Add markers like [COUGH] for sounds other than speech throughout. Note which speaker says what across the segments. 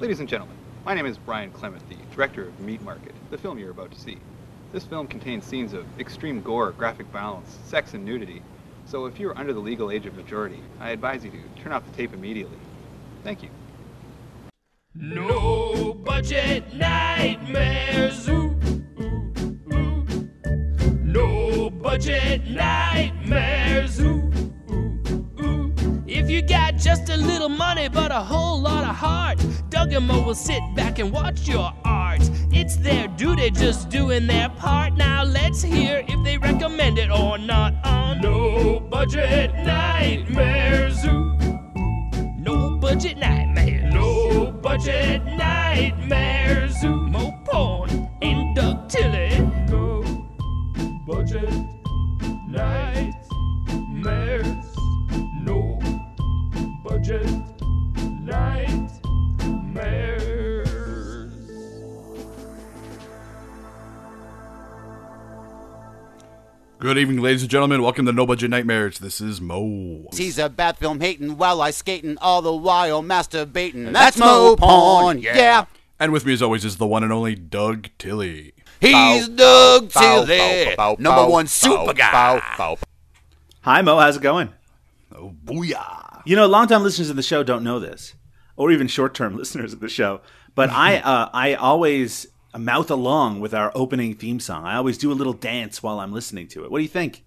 Speaker 1: Ladies and gentlemen, my name is Brian Clement, the director of Meat Market, the film you're about to see. This film contains scenes of extreme gore, graphic violence, sex, and nudity. So if you're under the legal age of majority, I advise you to turn off the tape immediately. Thank you.
Speaker 2: No budget nightmares. Ooh, ooh, ooh. No budget nightmares. Just a little money but a whole lot of heart, Doug and Mo will sit back and watch your art. It's their duty just doing their part. Now let's hear if they recommend it or not on No Budget Nightmare Ooh. No budget nightmares. No budget Nightmare Ooh, Mo porn and Doug Tilley. No budget nightmares. Budget nightmares.
Speaker 3: Good evening, ladies and gentlemen. Welcome to No Budget Nightmares. This is Mo.
Speaker 4: He's a bad film hating while I skating all the while masturbating. That's Mo Porn, yeah.
Speaker 3: And with me, as always, is the one and only Doug Tilley.
Speaker 4: He's Doug Tilley, number one super guy.
Speaker 5: Hi, Mo. How's it going?
Speaker 3: Oh, booyah.
Speaker 5: You know, longtime listeners of the show don't know this, or even short-term [LAUGHS] listeners of the show. But I, uh, I always mouth along with our opening theme song. I always do a little dance while I'm listening to it. What do you think?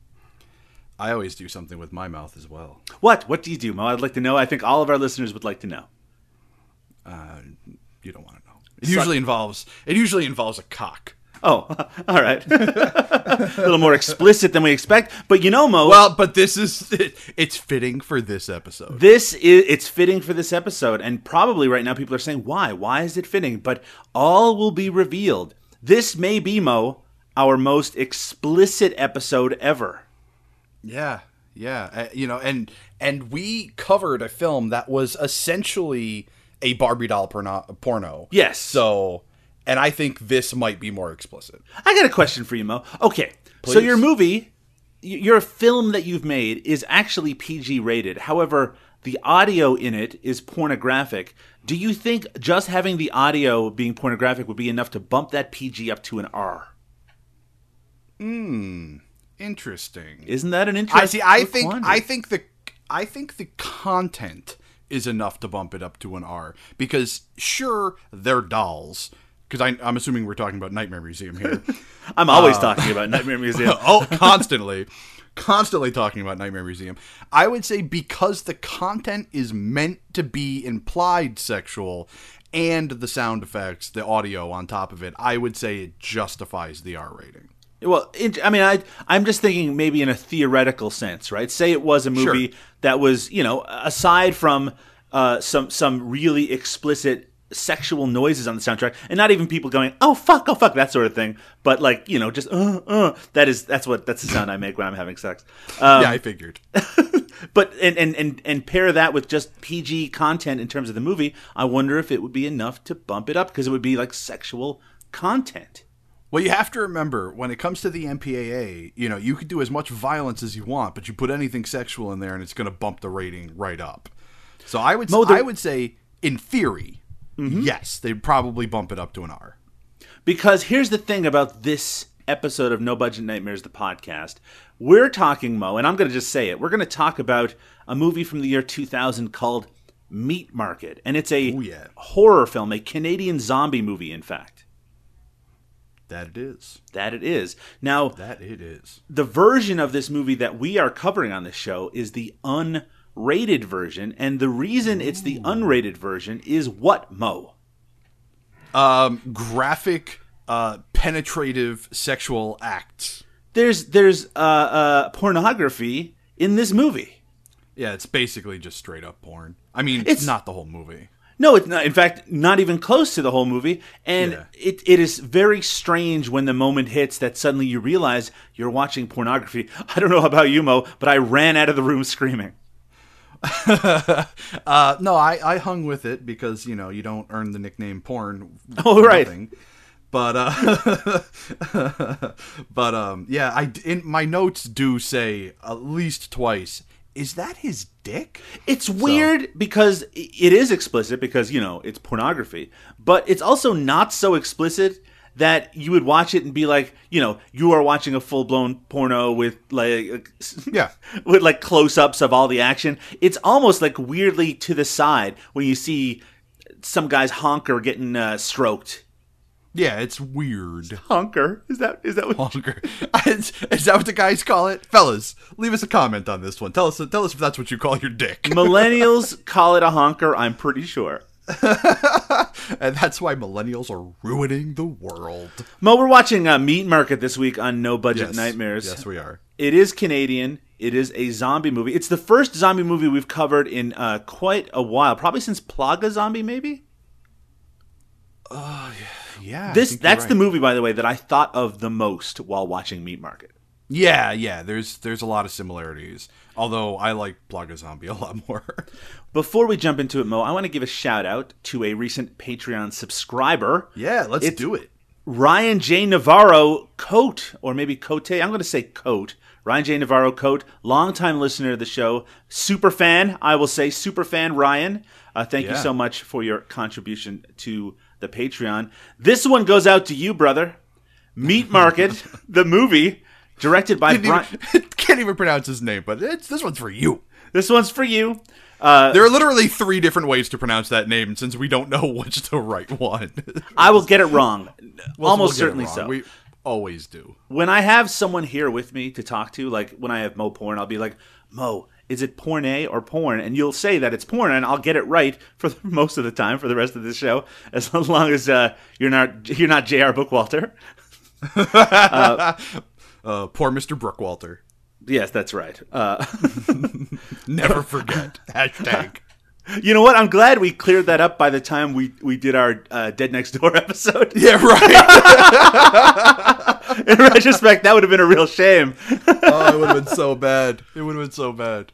Speaker 3: I always do something with my mouth as well.
Speaker 5: What? What do you do, Mo? I'd like to know. I think all of our listeners would like to know.
Speaker 3: Uh, you don't want to know. It usually involves it usually involves a cock.
Speaker 5: Oh, [LAUGHS] all right. [LAUGHS] a little more explicit than we expect. But you know, Mo.
Speaker 3: Well, but this is [LAUGHS] it's fitting for this episode.
Speaker 5: This is it's fitting for this episode, and probably right now people are saying, "Why? Why is it fitting?" But all will be revealed. This may be Mo, our most explicit episode ever.
Speaker 3: Yeah, yeah. Uh, you know, and and we covered a film that was essentially a Barbie doll porno. porno.
Speaker 5: Yes.
Speaker 3: So, and I think this might be more explicit.
Speaker 5: I got a question for you, Mo. Okay, so your movie, your film that you've made is actually PG rated. However, the audio in it is pornographic. Do you think just having the audio being pornographic would be enough to bump that PG up to an R? Hmm.
Speaker 3: Interesting.
Speaker 5: Isn't that an interesting?
Speaker 3: I see. I think. I think the. I think the content is enough to bump it up to an R because sure they're dolls. Because I'm assuming we're talking about Nightmare Museum here. [LAUGHS]
Speaker 5: I'm always talking about Nightmare Museum. [LAUGHS]
Speaker 3: oh, constantly, constantly talking about Nightmare Museum. I would say because the content is meant to be implied sexual, and the sound effects, the audio on top of it, I would say it justifies the R rating.
Speaker 5: Well, it, I mean, I I'm just thinking maybe in a theoretical sense, right? Say it was a movie
Speaker 3: Sure.
Speaker 5: that was, you know, aside from uh, some some really explicit sexual noises on the soundtrack, and not even people going, "Oh fuck, oh fuck," that sort of thing, but like you know, just uh, uh, that is that's what that's the sound I make when I'm having sex. Um,
Speaker 3: yeah, I figured. [LAUGHS]
Speaker 5: but and, and and and pair that with just PG content in terms of the movie, I wonder if it would be enough to bump it up because it would be like sexual content.
Speaker 3: Well, you have to remember when it comes to the MPAA, you know, you could do as much violence as you want, but you put anything sexual in there, and it's going to bump the rating right up. So I would,
Speaker 5: Mo, the-
Speaker 3: I would say, in theory, Mm-hmm. yes, they'd probably bump it up to an R.
Speaker 5: Because here's the thing about this episode of No Budget Nightmares, the podcast. We're talking, Mo, and I'm going to just say it. We're going to talk about a movie from the year 2000 called Meat Market. And it's a
Speaker 3: yeah.
Speaker 5: horror film, a Canadian zombie movie, in fact.
Speaker 3: That it is.
Speaker 5: That it is. Now,
Speaker 3: That it is.
Speaker 5: the version of this movie that we are covering on this show is the unrated version. And the reason it's the unrated version is what, Mo?
Speaker 3: Um, graphic, uh, penetrative sexual acts.
Speaker 5: There's, there's uh, uh, pornography in this movie.
Speaker 3: Yeah, it's basically just straight up porn. I mean,
Speaker 5: It's-
Speaker 3: it's not the whole movie.
Speaker 5: No, it's not. In fact, not even close to the whole movie. And
Speaker 3: Yeah.
Speaker 5: it, it is very strange when the moment hits that suddenly you realize you're watching pornography. [LAUGHS] I don't know about you, Mo, but I ran out of the room screaming. [LAUGHS]
Speaker 3: Uh, no, I, I hung with it because you know you don't earn the nickname porn. [LAUGHS]
Speaker 5: Oh, right.
Speaker 3: nothing. But uh, [LAUGHS] but um, yeah, I in my notes do say at least twice is that his dick?
Speaker 5: It's weird because it is explicit because you know it's pornography, but it's also not so explicit that you would watch it and be like, you know, you are watching a full blown porno with like, [LAUGHS]
Speaker 3: Yeah.
Speaker 5: with like close ups of all the action. It's almost like weirdly to the side when you see some guy's honker getting uh, stroked.
Speaker 3: Yeah, it's weird.
Speaker 5: Honker is that is that what?
Speaker 3: Honker. [LAUGHS] is, is that what the guys call it? Fellas, leave us a comment on this one. Tell us tell us if that's what you call your dick.
Speaker 5: Millennials [LAUGHS] call it a honker. I'm pretty sure. [LAUGHS]
Speaker 3: and that's why millennials are ruining the world.
Speaker 5: Mo, we're watching uh, Meat Market this week on No Budget
Speaker 3: Yes.
Speaker 5: Nightmares.
Speaker 3: Yes, we are.
Speaker 5: It is Canadian. It is a zombie movie. It's the first zombie movie we've covered in uh, quite a while, probably since Plaga Zombie, maybe.
Speaker 3: Oh Yeah. I
Speaker 5: This that's the movie, by the way, that I thought of the most while watching Meat Market.
Speaker 3: Yeah, yeah. There's there's a lot of similarities. Although I like Plaga Zombie [LAUGHS] a lot more.
Speaker 5: Before we jump into it, Mo, I want to give a shout out to a recent Patreon subscriber,
Speaker 3: yeah, let's
Speaker 5: It's-
Speaker 3: do it.
Speaker 5: Ryan J. Navarro Coat, or maybe Cote. I'm going to say Coat. Ryan J. Navarro Coat, longtime listener of the show, super fan. I will say super fan. Ryan, uh, thank you so much for your contribution to the Patreon. This one goes out to you, brother. Meat Market, [LAUGHS] the movie, directed by Brian.
Speaker 3: even- [LAUGHS] can't even pronounce his name, but it's this one's for you.
Speaker 5: This one's for you. Uh,
Speaker 3: There are literally three different ways to pronounce that name, since we don't know [LAUGHS] which the right one.
Speaker 5: I will get it wrong. [LAUGHS]
Speaker 3: We'll-
Speaker 5: Almost
Speaker 3: we'll
Speaker 5: certainly
Speaker 3: wrong.
Speaker 5: so.
Speaker 3: We always do.
Speaker 5: when I have someone here with me to talk to, like when I have Mo porn, I'll be like, Mo, is it porn A or porn? And you'll say that it's porn, and I'll get it right for the, most of the time for the rest of the show, as long as uh, you're not you're not J.R. Bookwalter.
Speaker 3: Uh, poor Mr. Brookwalter.
Speaker 5: Yes, that's right. Uh, [LAUGHS]
Speaker 3: Never forget. [LAUGHS] Hashtag. [LAUGHS]
Speaker 5: you know what? I'm glad we cleared that up by the time we we did our uh, Dead Next Door episode.
Speaker 3: Yeah, right.
Speaker 5: In retrospect, that would have been a real shame.
Speaker 3: oh, it would have been so bad. It would have been so bad.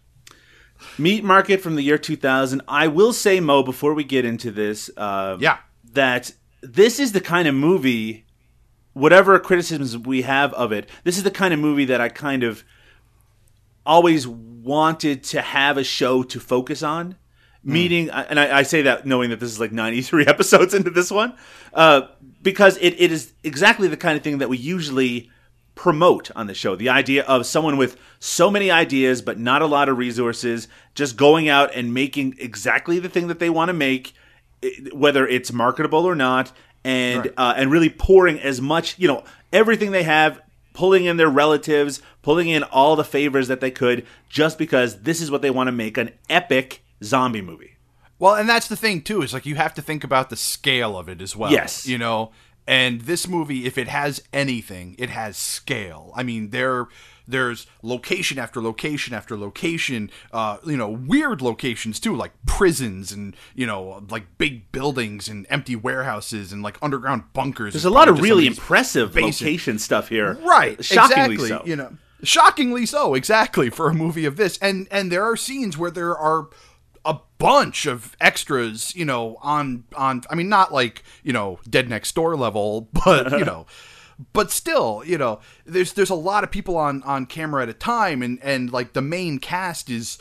Speaker 5: Meat Market from the year 2000. I will say, Mo, before we get into this, uh,
Speaker 3: Yeah.
Speaker 5: that this is the kind of movie, whatever criticisms we have of it, this is the kind of movie that I kind of always wanted to have a show to focus on. Meaning, and I, I say that knowing that this is like 93 [LAUGHS] episodes into this one, uh, because it, it is exactly the kind of thing that we usually promote on the show. The idea of someone with so many ideas but not a lot of resources, just going out and making exactly the thing that they want to make, whether it's marketable or not, and
Speaker 3: Right.
Speaker 5: uh, and really pouring as much, you know, everything they have, pulling in their relatives, pulling in all the favors that they could, just because this is what they want to make an epic zombie movie.
Speaker 3: Well, and that's the thing too. Is like you have to think about the scale of it as well.
Speaker 5: Yes.
Speaker 3: you know. And this movie, if it has anything, it has scale. I mean, there, there's location after location after location. Uh, you know, weird locations too, like prisons and you know, like big buildings and empty warehouses and like underground bunkers.
Speaker 5: There's a lot of really impressive location stuff here,
Speaker 3: right
Speaker 5: Shockingly
Speaker 3: exactly,
Speaker 5: so.
Speaker 3: you know shockingly so exactly for a movie of this and and there are scenes where there are a bunch of extras you know on on i mean not like you know dead next door level [LAUGHS] but you know but still you know there's there's a lot of people on on camera at a time and and like the main cast is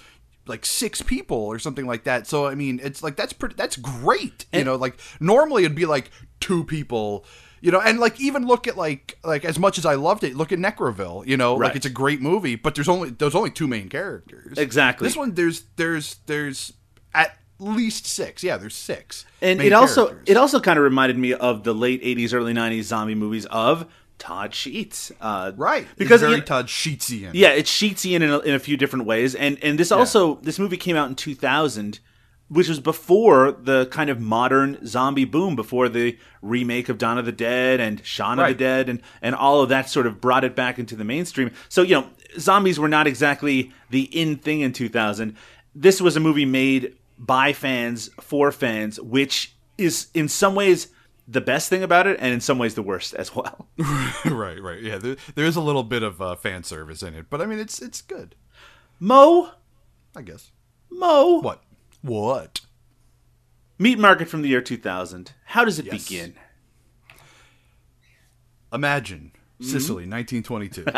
Speaker 3: like six people or something like that so i mean it's like that's pretty that's great you know like normally it'd be like two people you know and like even look at like like as much as i loved it look at necroville you know
Speaker 5: Right.
Speaker 3: like it's a great movie but there's only there's only two main characters
Speaker 5: Exactly.
Speaker 3: this one there's there's there's at least six. Yeah there's six
Speaker 5: and it also
Speaker 3: characters.
Speaker 5: it also kind of reminded me of the late 80s early 90s zombie movies of todd sheets uh,
Speaker 3: right.
Speaker 5: Because
Speaker 3: because very
Speaker 5: know-
Speaker 3: todd sheetsian
Speaker 5: yeah it's sheetsy in a, in a few different ways. And and this also this movie came out in 2000 which was before the kind of modern zombie boom before the remake of Dawn of the Dead and Shaun of the Dead and and all of that sort of brought it back into the mainstream. So you know zombies were not exactly the in thing in 2000 this was a movie made by fans for fans which is in some ways the best thing about it and in some ways the worst as well [LAUGHS]
Speaker 3: right right yeah there, there is a little bit of uh, fan service in it but i mean it's it's good
Speaker 5: mo
Speaker 3: i guess
Speaker 5: mo
Speaker 3: what what
Speaker 5: Meat Market from the year 2000. How does it
Speaker 3: Yes.
Speaker 5: begin?
Speaker 3: Imagine Sicily,
Speaker 5: Mm-hmm.
Speaker 3: 1922. [LAUGHS] No,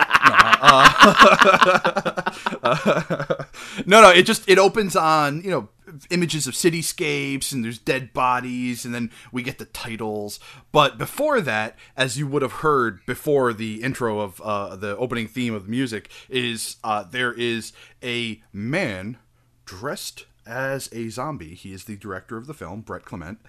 Speaker 3: uh, [LAUGHS] no, no. It just it opens on you know images of cityscapes and there's dead bodies and then we get the titles. But before that, as you would have heard before the intro of uh, the opening theme of the music, is uh, there is a man dressed as a zombie. He is the director of the film, Brett Clement.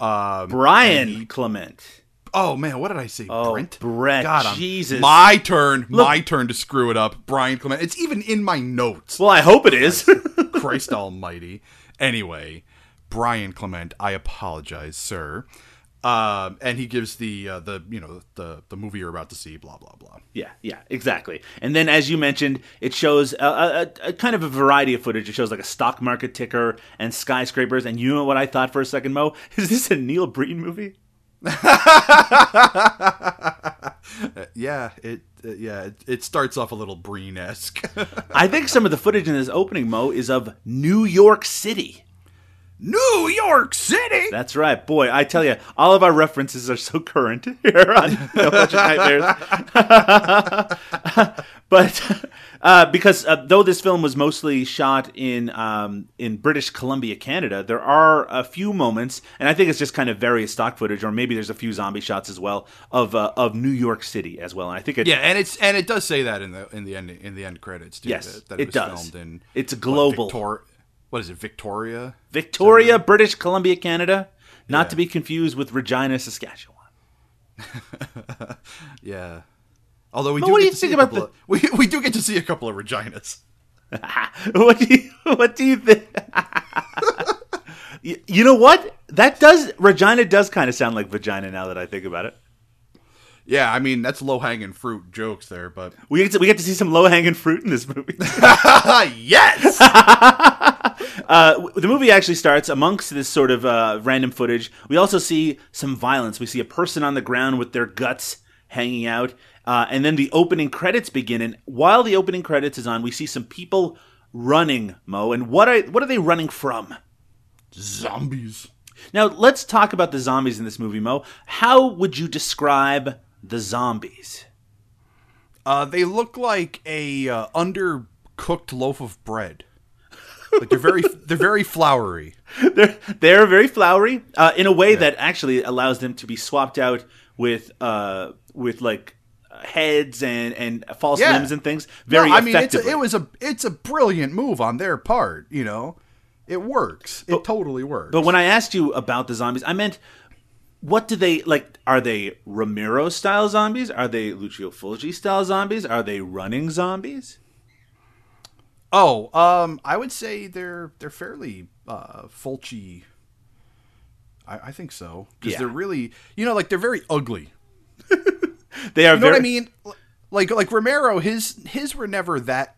Speaker 3: Um,
Speaker 5: Brian Clement.
Speaker 3: Oh man, what did I say?
Speaker 5: Oh,
Speaker 3: Brent.
Speaker 5: Brett,
Speaker 3: God, I'm-
Speaker 5: Jesus.
Speaker 3: My turn. my turn to screw it up. Brian Clement. It's even in my notes.
Speaker 5: Well, I hope it is.
Speaker 3: Christ [LAUGHS] Almighty. Anyway, Brian Clement. I apologize, sir. Um, and he gives the uh, the you know the the movie you're about to see. Blah blah blah.
Speaker 5: Yeah, yeah, exactly. And then, as you mentioned, it shows a, a, a kind of a variety of footage. It shows like a stock market ticker and skyscrapers. And you know what I thought for a second, Mo? [LAUGHS] Is this a Neil Breen movie? [LAUGHS]
Speaker 3: Yeah, it uh, yeah it, it starts off a little Breen esque. [LAUGHS]
Speaker 5: I think some of the footage in this opening, Mo, is of New York City.
Speaker 3: New York City.
Speaker 5: That's right, boy. I tell you, all of our references are so current [LAUGHS] here on No Budget Nightmares. [LAUGHS] but uh, because uh, though this film was mostly shot in um, in British Columbia, Canada, there are a few moments, and I think it's just kind of various stock footage, or maybe there's a few zombie shots as well of uh, of New York City as well. And I think it,
Speaker 3: Yeah, and it's and it does say that in the in the end in the end credits too.
Speaker 5: Yes,
Speaker 3: that, that
Speaker 5: it
Speaker 3: was
Speaker 5: does.
Speaker 3: Filmed in
Speaker 5: It's
Speaker 3: what,
Speaker 5: global.
Speaker 3: Victor- what is it, Victoria?
Speaker 5: Victoria, British Columbia, Canada, not
Speaker 3: Yeah.
Speaker 5: to be confused with Regina, Saskatchewan. [LAUGHS]
Speaker 3: Yeah. Although we
Speaker 5: But
Speaker 3: do
Speaker 5: what do
Speaker 3: get
Speaker 5: you
Speaker 3: to see
Speaker 5: think
Speaker 3: a
Speaker 5: about
Speaker 3: couple of, [LAUGHS] we we do get to see a couple of Reginas. [LAUGHS]
Speaker 5: what do you what do you think? you, [LAUGHS] you know what? That does Regina does kind of sound like vagina now that I think about it.
Speaker 3: Yeah, I mean that's low hanging fruit jokes there, but
Speaker 5: We get to, we get to see some low hanging fruit in this movie.
Speaker 3: yes.
Speaker 5: uh, the movie actually starts amongst this sort of uh, random footage. We also see some violence. We see a person on the ground with their guts hanging out, uh, and then the opening credits begin. And while the opening credits is on, we see some people running. Mo, and what are what are they running from?
Speaker 3: Zombies.
Speaker 5: Now, let's talk about the zombies in this movie, Mo. How would you describe the zombies?
Speaker 3: Uh, they look like a uh, undercooked loaf of bread. Like they're very [LAUGHS] they're very floury.
Speaker 5: They're, they're very flowery uh, in a way that actually allows them to be swapped out with uh, with like heads and, and false
Speaker 3: Yeah.
Speaker 5: limbs and things very
Speaker 3: no, I mean, it's a, it was a it's a brilliant move on their part. You know, it works. It totally works.
Speaker 5: But when I asked you about the zombies, I meant what do they like? Are they Romero style zombies? Are they Lucio Fulci style zombies? Are they running zombies?
Speaker 3: oh, um, I would say they're they're fairly uh, Fulci. I, I think so because
Speaker 5: Yeah.
Speaker 3: they're really you know like they're very ugly. [LAUGHS] [LAUGHS]
Speaker 5: They are
Speaker 3: You know
Speaker 5: very.
Speaker 3: what I mean? Like like Romero, his his were never that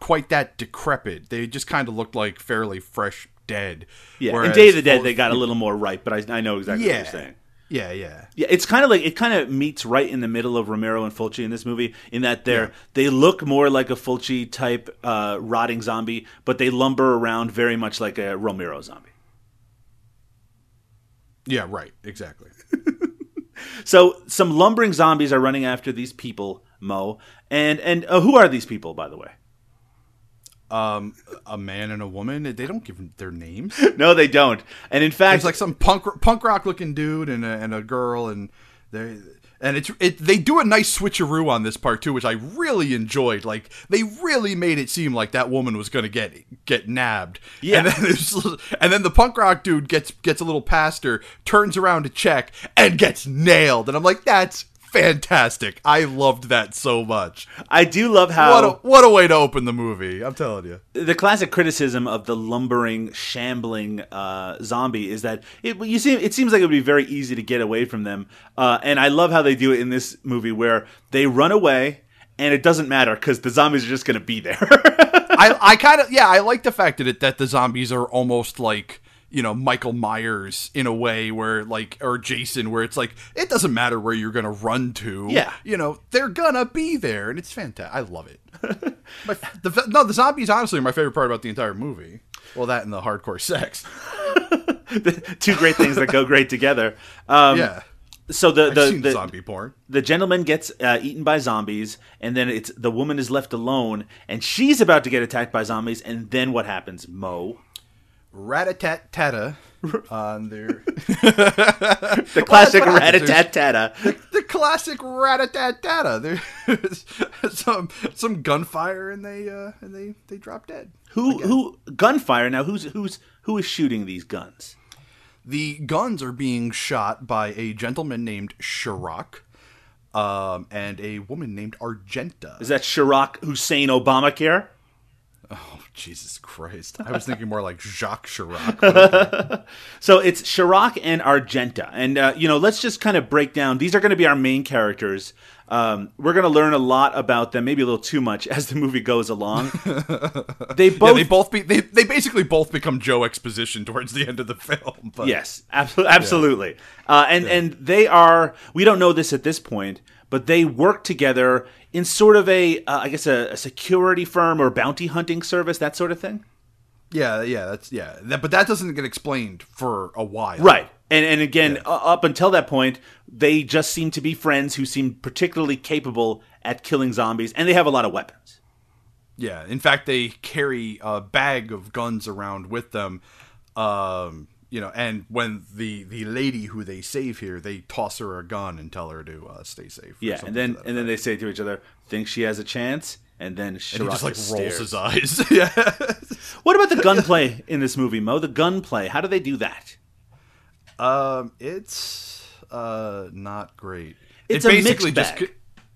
Speaker 3: quite that decrepit. They just kind of looked like fairly fresh dead.
Speaker 5: Yeah, in
Speaker 3: Whereas
Speaker 5: Day of the Dead, they got a little more ripe, but I, I know exactly
Speaker 3: yeah,
Speaker 5: what you're saying.
Speaker 3: yeah, yeah.
Speaker 5: Yeah, it's kind of like it kind of meets right in the middle of Romero and Fulci in this movie, in that they're they look more like a Fulci type uh, rotting zombie, but they lumber around very much like a Romero zombie.
Speaker 3: Yeah, right. Exactly. [LAUGHS]
Speaker 5: So some lumbering zombies are running after these people, Mo, and and uh, who are these people, by the way?
Speaker 3: Um, a man and a woman. They don't give their names. [LAUGHS]
Speaker 5: No, they don't. And in fact,
Speaker 3: It's like some punk punk rock looking dude and a, and a girl, and they and it's it. They do a nice switcheroo on this part too, which I really enjoyed. Like they really made it seem like that woman was gonna get get nabbed.
Speaker 5: Yeah.
Speaker 3: And then [LAUGHS] and then the punk rock dude gets gets a little past her, turns around to check, and gets nailed. And I'm like, that's fantastic. I loved that so much.
Speaker 5: I do love how
Speaker 3: What a what a way to open the movie. I'm telling you.
Speaker 5: the classic criticism of the lumbering, shambling uh, zombie is that it you see it seems like it would be very easy to get away from them, uh, and I love how they do it in this movie where they run away and it doesn't matter because the zombies are just going to be there. [LAUGHS]
Speaker 3: I, I kind of yeah I like the fact that it, that the zombies are almost like you know Michael Myers in a way where like or Jason where it's like it doesn't matter where you're gonna run to
Speaker 5: Yeah.
Speaker 3: you know they're gonna be there and it's fantastic I love it [LAUGHS] my, the, no the zombies honestly are my favorite part about the entire movie well that and the hardcore sex [LAUGHS]
Speaker 5: Two great things that go great together. Um,
Speaker 3: yeah
Speaker 5: so the the, the,
Speaker 3: zombie porn.
Speaker 5: the gentleman gets uh, eaten by zombies, and then it's the woman is left alone, and she's about to get attacked by zombies, and then what happens, Mo?
Speaker 3: Rat-a-tat-tata [LAUGHS] on their [LAUGHS]
Speaker 5: The classic
Speaker 3: what happens.
Speaker 5: rat-a-tat-tata.
Speaker 3: the classic rat-a-tat-tata. There's [LAUGHS] some some gunfire and they uh, and they they drop dead.
Speaker 5: Who who gunfire? Now who's who's who is shooting these guns?
Speaker 3: The guns are being shot by a gentleman named Chirac, um, and a woman named Argenta.
Speaker 5: Is that Chirac Hussein Obamacare?
Speaker 3: Oh, Jesus Christ! I was thinking more like Jacques Chirac. [LAUGHS]
Speaker 5: So it's Chirac and Argenta, and uh, you know, let's just kind of break down. These are going to be our main characters. Um, we're going to learn a lot about them, maybe a little too much [LAUGHS] as the movie goes along. [LAUGHS] they both,
Speaker 3: yeah, they both be they, they basically both become Joe exposition towards the end of the film. But
Speaker 5: yes, absolutely, absolutely. Uh, and and they are. We don't know this at this point, but they work together in sort of a, uh, I guess, a, a security firm or bounty hunting service, that sort of thing.
Speaker 3: yeah, yeah, that's yeah. That, but that doesn't get explained for a while,
Speaker 5: Right. And and again, uh, up until that point, they just seem to be friends who seem particularly capable at killing zombies, and they have a lot of weapons.
Speaker 3: Yeah, in fact, they carry a bag of guns around with them. Um, you know, and when the the lady who they save here, they toss her a gun and tell her to uh, stay safe.
Speaker 5: Yeah, and then and then they say to each other, "Think she has a chance?" And then
Speaker 3: and he just like
Speaker 5: just
Speaker 3: rolls his eyes. [LAUGHS] yeah,
Speaker 5: What about the [LAUGHS] gunplay in this movie, Mo? The gunplay. How do they do that?
Speaker 3: um, it's uh not great.
Speaker 5: It's
Speaker 3: It
Speaker 5: bag.
Speaker 3: c-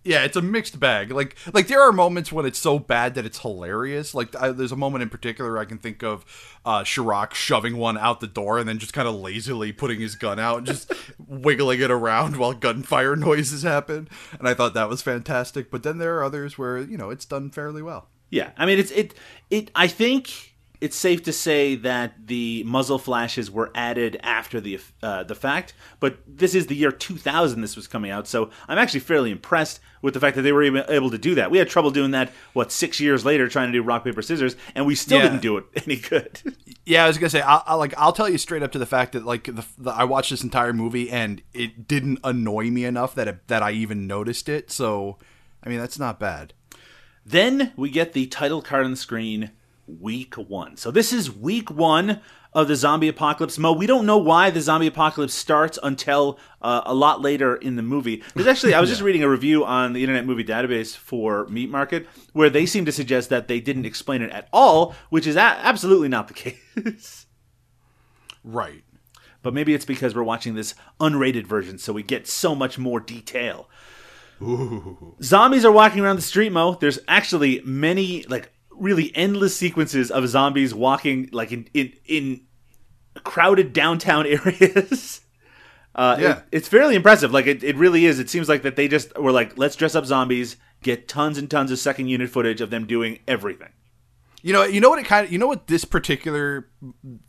Speaker 3: yeah, it's a mixed bag. Like, like there are moments when it's so bad that it's hilarious. Like, I, there's a moment in particular I can think of uh, Chirac shoving one out the door and then just kind of lazily putting his gun out and just [LAUGHS] wiggling it around while gunfire noises happen. And I thought that was fantastic. But then there are others where you know it's done fairly well.
Speaker 5: Yeah, I mean, it's it it. I think it's safe to say that the muzzle flashes were added after the uh, the fact, but this is the year 2000. This was coming out, so I'm actually fairly impressed with the fact that they were even able to do that. We had trouble doing that what six years later, trying to do rock paper scissors, and we still
Speaker 3: Yeah.
Speaker 5: didn't do it [LAUGHS] any good.
Speaker 3: Yeah, I was gonna say, I'll, I'll like I'll tell you straight up to the fact that like the, the I watched this entire movie and it didn't annoy me enough that it, that I even noticed it. So, I mean, that's not bad.
Speaker 5: Then we get the title card on the screen, week one. So this is week one of the zombie apocalypse. Mo, we don't know why the zombie apocalypse starts until uh, a lot later in the movie. There's actually, I was [LAUGHS] just reading a review on the Internet Movie Database for Meat Market where they seem to suggest that they didn't explain it at all, which is a- absolutely not the [LAUGHS] case.
Speaker 3: Right.
Speaker 5: but maybe it's because we're watching this unrated version, so we get so much more detail. Zombies are walking around the street, Mo. There's actually many, like, really endless sequences of zombies walking, like, in in, in crowded downtown [LAUGHS] areas. Uh,
Speaker 3: Yeah.
Speaker 5: it- it's fairly impressive. Like, it, it really is. It seems like that they just were like, let's dress up zombies, get tons and tons of second unit footage of them doing everything.
Speaker 3: You know, you know what it kind of, you know what this particular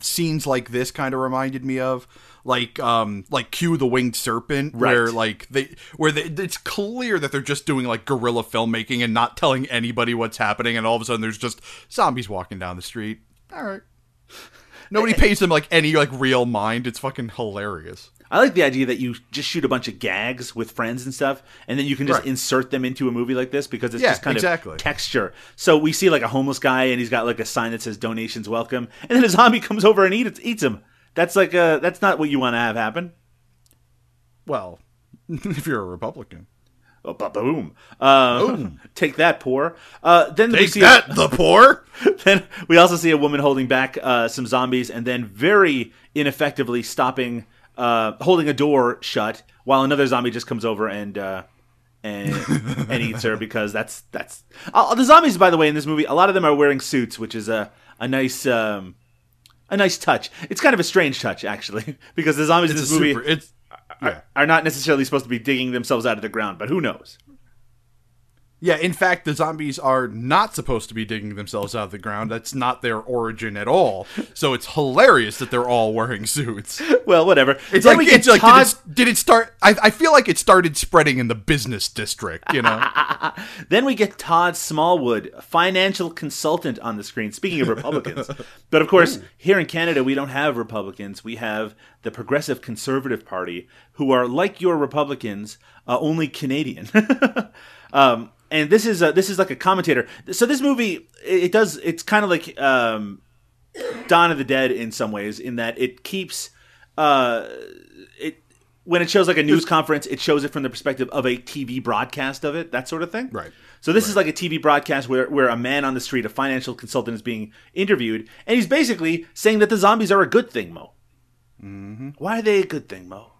Speaker 3: scenes like this kind of reminded me of, like, um, like Q the Winged Serpent, where like they, where they, it's clear that they're just doing like guerrilla filmmaking and not telling anybody what's happening, and all of a sudden there's just zombies walking down the street. All right, nobody [LAUGHS] pays them like any like real mind. It's fucking hilarious.
Speaker 5: I like the idea that you just shoot a bunch of gags with friends and stuff, and then you can just
Speaker 3: Right.
Speaker 5: insert them into a movie like this because it's
Speaker 3: Yeah,
Speaker 5: just kind
Speaker 3: exactly.
Speaker 5: of texture. So we see like a homeless guy, and he's got like a sign that says "Donations Welcome," and then a zombie comes over and eats eats him. That's like a that's not what you want to have happen.
Speaker 3: Well, [LAUGHS] if you're a Republican,
Speaker 5: Oh, boom! Uh, [LAUGHS] take that, poor. Uh, then we
Speaker 3: take
Speaker 5: see
Speaker 3: that, the poor. [LAUGHS]
Speaker 5: then we also see a woman holding back uh, some zombies and then very ineffectively stopping, uh, holding a door shut while another zombie just comes over and uh, and and eats her because that's that's uh, the zombies. By the way, in this movie, a lot of them are wearing suits, which is a a nice. Um, a nice touch. It's kind of a strange touch, actually, [LAUGHS] because the zombies in this movie
Speaker 3: super. It's yeah.
Speaker 5: are not necessarily supposed to be digging themselves out of the ground, but who knows?
Speaker 3: Yeah, in fact, the zombies are not supposed to be digging themselves out of the ground. That's not their origin at all. So it's hilarious that they're all wearing suits.
Speaker 5: Well, whatever.
Speaker 3: It's
Speaker 5: Then
Speaker 3: like,
Speaker 5: we get
Speaker 3: it's like
Speaker 5: Todd-
Speaker 3: did, it, did it start? I, I feel like it started spreading in the business district. You know, [LAUGHS]
Speaker 5: Then we get Todd Smallwood, financial consultant on the screen. Speaking of Republicans, [LAUGHS] but of course, here in Canada, we don't have Republicans. We have the Progressive Conservative Party, who are like your Republicans, uh, only Canadian. [LAUGHS] um, and this is a, this is like a commentator. So this movie, it, it does. It's kind of like um, Dawn of the Dead in some ways, in that it keeps uh, it when it shows like a news conference, it shows it from the perspective of a TV broadcast of it, that sort of thing.
Speaker 3: Right.
Speaker 5: So this is like a TV broadcast where where a man on the street, a financial consultant, is being interviewed, and he's basically saying that the zombies are a good thing, Mo. Mm-hmm. Why are they a good thing, Mo?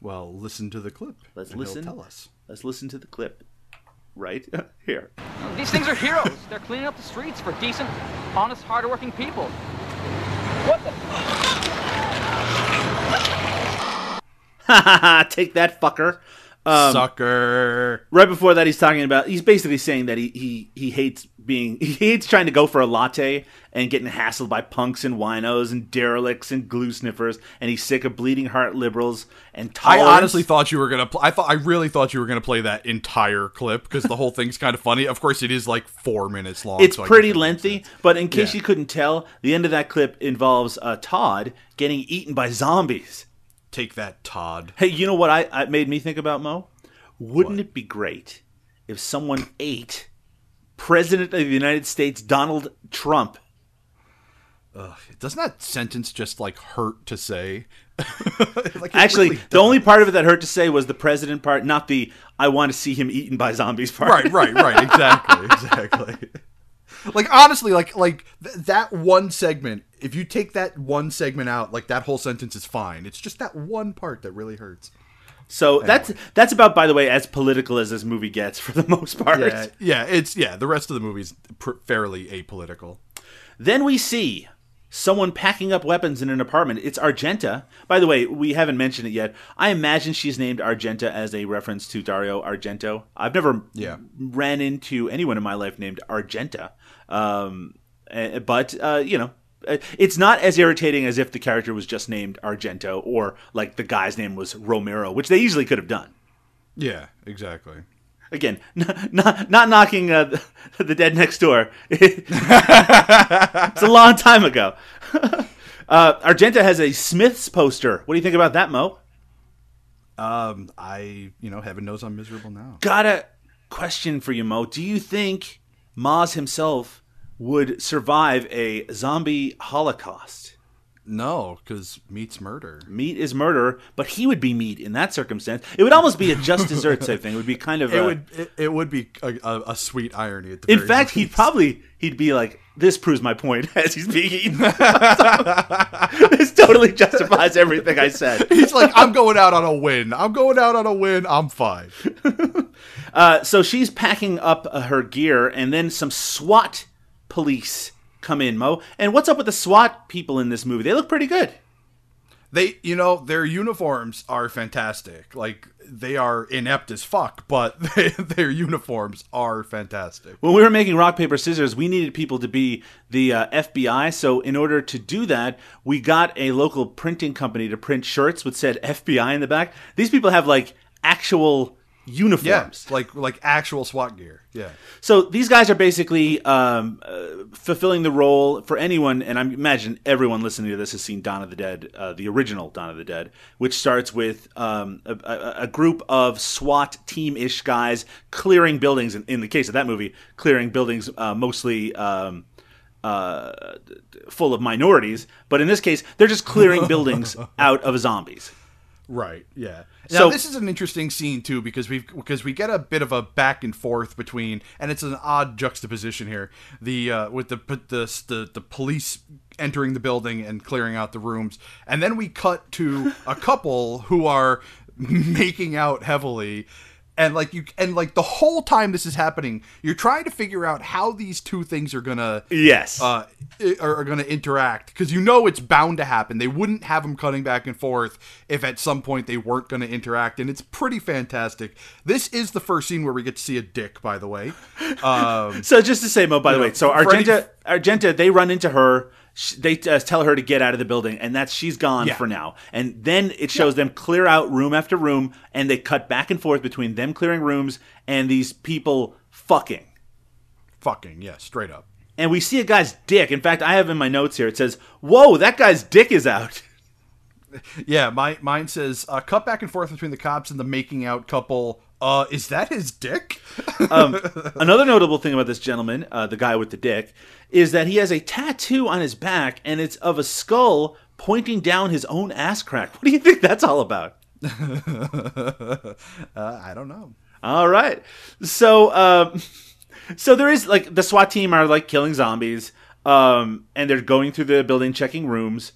Speaker 3: well, listen to the clip.
Speaker 5: Let's listen.
Speaker 3: Tell us.
Speaker 5: Let's listen to the clip. Right [LAUGHS] here.
Speaker 6: These things are heroes. They're cleaning up the streets for decent, honest, hardworking people. What the?
Speaker 5: Take that, fucker. Um,
Speaker 3: Sucker.
Speaker 5: right before that he's talking about he's basically saying that he, he he hates being [LAUGHS] he hates trying to go for a latte and getting hassled by punks and winos and derelicts and glue sniffers and he's sick of bleeding heart liberals and
Speaker 3: I honestly thought you were gonna. Pl- I thought I really thought you were gonna play that entire clip because the whole thing's kind of funny. Of course, it is like four minutes long.
Speaker 5: it's
Speaker 3: so
Speaker 5: pretty
Speaker 3: guess that makes
Speaker 5: lengthy but in case
Speaker 3: Yeah.
Speaker 5: you couldn't tell the end of that clip involves uh, todd getting eaten by zombies
Speaker 3: Take that, Todd.
Speaker 5: hey you know what i, I made me think about mo wouldn't it be great if someone ate president of the united states donald trump
Speaker 3: Doesn't that sentence just like hurt to say? [LAUGHS] Like,
Speaker 5: Actually,
Speaker 3: really
Speaker 5: the only part of it that hurt to say was the president part, not the "I want to see him eaten by zombies" part.
Speaker 3: right, right, right. Exactly, [LAUGHS] exactly. Like honestly, like like th- that one segment. If you take that one segment out, like that whole sentence is fine. It's just that one part that really hurts.
Speaker 5: So that's that's about, by the way, as political as this movie gets for the [LAUGHS] most part.
Speaker 3: Yeah, yeah. It's yeah. The rest of the movie's pr- fairly apolitical.
Speaker 5: Then we see someone packing up weapons in an apartment. It's Argenta. By the way, we haven't mentioned it yet. I imagine she's named Argenta as a reference to Dario Argento. I've never
Speaker 3: Yeah.
Speaker 5: ran into anyone in my life named Argenta. Um, eh, but, uh, you know, it's not as irritating as if the character was just named Argento or like the guy's name was Romero, which they easily could have done.
Speaker 3: Yeah, exactly.
Speaker 5: Again, not [LAUGHS] not, not knocking uh, the, [LAUGHS] the dead next door. [LAUGHS] it's a long time ago. uh, Argenta has a Smiths poster. What do you think about that, Mo?
Speaker 3: Um, I you know, heaven knows I'm miserable now.
Speaker 5: Got a question for you, Mo. Do you think Moz himself would survive a zombie holocaust?
Speaker 3: No, because meat's murder.
Speaker 5: Meat is murder, but he would be meat in that circumstance. It would almost be a just [LAUGHS] dessert type thing. It would be kind of
Speaker 3: It
Speaker 5: a-
Speaker 3: would it, it would be a, a, a sweet irony. At the
Speaker 5: In fact, he'd probably he'd be like, "This proves my point," [LAUGHS] as he's being eaten. [LAUGHS] this totally justifies everything I said.
Speaker 3: He's like, I'm going out on a win. I'm going out on a win. I'm fine.
Speaker 5: Uh, so she's packing up uh, her gear, and then some SWAT police come in, Mo. And what's up with the SWAT people in this movie? They look pretty good.
Speaker 3: They, you know, their uniforms are fantastic. Like they are inept as fuck, but [LAUGHS] they, their uniforms are fantastic.
Speaker 5: When we were making rock paper scissors, we needed people to be the uh, FBI. So in order to do that, we got a local printing company to print shirts with said FBI in the back. These people have like actual uniforms.
Speaker 3: Yeah, like like actual SWAT gear. Yeah.
Speaker 5: So these guys are basically um, uh, fulfilling the role for anyone, and I imagine everyone listening to this has seen Dawn of the Dead, uh, the original Dawn of the Dead, which starts with um, a, a, a group of SWAT team-ish guys clearing buildings. In, in the case of that movie, clearing buildings uh, mostly. Um, uh, full of minorities, but in this case, they're just clearing [LAUGHS] buildings out of zombies.
Speaker 3: Right. Yeah.
Speaker 5: So-
Speaker 3: Now this is an interesting scene too because we because we get a bit of a back and forth between and it's an odd juxtaposition here the uh, with the the the the police entering the building and clearing out the rooms and then we cut to a couple who are [LAUGHS] making out heavily and like you and like the whole time this is happening, you're trying to figure out how these two things are gonna
Speaker 5: Yes.
Speaker 3: uh, are, are going to interact because you know it's bound to happen. They wouldn't have them cutting back and forth if at some point they weren't going to interact, and it's pretty fantastic. This is the first scene where we get to see a dick, by the way. [LAUGHS] Um,
Speaker 5: So just to say, Mo, by the
Speaker 3: You
Speaker 5: way, so Argenta, Argenta, they run into her. Sh- They uh, tell her to get out of the building, and that's she's gone
Speaker 3: Yeah.
Speaker 5: for now. And then it shows them clear out room after room, and they cut back and forth between them clearing rooms and these people fucking.
Speaker 3: fucking yeah, straight up.
Speaker 5: And we see a guy's dick. In fact, I have in my notes here. It says, "Whoa, that guy's dick is out." [LAUGHS]
Speaker 3: Yeah, my mine says uh, cut back and forth between the cops and the making out couple. Uh, is that his dick? [LAUGHS]
Speaker 5: Another notable thing about this gentleman, uh, the guy with the dick, is that he has a tattoo on his back, and it's of a skull pointing down his own ass crack. What do you think that's all about? [LAUGHS]
Speaker 3: uh, I don't know.
Speaker 5: All right. So, um, so there is like the SWAT team are like killing zombies, um, and they're going through the building checking rooms.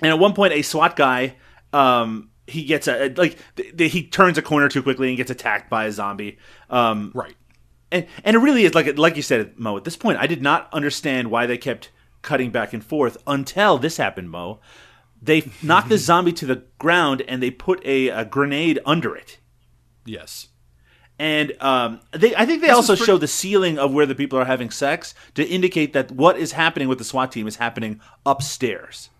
Speaker 5: And at one point, a SWAT guy, um, he gets a like th- th- he turns a corner too quickly and gets attacked by a zombie. Um,
Speaker 3: Right.
Speaker 5: and and it really is like like you said, Mo. At this point, I did not understand why they kept cutting back and forth until this happened, Mo. They [LAUGHS] knocked the zombie to the ground and they put a, a grenade under it.
Speaker 3: Yes.
Speaker 5: And um, they, I think they also
Speaker 3: pretty-
Speaker 5: show the ceiling of where the people are having sex to indicate that what is happening with the SWAT team is happening upstairs.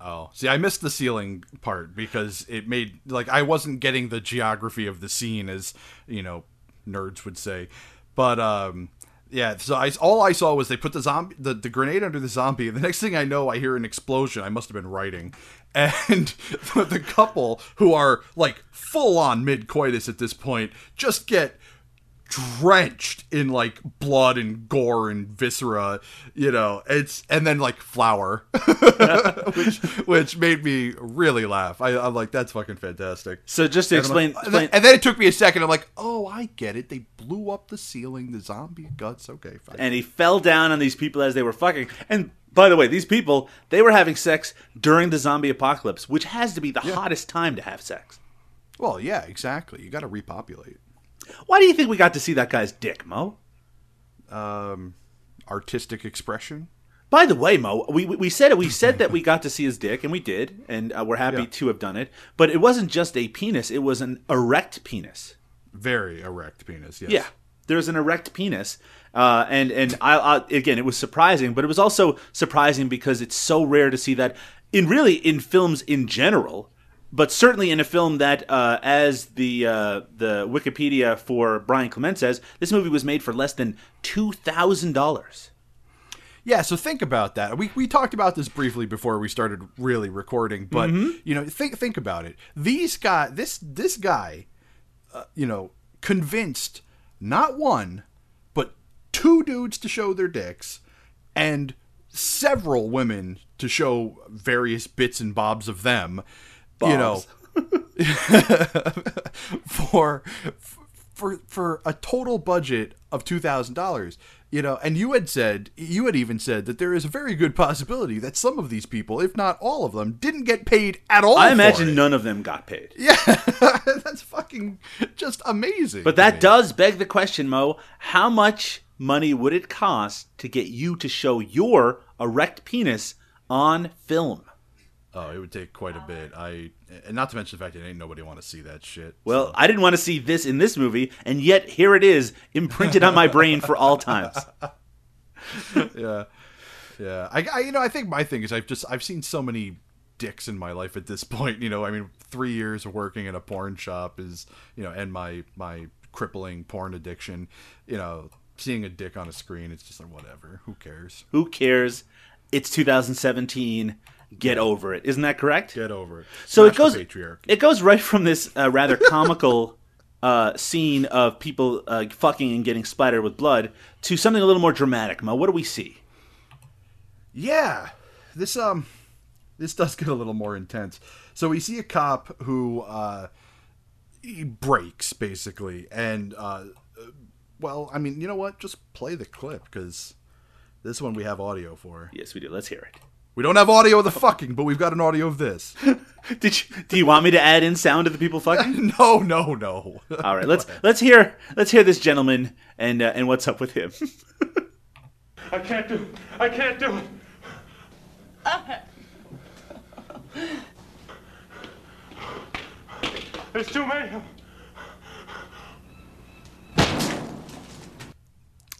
Speaker 3: Oh, see, I missed the ceiling part because it made like I wasn't getting the geography of the scene, as you know, nerds would say. But um, yeah, so I all I saw was they put the zombie, the, the grenade under the zombie. And the next thing I know, I hear an explosion. I must have been writing, [LAUGHS] and the, the couple who are like full on mid coitus at this point just get drenched in like blood and gore and viscera you know? It's and then like flour [LAUGHS] which which made me really laugh. I, i'm like that's fucking fantastic.
Speaker 5: So just to
Speaker 3: and,
Speaker 5: explain,
Speaker 3: like- and, then,
Speaker 5: explain
Speaker 3: and then it took me a second. I'm like oh i get it. They blew up the ceiling. The zombie guts. Okay fine.
Speaker 5: And he fell down on these people as they were fucking. And by the way, these people they were having sex during the zombie apocalypse, which has to be the hottest time to have sex.
Speaker 3: well yeah exactly. You got to repopulate
Speaker 5: Why do you think we got to see that guy's dick, Mo?
Speaker 3: Um, artistic expression
Speaker 5: By the way, Mo, we we said it. We said that we [LAUGHS] got to see his dick, and we did, and uh, we're happy
Speaker 3: Yeah.
Speaker 5: to have done it. But it wasn't just a penis; it was an erect penis.
Speaker 3: very erect penis yes
Speaker 5: Yeah, there's an erect penis, uh, and and I, I again, it was surprising, but it was also surprising because it's so rare to see that in really in films in general, but certainly in a film that, uh, as the uh, the Wikipedia for Brian Clement says, this movie was made for less than two thousand dollars.
Speaker 3: Yeah, so think about that. We, we talked about this briefly before we started really recording, but you know, think think about it. These guy, this this guy, uh, you know, convinced not one, but two dudes to show their dicks, and several women to show various bits and bobs of them. You know, [LAUGHS] for for for a total budget of two thousand dollars. You know, and you had said you had even said that there is a very good possibility that some of these people, if not all of them, didn't get paid at all.
Speaker 5: I imagine
Speaker 3: it.
Speaker 5: none of them got paid. [LAUGHS]
Speaker 3: Yeah, that's fucking just amazing.
Speaker 5: But that does beg the question, Mo. How much money would it cost to get you to show your erect penis on film?
Speaker 3: Oh, it would take quite a bit. I and not to mention the fact that ain't nobody want to see that shit.
Speaker 5: Well, I didn't want to see this in this movie, and yet here it is, imprinted on my brain for all times. [LAUGHS]
Speaker 3: yeah, yeah. I, I, you know, I think my thing is I've just I've seen so many dicks in my life at this [LAUGHS] point. You know, I mean, three years of working in a porn shop is, you know, and my my crippling porn addiction. You know, seeing a dick on a screen, it's just like whatever. Who cares?
Speaker 5: Who cares? It's 2017. Get over it. Isn't that correct?
Speaker 3: Get over it.
Speaker 5: so it goes
Speaker 3: patriarchy.
Speaker 5: it goes right from this uh, rather [LAUGHS] comical uh, scene of people uh, fucking and getting splattered with blood to something a little more dramatic. Mo, what do we see?
Speaker 3: Yeah, this um, this does get a little more intense. So we see a cop who uh, he breaks basically, and uh, well, I mean, you know what? Just play the clip because this one we have audio for.
Speaker 5: Yes, we do. Let's hear it.
Speaker 3: We don't have audio of the fucking, but we've got an audio of this. [LAUGHS]
Speaker 5: Did you, do you want me to add in sound of the people fucking? [LAUGHS]
Speaker 3: No, no, no.
Speaker 5: All right, let's let's hear let's hear this gentleman and uh, and what's up with him. [LAUGHS]
Speaker 7: I can't do it. I can't do it. There's too many. of 'em.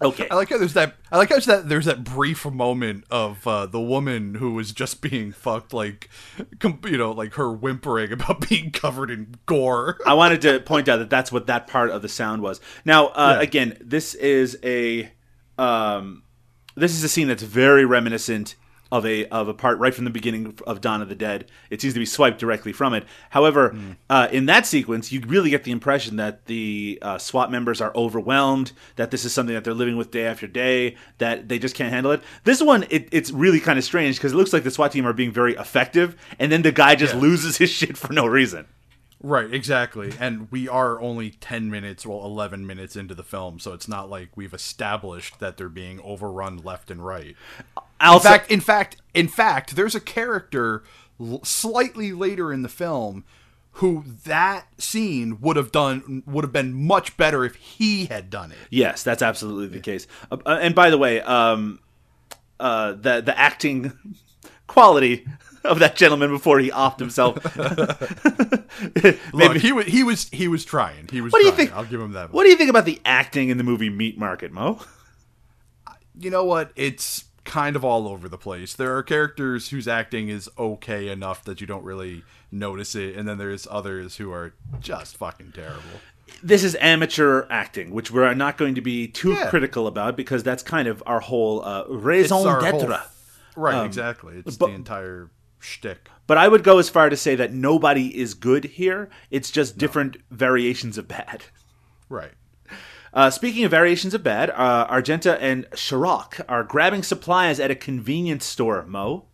Speaker 5: Okay.
Speaker 3: I like how there's that. I like how there's that there's that brief moment of uh, the woman who was just being fucked, like, com- you know, like her whimpering [LAUGHS] about being covered in gore.
Speaker 5: I wanted to point out that that's what that part of the sound was. Now, uh,
Speaker 3: Yeah.
Speaker 5: again, this is a um, this is a scene that's very reminiscent of a of a part right from the beginning of Dawn of the Dead. It seems to be swiped directly from it. However, uh, in that sequence, you really get the impression that the uh, SWAT members are overwhelmed, that this is something that they're living with day after day, that they just can't handle it. This one, it, it's really kind of strange because it looks like the SWAT team are being very effective, and then the guy just
Speaker 3: Yeah.
Speaker 5: loses his shit for no reason.
Speaker 3: Right, exactly. And we are only 10 minutes, well, 11 minutes into the film, so it's not like we've established that they're being overrun left and right. In
Speaker 5: Also-
Speaker 3: fact, in fact, in fact, there's a character l- slightly later in the film who that scene would have done would have been much better if he had done it.
Speaker 5: Yes, that's absolutely the case. Uh, uh, and by the way, um, uh, the the acting [LAUGHS] quality of that gentleman before he offed himself. [LAUGHS] [LAUGHS]
Speaker 3: Look, he was he was he was trying. He was
Speaker 5: what do you
Speaker 3: trying.
Speaker 5: think?
Speaker 3: I'll give him that.
Speaker 5: What do you think about the acting in the movie Meat Market, Mo?
Speaker 3: you know what? It's kind of all over the place. There are characters whose acting is okay enough that you don't really notice it, and then there's others who are just fucking terrible.
Speaker 5: This is amateur acting, which we're not going to be too
Speaker 3: Yeah.
Speaker 5: critical about because that's kind of our whole uh, raison d'être.
Speaker 3: right,
Speaker 5: Um,
Speaker 3: exactly. It's
Speaker 5: but-
Speaker 3: the entire shtick.
Speaker 5: But I would go as far to say that nobody is good here. It's just different variations of bad.
Speaker 3: Right.
Speaker 5: Uh, speaking of variations of bad, uh, Argenta and Shirok are grabbing supplies at a convenience store, Mo.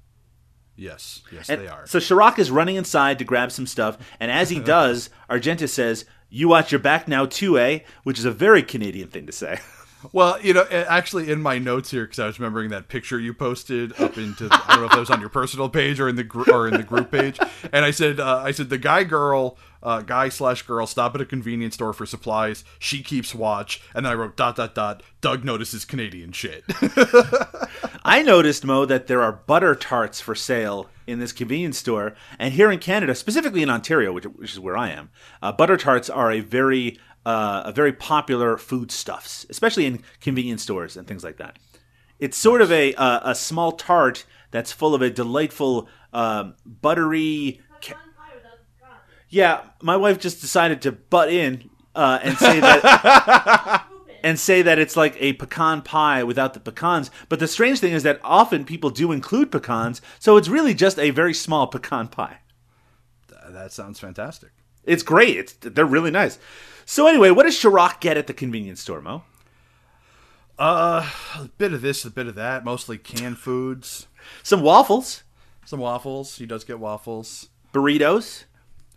Speaker 3: Yes. Yes,
Speaker 5: And
Speaker 3: they are.
Speaker 5: So Shirok is running inside to grab some stuff, and as he [LAUGHS] does, Argenta says, You watch your back now, too, eh? Which is a very Canadian thing to say. [LAUGHS]
Speaker 3: Well, you know, actually, in my notes here, because I was remembering that picture you posted up into, the, I don't know if that was on your personal page or in the gr- or in the group page, and I said, uh, I said the guy girl, uh, guy slash girl stop at a convenience store for supplies. She keeps watch, and then I wrote dot dot dot. Doug notices Canadian shit. [LAUGHS]
Speaker 5: I noticed, Mo, that there are butter tarts for sale in this convenience store, and here in Canada, specifically in Ontario, which, which is where I am, uh, butter tarts are a very uh, a very popular foodstuffs, especially in convenience stores and things like that. It's sort of a uh, a small tart that's full of a delightful um, buttery. Ca- yeah, my wife just decided to butt in uh, and say that [LAUGHS] and say that it's like a pecan pie without the pecans. But the strange thing is that often people do include pecans, so it's really just a very small pecan pie.
Speaker 3: that sounds fantastic.
Speaker 5: It's great. It's they're really nice. So anyway, what does Shirok get at the convenience store, Mo?
Speaker 3: Uh, a bit of this, a bit of that. Mostly canned foods,
Speaker 5: Some waffles,
Speaker 3: some waffles. He does get waffles.
Speaker 5: burritos.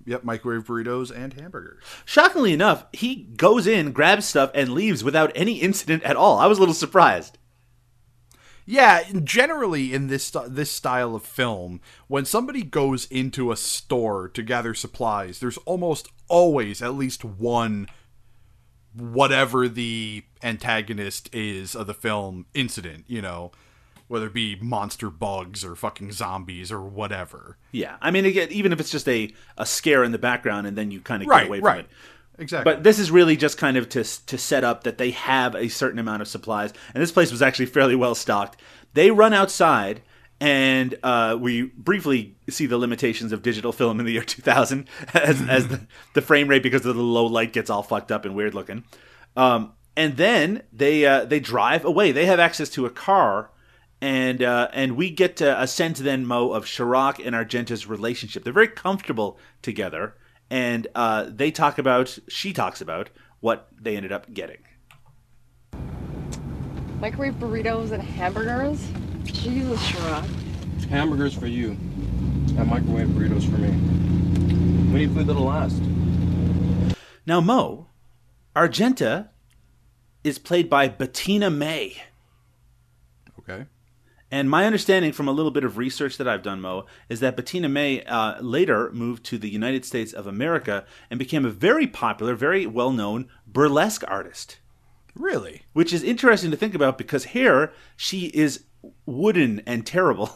Speaker 3: Yep, microwave burritos and hamburgers.
Speaker 5: Shockingly enough, he goes in, grabs stuff, and leaves without any incident at all. I was a little surprised.
Speaker 3: Yeah, generally in this this style of film, when somebody goes into a store to gather supplies, there's almost always at least one whatever the antagonist is of the film incident, you know, whether it be monster bugs or fucking zombies or whatever.
Speaker 5: Yeah, I mean, again, even if it's just a, a scare in the background, and then you kind of
Speaker 3: Right,
Speaker 5: get away from
Speaker 3: right.
Speaker 5: it.
Speaker 3: Exactly.
Speaker 5: But this is really just kind of to to set up that they have a certain amount of supplies, and this place was actually fairly well stocked. They run outside, and uh, we briefly see the limitations of digital film in the year 2000 [LAUGHS] as, as the, [LAUGHS] the frame rate because of the low light gets all fucked up and weird looking. Um, and then they uh, they drive away. They have access to a car. And uh, and we get to a sense then Mo of Shirok and Argenta's relationship. They're very comfortable together, and uh, they talk about she talks about what they ended up getting.
Speaker 8: Microwave burritos and hamburgers? Jesus, Shira.
Speaker 9: Hamburgers for you, and microwave burritos for me. We need food that'll last.
Speaker 5: Now Mo, Argenta is played by Bettina May.
Speaker 3: okay.
Speaker 5: And my understanding from a little bit of research that I've done, Mo, is that Bettina May uh, later moved to the United States of America and became a very popular, very well known burlesque artist.
Speaker 3: Really?
Speaker 5: Which is interesting to think about because here she is wooden and terrible. [LAUGHS] [LAUGHS]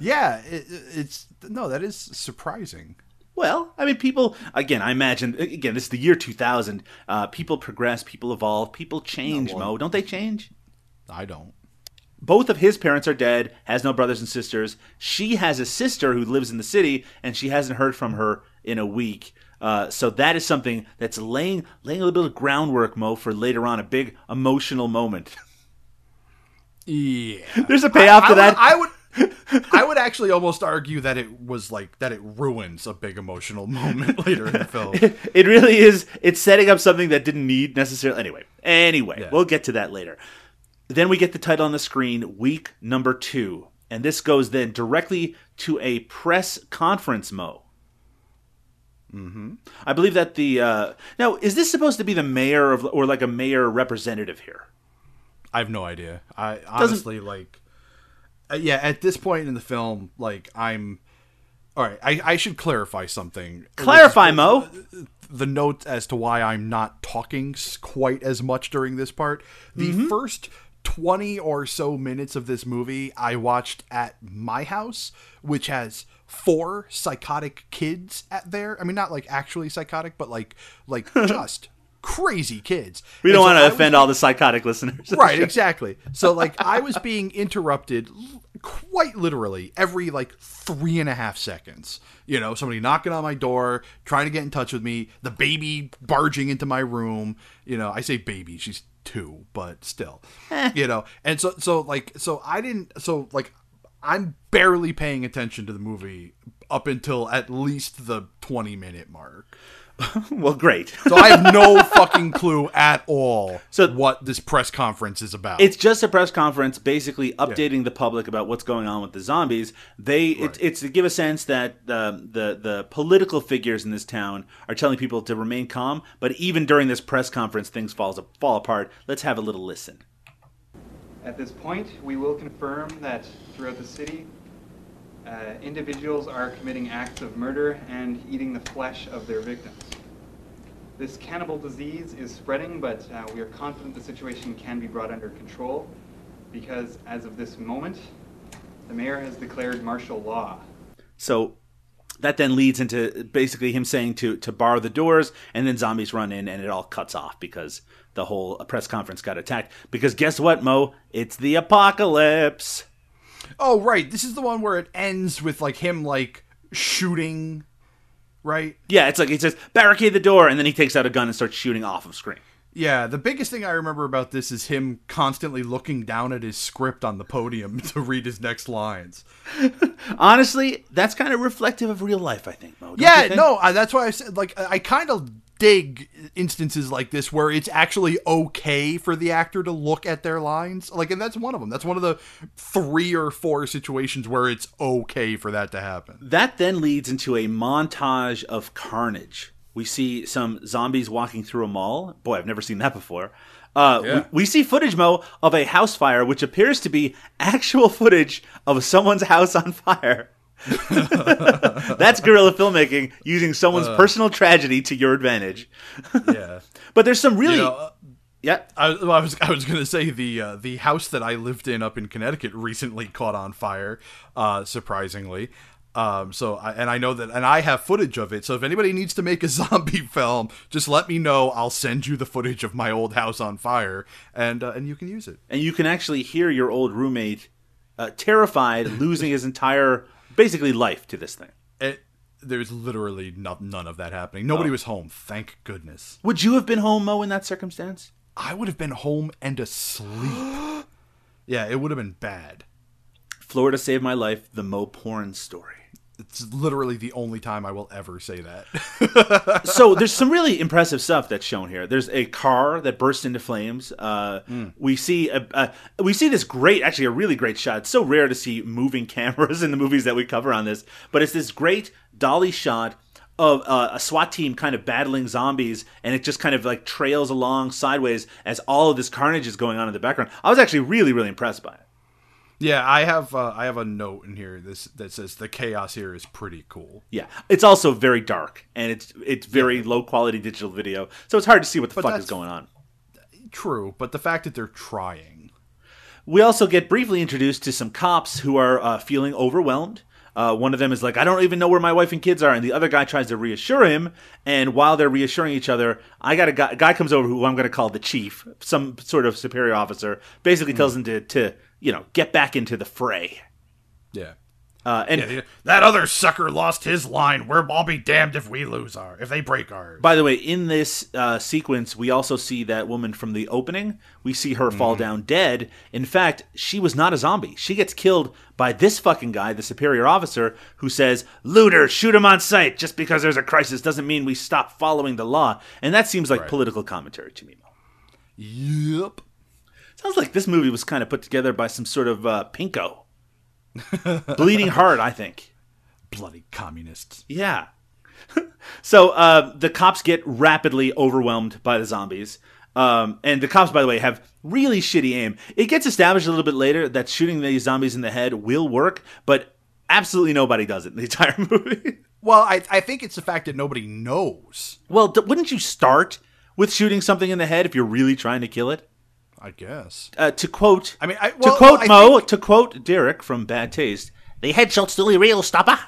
Speaker 3: yeah, it, it's no, that is surprising.
Speaker 5: Well, I mean, people, again, I imagine, again, this is the year 2000. Uh, people progress, people evolve, people change,
Speaker 3: No, well-
Speaker 5: Mo. Don't they change?
Speaker 3: I don't.
Speaker 5: Both of his parents are dead, has no brothers and sisters. She has a sister who lives in the city, and she hasn't heard from her in a week. Uh, so that is something that's laying laying a little bit of groundwork, Mo, for later on a big emotional moment. [LAUGHS]
Speaker 3: Yeah.
Speaker 5: There's a payoff
Speaker 3: I,
Speaker 5: to
Speaker 3: I
Speaker 5: that.
Speaker 3: Would, I would [LAUGHS] I would actually almost argue that it was like that it ruins a big emotional [LAUGHS] moment later in the film.
Speaker 5: it really is. It's setting up something that didn't need necessarily. Anyway, anyway,
Speaker 3: Yeah.
Speaker 5: we'll get to that later. Then we get the title on the screen, week number two, and this goes then directly to a press conference. Mo. Mm-hmm. I believe that the uh, now is this supposed to be the mayor of or like a mayor representative here?
Speaker 3: I have no idea. I honestly like uh, yeah, at this point in the film, like I'm all right, I, I should clarify something.
Speaker 5: Clarify, Mo.
Speaker 3: the note as to why I'm not talking quite as much during this part. The
Speaker 5: Mm-hmm.
Speaker 3: first 20 or so minutes of this movie I watched at my house, which has four psychotic kids at there. I mean not like actually psychotic, but like like [LAUGHS] just crazy kids.
Speaker 5: We don't
Speaker 3: so
Speaker 5: want
Speaker 3: I
Speaker 5: to
Speaker 3: was
Speaker 5: offend all the psychotic listeners. [LAUGHS]
Speaker 3: right exactly so like i was being interrupted quite literally every like three and a half seconds you know somebody knocking on my door trying to get in touch with me the baby barging into my room you know i say baby she's two but still eh. you know? And so so like so i didn't so like i'm barely paying attention to the movie up until at least the 20 minute mark [LAUGHS]
Speaker 5: well, great.
Speaker 3: so i have no [LAUGHS] fucking clue at all
Speaker 5: So-
Speaker 3: what this press conference is about
Speaker 5: It's just a press conference, basically updating the public about what's going on with the zombies. They it, it's to give a sense that um, the the political figures in this town are telling people to remain calm. But even during this press conference, things falls fall apart. Let's have a little listen.
Speaker 1: At this point, we will confirm that throughout the city, uh, individuals are committing acts of murder and eating the flesh of their victims. This cannibal disease is spreading, but uh, we are confident the situation can be brought under control because, as of this moment, the mayor has declared martial law.
Speaker 5: So that then leads into basically him saying to to bar the doors, and then zombies run in, and it all cuts off because the whole press conference got attacked. Because guess what, Mo? It's the apocalypse.
Speaker 3: Oh, right. This is the one where it ends with like him like shooting, right?
Speaker 5: Yeah, it's like he says barricade the door, and then he takes out a gun and starts shooting off of screen.
Speaker 3: Yeah, the biggest thing I remember about this is him constantly looking down at his script on the podium [LAUGHS] to read his next lines. [LAUGHS]
Speaker 5: Honestly, that's kind of reflective of real life, I think, Mo.
Speaker 3: yeah,
Speaker 5: think?
Speaker 3: no, I, that's why I said like I kind of dig instances like this where it's actually okay for the actor to look at their lines. Like, and that's one of them. That's one of the three or four situations where it's okay for that to happen.
Speaker 5: That then leads into a montage of carnage. We see some zombies walking through a mall. Boy, I've never seen that before. Uh,
Speaker 3: Yeah.
Speaker 5: we, we see footage, Mo, of a house fire, which appears to be actual footage of someone's house on fire. [LAUGHS] That's guerrilla filmmaking using someone's personal tragedy to your advantage.
Speaker 3: Yeah. [LAUGHS]
Speaker 5: But there's some really.
Speaker 3: You know, uh,
Speaker 5: yeah.
Speaker 3: I, well, I was I was gonna say the uh, the house that I lived in up in Connecticut recently caught on fire, uh, surprisingly. Um, so I, and I know that, and I have footage of it. So if anybody needs to make a [LAUGHS] zombie film, just let me know. I'll send you the footage of my old house on fire, and uh, and you can use it.
Speaker 5: and you can actually hear your old roommate uh, terrified, losing his entire basically life to this thing.
Speaker 3: it there's literally no, none of that happening. Nobody
Speaker 5: Oh.
Speaker 3: was home, thank goodness.
Speaker 5: Would you have been home, Mo, in that circumstance?
Speaker 3: I would have been home and asleep. [GASPS] yeah, it would have been bad.
Speaker 5: Florida saved my life. The Mo porn story.
Speaker 3: It's literally the only time I will ever say that. [LAUGHS]
Speaker 5: so there's some really impressive stuff that's shown here. There's a car that bursts into flames. Uh, We see a, a, we see this great, actually a really great shot. It's so rare to see moving [LAUGHS] cameras in the movies that we cover on this, but it's this great dolly shot of uh, a SWAT team kind of battling zombies, and it just kind of like trails along sideways as all of this carnage is going on in the background. I was actually really, really impressed by it.
Speaker 3: Yeah, I have uh, I have a note in here this that says the chaos here is pretty cool.
Speaker 5: Yeah, it's also very dark, and it's it's very low quality digital video, so it's hard to see what the
Speaker 3: But
Speaker 5: fuck is going on.
Speaker 3: True, but the fact that they're trying.
Speaker 5: We also get briefly introduced to some cops who are uh, feeling overwhelmed. Uh, one of them is like, I don't even know where my wife and kids are. And the other guy tries to reassure him. And while they're reassuring each other, I got a guy, a guy comes over who I'm going to call the chief, some sort of superior officer, basically tells him to, to, you know, get back into the fray.
Speaker 3: Yeah.
Speaker 5: Uh, and
Speaker 3: Yeah, that other sucker lost his line. We're I'll be damned if we lose our if they break ours.
Speaker 5: by the way, in this uh, sequence, we also see that woman from the opening. We see her fall down dead. In fact, she was not a zombie. She gets killed by this fucking guy, the superior officer, who says, Looter, shoot him on sight. Just because there's a crisis doesn't mean we stop following the law. And that seems like political commentary to me.
Speaker 3: Yep.
Speaker 5: Sounds like this movie was kind of put together by some sort of uh, pinko. Bleeding heart, I think.
Speaker 3: Bloody communists.
Speaker 5: Yeah. [LAUGHS] so uh, the cops get rapidly overwhelmed by the zombies. Um, and the cops, by the way, have really shitty aim. It gets established a little bit later that shooting these zombies in the head will work, but absolutely nobody does it in the [LAUGHS] entire movie.
Speaker 3: Well, I I think it's the fact that nobody knows.
Speaker 5: well, d- wouldn't you start with shooting something in the head if you're really trying to kill it?
Speaker 3: I guess.
Speaker 5: Uh, to quote,
Speaker 3: I mean, I,
Speaker 5: to quote
Speaker 3: I
Speaker 5: Mo,
Speaker 3: think-
Speaker 5: to quote Derek from Bad Taste, the headshot's still real stopper.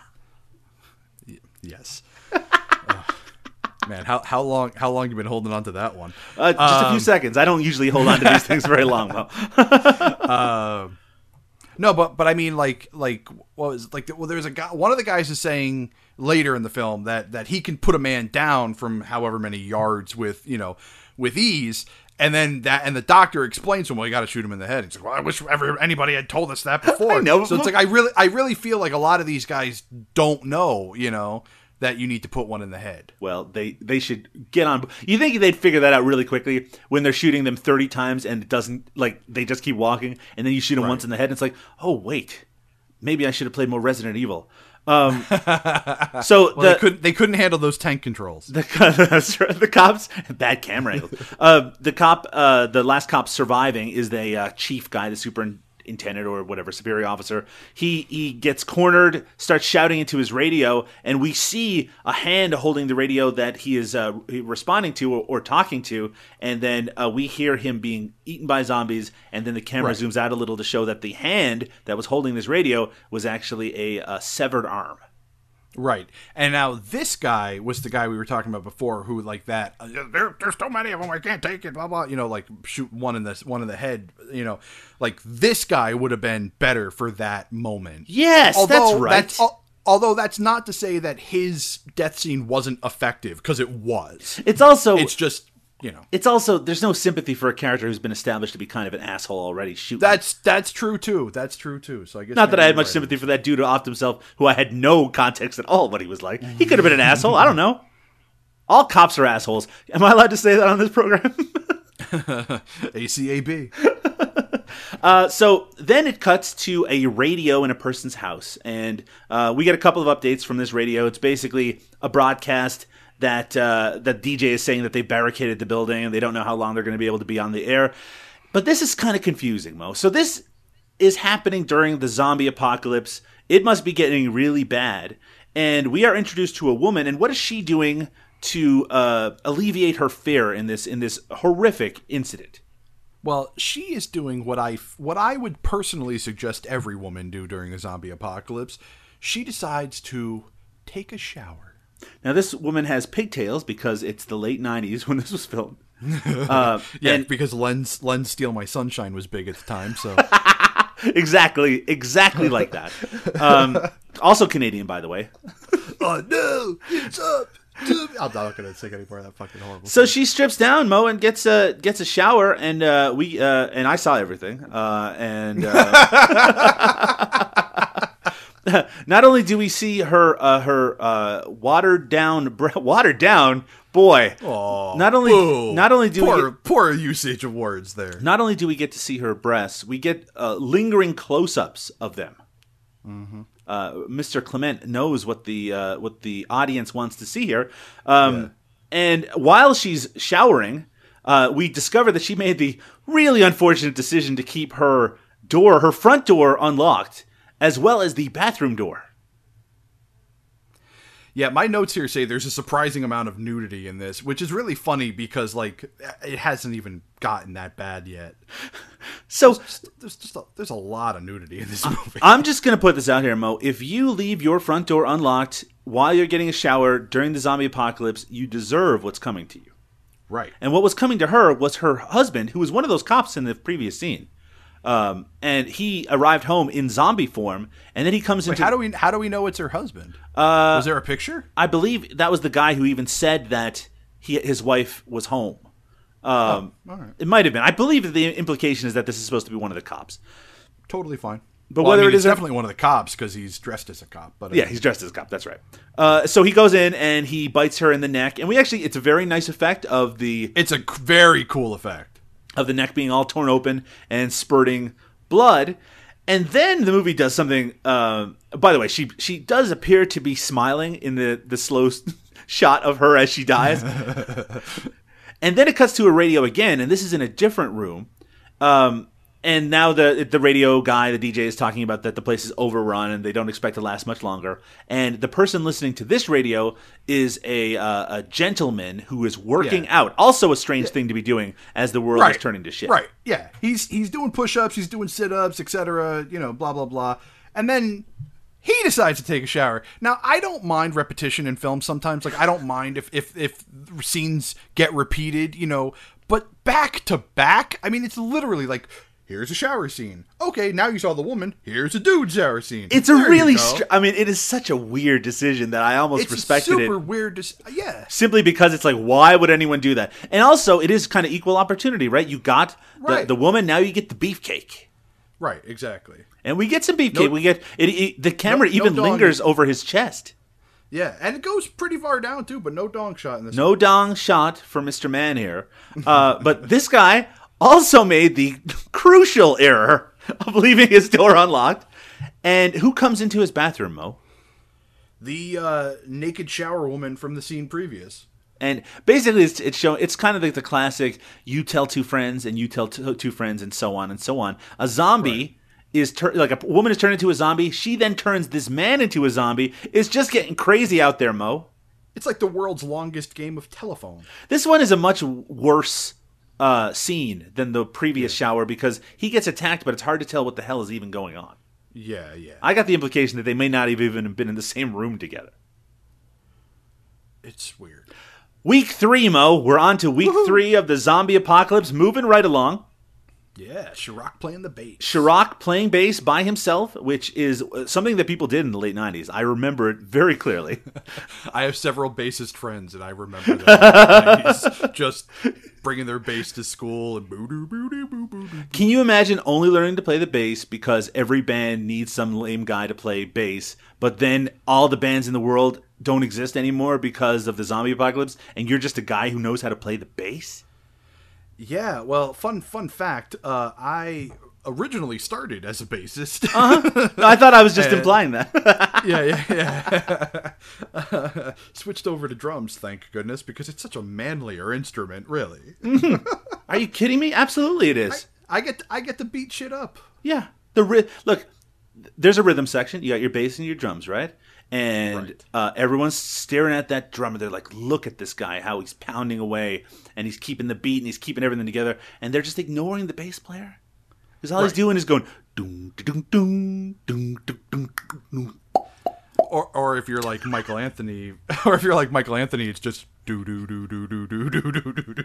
Speaker 3: yes. [LAUGHS] Man, how how long how long you been holding on to that one?
Speaker 5: Uh, just a few seconds. I don't usually hold on to these things very long, [LAUGHS] Mo.
Speaker 3: No, but but I mean, like like what was like? Well, there's a guy. One of the guys is saying later in the film that that he can put a man down from however many yards with you know with ease. And then that, and the doctor explains to him, "Well, you got to shoot him in the head." He's like, "Well, I wish ever anybody had told us that [LAUGHS] before."
Speaker 5: I know.
Speaker 3: So it's like I really, I really feel like a lot of these guys don't know, you know, that you need to put one in the head.
Speaker 5: Well, they they should get on. You think they'd figure that out really quickly when they're shooting them thirty times and it doesn't like they just keep walking and then you shoot them once in the head and it's like, oh wait, maybe I should have played more Resident Evil. Um, [LAUGHS] so
Speaker 3: Well,
Speaker 5: the,
Speaker 3: they couldn't, they couldn't handle those tank controls.
Speaker 5: the, [LAUGHS] the cops bad camera angles. [LAUGHS] Uh, the cop, uh, the last cop surviving is the uh, chief guy, the superintendent or whatever superior officer. He he gets cornered, starts shouting into his radio, and we see a hand holding the radio that he is uh, responding to or, or talking to, and then uh, we hear him being eaten by zombies, and then the camera
Speaker 3: Right.
Speaker 5: zooms out a little to show that the hand that was holding this radio was actually a, uh severed arm.
Speaker 3: Right. And now this guy was the guy we were talking about before who like that uh, there, there's so many of them I can't take it blah blah you know like shoot one in the one in the head you know like this guy would have been better for that moment.
Speaker 5: Yes, that's right.
Speaker 3: al- although that's not to say that his death scene wasn't effective because it was.
Speaker 5: It's also
Speaker 3: It's just, you know.
Speaker 5: It's also there's no sympathy for a character who's been established to be kind of an asshole already. Shoot,
Speaker 3: That's that's true too. That's true too. So I guess
Speaker 5: not that I had much
Speaker 3: right.
Speaker 5: sympathy for that dude who offed himself, who I had no context at all what he was like. He could have been an asshole. I don't know. All cops are assholes. Am I allowed to say that on this program? [LAUGHS]
Speaker 3: ACAB.
Speaker 5: Uh, so then it cuts to a radio in a person's house, and uh, we get a couple of updates from this radio. It's basically a broadcast that uh, that DJ is saying that they barricaded the building and they don't know how long they're going to be able to be on the air. But this is kind of confusing, Mo. So this is happening during the zombie apocalypse. It must be getting really bad, and we are introduced to a woman. And what is she doing to uh, alleviate her fear in this in this horrific incident?
Speaker 3: Well, she is doing what I what I would personally suggest every woman do during a zombie apocalypse. She decides to take a shower.
Speaker 5: Now, this woman has pigtails because it's the late 90s when this was filmed. [LAUGHS] Uh,
Speaker 3: Yeah,
Speaker 5: and
Speaker 3: because Len's Len's Steal My Sunshine was big at the time, so [LAUGHS]
Speaker 5: exactly, exactly like that. Um, also Canadian, by the way. [LAUGHS]
Speaker 3: Oh no, it's up. I'm not gonna sing any more of that fucking horrible.
Speaker 5: So she strips down Mo and gets a gets a shower, and uh, we uh, and I saw everything. Uh, and uh, [LAUGHS] not only do we see her uh, her uh, watered down [LAUGHS] watered down boy. not only
Speaker 3: Whoa.
Speaker 5: not only do we
Speaker 3: poor
Speaker 5: get,
Speaker 3: poor usage of words there.
Speaker 5: not only do we get to see her breasts, we get uh, lingering close ups of them. uh, Mr. Clement knows what the uh, what the audience wants to see here. Um, And while she's showering, uh, we discover that she made the really unfortunate decision to keep her door, her front door, unlocked, as well as the bathroom door.
Speaker 3: Yeah, my notes here say there's a surprising amount of nudity in this, which is really funny because like it hasn't even gotten that bad yet. [LAUGHS]
Speaker 5: So
Speaker 3: There's just a, there's a lot of nudity in this movie.
Speaker 5: I'm just gonna put this out here, Mo. If you leave your front door unlocked while you're getting a shower during the zombie apocalypse, you deserve what's coming to you.
Speaker 3: right.
Speaker 5: And what was coming to her was her husband, who was one of those cops in the previous scene. Um, and he arrived home in zombie form, and then he comes
Speaker 3: Wait,
Speaker 5: into.
Speaker 3: how do we how do we know it's her husband?
Speaker 5: Uh,
Speaker 3: Was there a picture?
Speaker 5: I believe that was the guy who even said that he his wife was home. Um,
Speaker 3: right.
Speaker 5: It might have been. I believe that the implication is that this is supposed to be one of the cops.
Speaker 3: Totally fine.
Speaker 5: But
Speaker 3: Well, I
Speaker 5: whether
Speaker 3: mean, it's definitely one of the cops because he's dressed as a cop. But uh,
Speaker 5: Yeah, he's dressed as a cop. That's right. Uh, so he goes in and he bites her in the neck, and we actually it's a very nice effect of the
Speaker 3: it's a very cool effect.
Speaker 5: Of the neck being all torn open and spurting blood. And then the movie does something. Uh, by the way, she she does appear to be smiling in the the slow [LAUGHS] shot of her as she dies. [LAUGHS] and then it cuts to a radio again, and this is in a different room. Um, and now the the radio guy, the DJ, is talking about that the place is overrun and they don't expect to last much longer. And the person listening to this radio is a uh, a gentleman who is working
Speaker 3: Yeah.
Speaker 5: out. Also, a strange thing to be doing as the world is turning to shit.
Speaker 3: Right. Yeah. He's he's doing push-ups, he's doing sit-ups, etc. You know, blah blah blah, and then he decides to take a shower. Now, I don't mind repetition in film sometimes. Like I don't mind if if if scenes get repeated. You know, but back to back. I mean, it's literally like. Here's a shower scene. Okay, now you saw the woman. Here's a dude shower scene.
Speaker 5: It's a
Speaker 3: There you
Speaker 5: really, str- I mean, it is such a weird decision that I almost
Speaker 3: it's
Speaker 5: respected
Speaker 3: super
Speaker 5: it
Speaker 3: weird. To, yeah,
Speaker 5: simply because it's like, why would anyone do that? And also, it is kind of equal opportunity, right? You got the,
Speaker 3: Right.
Speaker 5: the woman, now you get the beefcake.
Speaker 3: right, exactly.
Speaker 5: And we get some beefcake.
Speaker 3: No-
Speaker 5: we get it, it- the camera
Speaker 3: no
Speaker 5: even
Speaker 3: dong.
Speaker 5: lingers over his chest.
Speaker 3: Yeah, and it goes pretty far down too, but no dong shot in this.
Speaker 5: No dong shot for Mr. Man here. Uh, but this guy also made the crucial error of leaving his door unlocked. And who comes into his bathroom, Mo?
Speaker 3: the uh, naked shower woman from the scene previous.
Speaker 5: And basically, it's it's show it's kind of like the classic: you tell two friends, and you tell two, two friends, and so on and so on. A zombie is tur- like a woman is turned into a zombie. She then turns this man into a zombie. It's just getting crazy out there, Mo.
Speaker 3: It's like the world's longest game of telephone.
Speaker 5: This one is a much worse uh, scene than the previous shower because he gets attacked, but it's hard to tell what the hell is even going on.
Speaker 3: Yeah, yeah.
Speaker 5: I got the implication that they may not have even been in the same room together.
Speaker 3: It's weird.
Speaker 5: Week three, Mo. We're on to week three of the zombie apocalypse, moving right along.
Speaker 3: Yeah, Chirac playing the bass.
Speaker 5: Chirac playing bass by himself, which is uh, something that people did in the late 90s. I remember it very clearly. [LAUGHS]
Speaker 3: I have several bassist friends, and I remember them He's [LAUGHS] just bringing their bass to school and boo doo boo doo boo boo doo.
Speaker 5: Can you imagine only learning to play the bass because every band needs some lame guy to play bass, but then all the bands in the world don't exist anymore because of the zombie apocalypse, and you're just a guy who knows how to play the bass?
Speaker 3: Yeah, well, fun fun fact. Uh, I originally started as a bassist.
Speaker 5: I thought I was just [LAUGHS]
Speaker 3: And-
Speaker 5: implying that. [LAUGHS]
Speaker 3: yeah, yeah, yeah. [LAUGHS] Switched over to drums, thank goodness, because it's such a manlier instrument. Really,
Speaker 5: Are you kidding me? Absolutely, it is.
Speaker 3: I get I get to beat shit up.
Speaker 5: Yeah. The ry- look, there's a rhythm section. You got your bass and your drums, right? And uh, everyone's staring at that drummer. they're like, "Look at this guy! How he's pounding away, and he's keeping the beat, and he's keeping everything together." And they're just ignoring the bass player because all he's doing is going doom doom doom doom doom doom.
Speaker 3: Or or if you're like Michael Anthony, [LAUGHS] or if you're like Michael Anthony, it's just do do do do do do do do do do.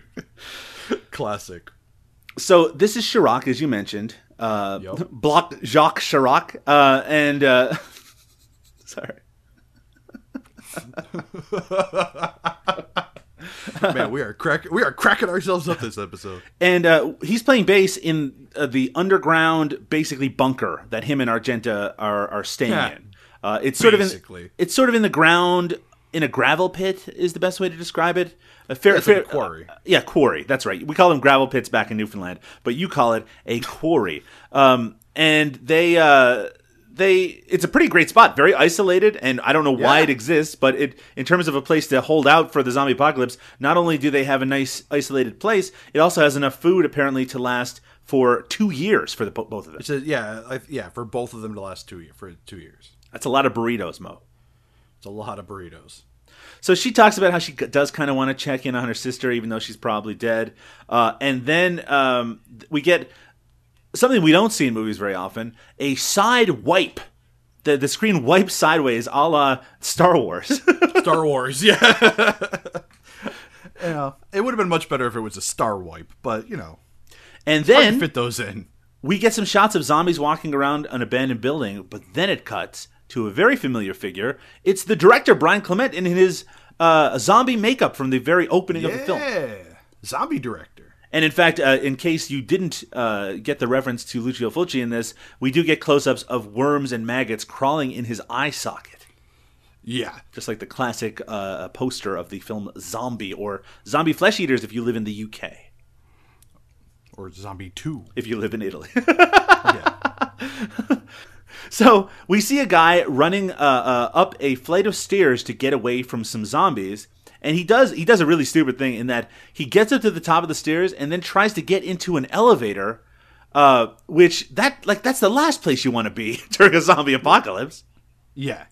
Speaker 3: [LAUGHS] Classic.
Speaker 5: So this is Chirac, as you mentioned, uh,
Speaker 3: Yup. [LAUGHS]
Speaker 5: Block Jacques Chirac, uh, and uh, sorry. [LAUGHS]
Speaker 3: Man, we are crack we are cracking ourselves up this episode.
Speaker 5: And uh, he's playing bass in uh, the underground, basically bunker that him and Argenta are are staying
Speaker 3: Yeah.
Speaker 5: in. Uh, it's sort of in it's sort of in the ground in a gravel pit is the best way to describe it. A fair,
Speaker 3: Yeah, it's like a quarry.
Speaker 5: uh, yeah, quarry. That's right. We call them gravel pits back in Newfoundland, but you call it a quarry. Um, and they uh, they it's a pretty great spot, very isolated, and I don't know why
Speaker 3: Yeah.
Speaker 5: it exists, but it in terms of a place to hold out for the zombie apocalypse, not only do they have a nice isolated place, it also has enough food apparently to last for two years for the both of them.
Speaker 3: A, yeah, I, yeah, for both of them to last two year, for two years.
Speaker 5: That's a lot of burritos, Mo.
Speaker 3: It's a lot of burritos.
Speaker 5: So she talks about how she does kind of want to check in on her sister, even though she's probably dead. Uh, and then um, we get something we don't see in movies very often: a side wipe. The the screen wipes sideways, a la Star Wars. [LAUGHS]
Speaker 3: Star Wars, yeah. yeah, it would have been much better if it was a star wipe, but you know,
Speaker 5: and
Speaker 3: hard
Speaker 5: then
Speaker 3: to fit those in.
Speaker 5: we get some shots of zombies walking around an abandoned building, but then it cuts to a very familiar figure. It's the director Brian Clement in his uh, zombie makeup from the very opening of the film.
Speaker 3: Zombie director.
Speaker 5: And in fact, uh, in case you didn't uh, get the reference to Lucio Fulci in this, we do get close-ups of worms and maggots crawling in his eye socket,
Speaker 3: Yeah,
Speaker 5: just like the classic uh, poster of the film Zombie or Zombie Flesh Eaters if you live in the UK,
Speaker 3: or zombie two.
Speaker 5: if you live in Italy. [LAUGHS] So we see a guy running uh, uh, up a flight of stairs to get away from some zombies, and he does he does a really stupid thing in that he gets up to the top of the stairs and then tries to get into an elevator, uh, which that like that's the last place you want to be [LAUGHS] during a zombie apocalypse.
Speaker 3: Yeah,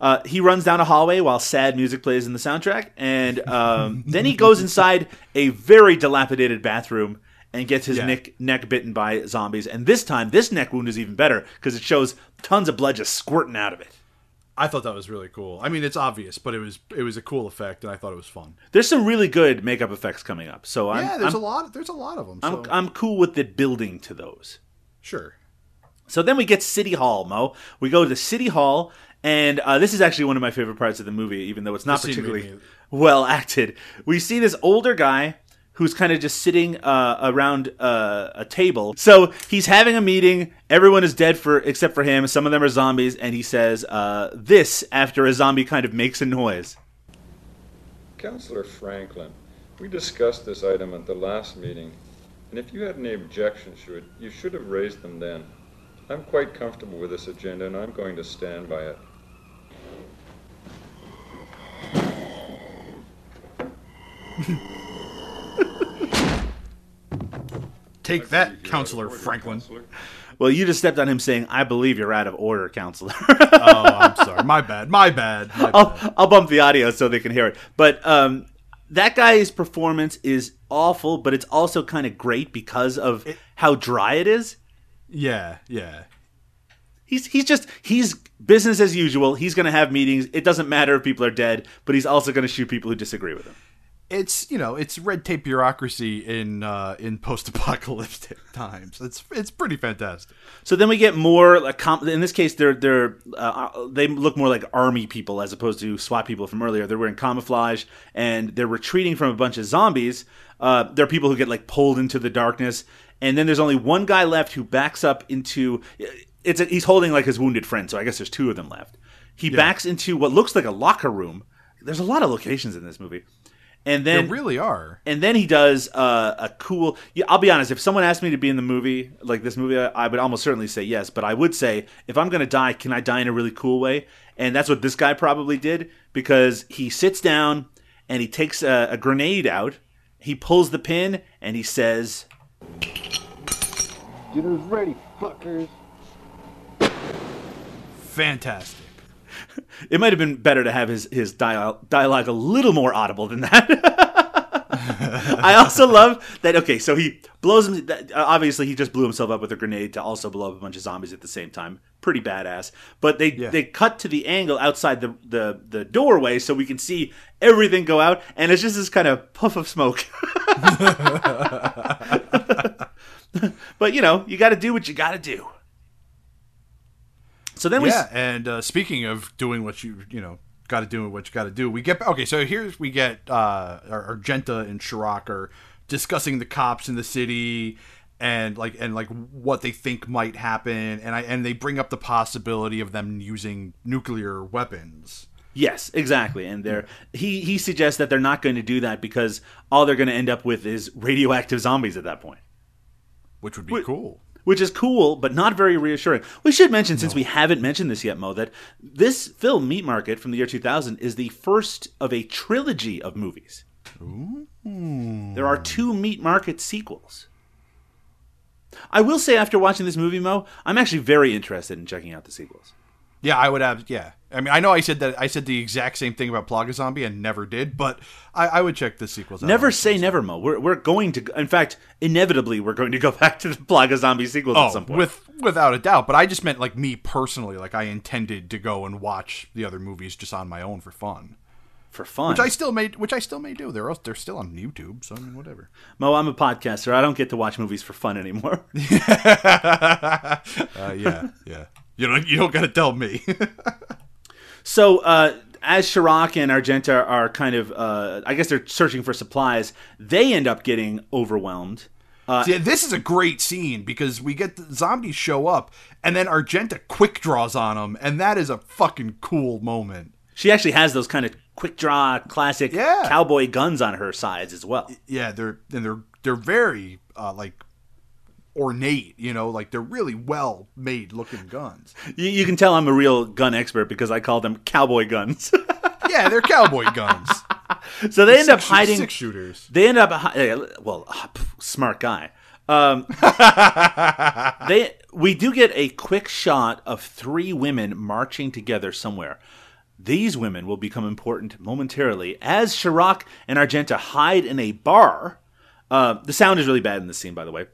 Speaker 5: Uh, he runs down a hallway while sad music plays in the soundtrack, and um, [LAUGHS] then he goes inside a very dilapidated bathroom and gets his
Speaker 3: Yeah.
Speaker 5: neck neck bitten by zombies. And this time, this neck wound is even better because it shows tons of blood just squirting out of it.
Speaker 3: I thought that was really cool. I mean, it's obvious, but it was it was a cool effect, and I thought it was fun.
Speaker 5: There's some really good makeup effects coming up, so I'm
Speaker 3: yeah, there's
Speaker 5: I'm,
Speaker 3: a lot. There's a lot of them. So.
Speaker 5: I'm, I'm cool with the building to those.
Speaker 3: sure.
Speaker 5: So then we get City Hall, Mo. We go to City Hall, and uh, this is actually one of my favorite parts of the movie, even though it's not
Speaker 3: This
Speaker 5: particularly well acted. We see this older guy who's kind of just sitting uh, around uh, a table. So he's having a meeting. Everyone is dead for except for him. Some of them are zombies, and he says uh, this after a zombie kind of makes a noise.
Speaker 10: Councillor Franklin, we discussed this item at the last meeting, and if you had any objections to it, you should have raised them then. I'm quite comfortable with this agenda, and I'm going to stand by it. [LAUGHS]
Speaker 3: Take that, Counselor Franklin.
Speaker 5: Well, you just stepped on him saying, "I believe you're out of order, counselor." [LAUGHS]
Speaker 3: oh, I'm sorry. My bad. My bad. My bad.
Speaker 5: I'll, I'll bump the audio so they can hear it. But um, that guy's performance is awful, but it's also kind of great because of how dry it is.
Speaker 3: Yeah, yeah.
Speaker 5: He's he's just he's business as usual. He's going to have meetings. It doesn't matter if people are dead, but he's also going to shoot people who disagree with him.
Speaker 3: It's you know it's red tape bureaucracy in uh, in post apocalyptic [LAUGHS] times. It's it's pretty fantastic.
Speaker 5: So then we get more like com- in this case they're they're uh, they look more like army people as opposed to SWAT people from earlier. They're wearing camouflage and they're retreating from a bunch of zombies. Uh, there are people who get like pulled into the darkness, and then there's only one guy left who backs up into. It's a, he's holding like his wounded friend, so I guess there's two of them left. He backs into what looks like a locker room. There's a lot of locations in this movie, and then
Speaker 3: They really are.
Speaker 5: and then he does uh, a cool. Yeah, I'll be honest. If someone asked me to be in the movie, like this movie, I, I would almost certainly say yes. But I would say, if I'm going to die, can I die in a really cool way? And that's what this guy probably did because he sits down and he takes a, a grenade out. He pulls the pin and he says,
Speaker 9: Dinner's ready, fuckers.
Speaker 3: Fantastic. [LAUGHS]
Speaker 5: "It might have been better to have his his dial- dialogue a little more audible than that." [LAUGHS] I also love that. Okay, so he blows him. uh, Obviously, he just blew himself up with a grenade to also blow up a bunch of zombies at the same time. Pretty badass. But they
Speaker 3: Yeah.
Speaker 5: they cut to the angle outside the, the the doorway so we can see everything go out, and it's just this kind of puff of smoke. [LAUGHS] but you know, you got to do what you got to do. So then we
Speaker 3: yeah, and uh, speaking of doing what you you know got to do what you got to do, we get okay. So here's we get uh, Argenta and Chirac are discussing the cops in the city and like and like what they think might happen, and I and they bring up the possibility of them using nuclear weapons.
Speaker 5: Yes, exactly. And they're he he suggests that they're not going to do that because all they're going to end up with is radioactive zombies at that point.
Speaker 3: Which would be cool.
Speaker 5: Which is cool, but not very reassuring. We should mention, since we haven't mentioned this yet, Mo, that this film, Meat Market from the year 2000, is the first of a trilogy of movies. There are two Meat Market sequels. I will say, after watching this movie, Mo, I'm actually very interested in checking out the sequels.
Speaker 3: Yeah, I would have. Yeah, I mean, I know I said that I said the exact same thing about Plaga Zombie and never did, but I, I would check the sequels. out.
Speaker 5: Never say never, Mo. We're, we're going to, in fact, inevitably, we're going to go [LAUGHS] back to the Plaga Zombie sequels
Speaker 3: Oh,
Speaker 5: at some point.
Speaker 3: with without a doubt. But I just meant like me personally. Like I intended to go and watch the other movies just on my own for fun,
Speaker 5: for fun.
Speaker 3: which I still may, which I still may do. They're they're still on YouTube, so I mean, whatever.
Speaker 5: Mo, I'm a podcaster. I don't get to watch movies for fun anymore. [LAUGHS]
Speaker 3: uh, yeah, yeah. You don't you don't got to tell me. [LAUGHS]
Speaker 5: So, uh, as Chirac and Argenta are kind of, uh, I guess they're searching for supplies, they end up getting overwhelmed. Uh,
Speaker 3: See, this is a great scene because we get the zombies show up, and then Argenta quick draws on them, and that is a fucking cool moment.
Speaker 5: She actually has those kind of quick draw, classic
Speaker 3: Yeah.
Speaker 5: cowboy guns on her sides as well.
Speaker 3: Yeah, they're and they're they're very uh, like ornate, you know, like they're really well made looking guns.
Speaker 5: You, you can tell I'm a real gun expert because I call them cowboy guns. [LAUGHS]
Speaker 3: Yeah, they're cowboy guns.
Speaker 5: so they end up hiding.
Speaker 3: six shooters.
Speaker 5: They end up well, [LAUGHS] smart guy. Um, [LAUGHS] they we do get a quick shot of three women marching together somewhere. These women will become important momentarily as Chirac and Argenta hide in a bar. Uh, the sound is really bad in this scene, by the way.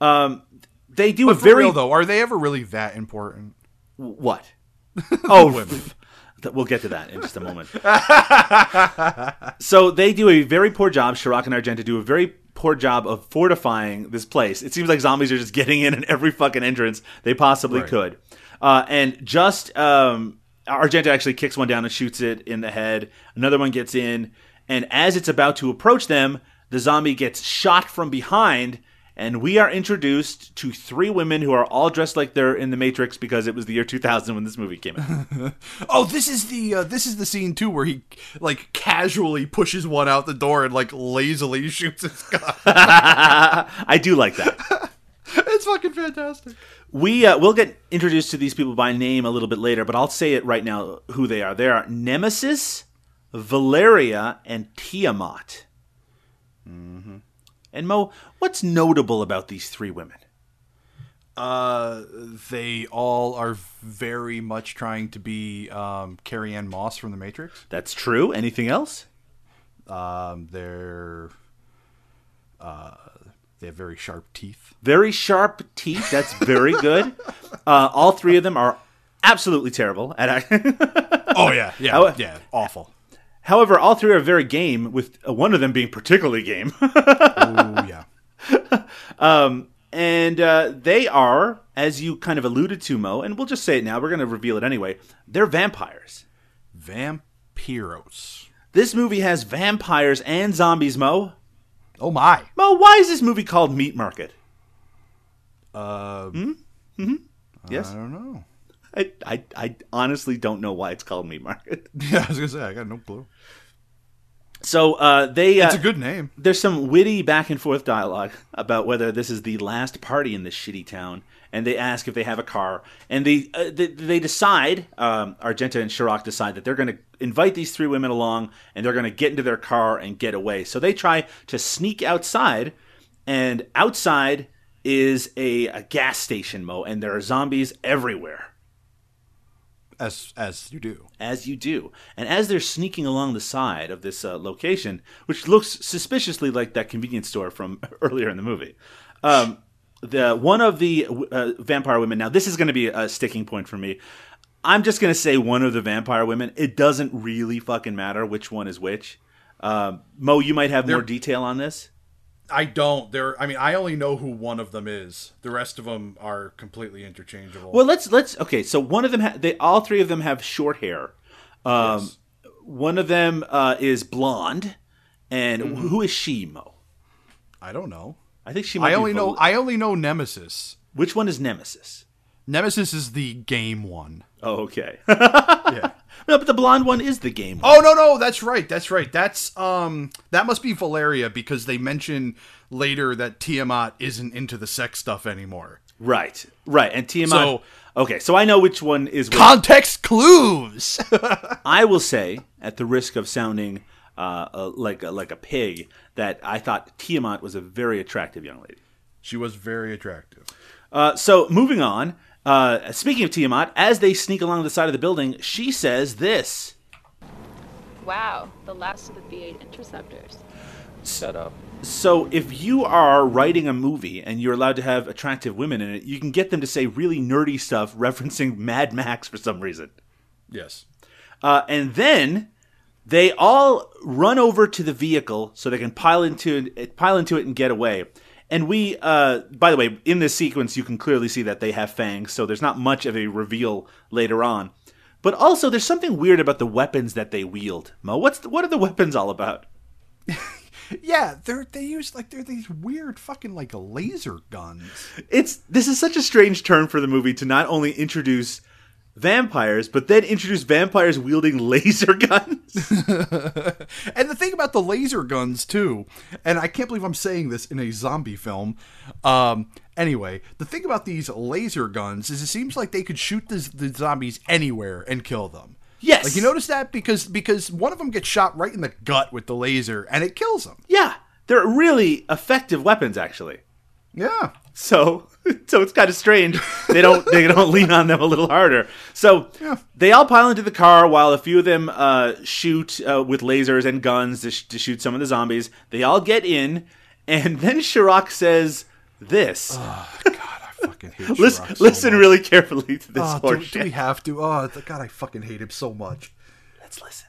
Speaker 5: Um, they do
Speaker 3: But
Speaker 5: a very
Speaker 3: real though, are they ever really that important?
Speaker 5: what? [LAUGHS] Oh,
Speaker 3: women. [LAUGHS]
Speaker 5: we'll get to that in just a moment. so they do a very poor job. Chirac and Argenta do a very poor job of fortifying this place. It seems like zombies are just getting in at every fucking entrance they possibly
Speaker 3: Right.
Speaker 5: could. Uh, and just um, Argenta actually kicks one down and shoots it in the head. Another one gets in, and as it's about to approach them, the zombie gets shot from behind. And we are introduced to three women who are all dressed like they're in the Matrix because it was the year 2000 when this movie came out. [LAUGHS]
Speaker 3: Oh, this is the uh, this is the scene too where he like casually pushes one out the door and like lazily [LAUGHS] shoots his gun. [LAUGHS]
Speaker 5: I do like that.
Speaker 3: it's fucking fantastic.
Speaker 5: We uh, we'll get introduced to these people by name a little bit later, but I'll say it right now who they are. They are Nemesis, Valeria, and Tiamat. Mm-hmm. And Mo, what's notable about these three women?
Speaker 3: Uh, they all are very much trying to be um, Carrie-Anne Moss from The Matrix.
Speaker 5: That's true. Anything else?
Speaker 3: Um, they're uh, they have very sharp teeth.
Speaker 5: Very sharp teeth. That's very good. [LAUGHS] uh, all three of them are absolutely terrible at acting. [LAUGHS]
Speaker 3: Oh yeah, yeah,
Speaker 5: How-
Speaker 3: yeah, awful.
Speaker 5: However, all three are very game, with uh, one of them being particularly game. [LAUGHS]
Speaker 3: Oh yeah.
Speaker 5: Um, and uh, they are, as you kind of alluded to, Mo, and we'll just say it now. We're going to reveal it anyway. They're vampires.
Speaker 3: Vampiros.
Speaker 5: This movie has vampires and zombies, Mo.
Speaker 3: Oh my.
Speaker 5: Mo, why is this movie called Meat Market?
Speaker 3: Uh,
Speaker 5: Yes,
Speaker 3: I don't know.
Speaker 5: I, I, I honestly don't know why it's called Meat Market. [LAUGHS]
Speaker 3: Yeah, I was gonna say I got no clue.
Speaker 5: So uh, they, uh,
Speaker 3: It's a good name.
Speaker 5: there's some witty back and forth dialogue about whether this is the last party in this shitty town, and they ask if they have a car, and they uh, they, they decide, um, Argenta and Chirac decide that they're going to invite these three women along, and they're going to get into their car and get away. So they try to sneak outside, and outside is a, a gas station, Mo, and there are zombies everywhere
Speaker 3: As as you do.
Speaker 5: as you do. And as they're sneaking along the side of this uh, location, which looks suspiciously like that convenience store from [LAUGHS] earlier in the movie, um, the one of the uh, vampire women. Now, this is going to be a sticking point for me. I'm just going to say one of the vampire women. It doesn't really fucking matter which one is which. Um, Mo, you might have more
Speaker 3: They're-
Speaker 5: detail on this.
Speaker 3: I don't. There. I mean, I only know who one of them is. The rest of them are completely interchangeable.
Speaker 5: Well, let's let's okay. So one of them, ha- they all three of them have short hair. Um, One of them uh, is blonde, and
Speaker 3: Mm-hmm.
Speaker 5: who is she, Mo?
Speaker 3: I don't know.
Speaker 5: I think she. Might
Speaker 3: I only know. I only know Nemesis.
Speaker 5: Which one is Nemesis?
Speaker 3: Nemesis is the game one.
Speaker 5: Oh, okay. [LAUGHS]
Speaker 3: Yeah.
Speaker 5: no, but the blonde one is the game.
Speaker 3: Oh no no that's right that's right that's um that must be Valeria because they mention later that Tiamat isn't into the sex stuff anymore.
Speaker 5: Right, right. And Tiamat.
Speaker 3: So-
Speaker 5: okay, so I know which one is which.
Speaker 3: Context clues. [LAUGHS]
Speaker 5: I will say, at the risk of sounding uh, uh, like a, like a pig, that I thought Tiamat was a very attractive young lady.
Speaker 3: she was very attractive.
Speaker 5: Uh, so moving on. Uh, speaking of Tiamat, as they sneak along the side of the building, she says this.
Speaker 11: Wow, the last of the V8 interceptors.
Speaker 9: Shut up.
Speaker 5: So if you are writing a movie and you're allowed to have attractive women in it, you can get them to say really nerdy stuff [LAUGHS] referencing Mad Max for some reason.
Speaker 3: Yes.
Speaker 5: Uh, and then they all run over to the vehicle so they can pile into it, pile into it and get away. And we, uh, by the way, in this sequence, you can clearly see that they have fangs, so there's not much of a reveal later on. But also, there's something weird about the weapons that they wield. Mo, what's the, what are the weapons all about? [LAUGHS]
Speaker 3: Yeah, they're they use like they're these weird fucking like laser guns.
Speaker 5: It's this is such a strange turn for the movie to not only introduce vampires, but then introduce vampires wielding [LAUGHS] laser guns. [LAUGHS]
Speaker 3: and the thing about the laser guns too, and I can't believe I'm saying this in a zombie film. Um, anyway, the thing about these laser guns is it seems like they could shoot the, the zombies anywhere and kill them.
Speaker 5: Yes.
Speaker 3: Like you notice that because because one of them gets shot right in the gut with the laser and it kills them.
Speaker 5: yeah, they're really effective weapons, actually.
Speaker 3: Yeah.
Speaker 5: So, [LAUGHS] so it's kind of strange. They don't they don't lean on them a little harder. So
Speaker 3: Yeah.
Speaker 5: they all pile into the car while a few of them uh, shoot uh, with lasers and guns to, sh- to shoot some of the zombies. They all get in, and [LAUGHS] then Chirac says this.
Speaker 3: Fucking hate
Speaker 5: listen,
Speaker 3: so
Speaker 5: listen
Speaker 3: much.
Speaker 5: really carefully to this
Speaker 3: Oh, do, do we have to? Oh th- God, I fucking hate him so much.
Speaker 5: Let's listen.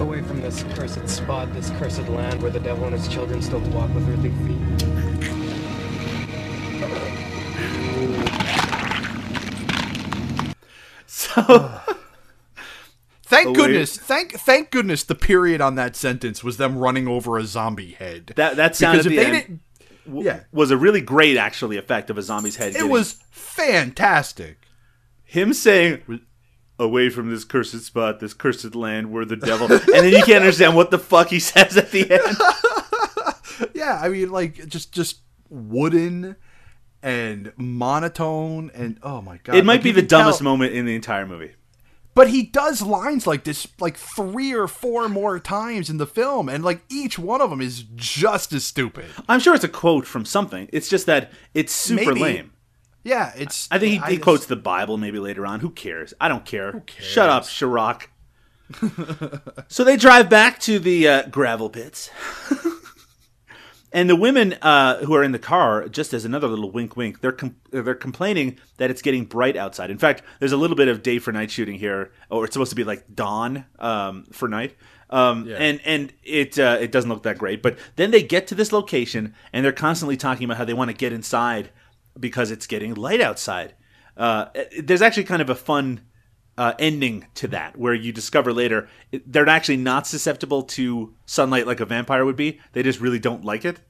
Speaker 9: Away from this cursed spot, this cursed land where the devil and his children still walk with earthly feet. [LAUGHS]
Speaker 5: So. [SIGHS]
Speaker 3: Thank goodness, thank thank goodness the period on that sentence was them running over a zombie head.
Speaker 5: That that sound
Speaker 3: Because if
Speaker 5: the
Speaker 3: they
Speaker 5: end
Speaker 3: didn't- yeah,
Speaker 5: was a really great actually effect of a zombie's head.
Speaker 3: it
Speaker 5: getting-
Speaker 3: was fantastic.
Speaker 5: him saying away from this cursed spot, this cursed land where the devil and then you can't understand what the fuck he says at the end. [LAUGHS]
Speaker 3: Yeah, I mean, like just just wooden and monotone, and oh my god,
Speaker 5: It might
Speaker 3: like,
Speaker 5: be the
Speaker 3: can tell-
Speaker 5: dumbest moment in the entire movie.
Speaker 3: But he does lines like this like three or four more times in the film, and like each one of them is just as stupid.
Speaker 5: I'm sure it's a quote from something. It's just that it's super
Speaker 3: Maybe.
Speaker 5: lame.
Speaker 3: Yeah, it's.
Speaker 5: I think he,
Speaker 3: I
Speaker 5: he
Speaker 3: just-
Speaker 5: quotes the Bible maybe later on. Who cares? I don't care. Shut up, Chirac. [LAUGHS] so they drive back to the uh, gravel pits. [LAUGHS] and the women uh, who are in the car, just as another little wink wink, they're, com- they're complaining that it's getting bright outside. In fact, there's a little bit of day for night shooting here, or it's supposed to be like dawn um, for night. Um, and and it uh, it doesn't look that great, but then they get to this location and they're constantly talking about how they want to get inside because it's getting light outside. Uh, there's actually kind of a fun uh, ending to that where you discover later they're actually not susceptible to sunlight like a vampire would be. They just really don't like it.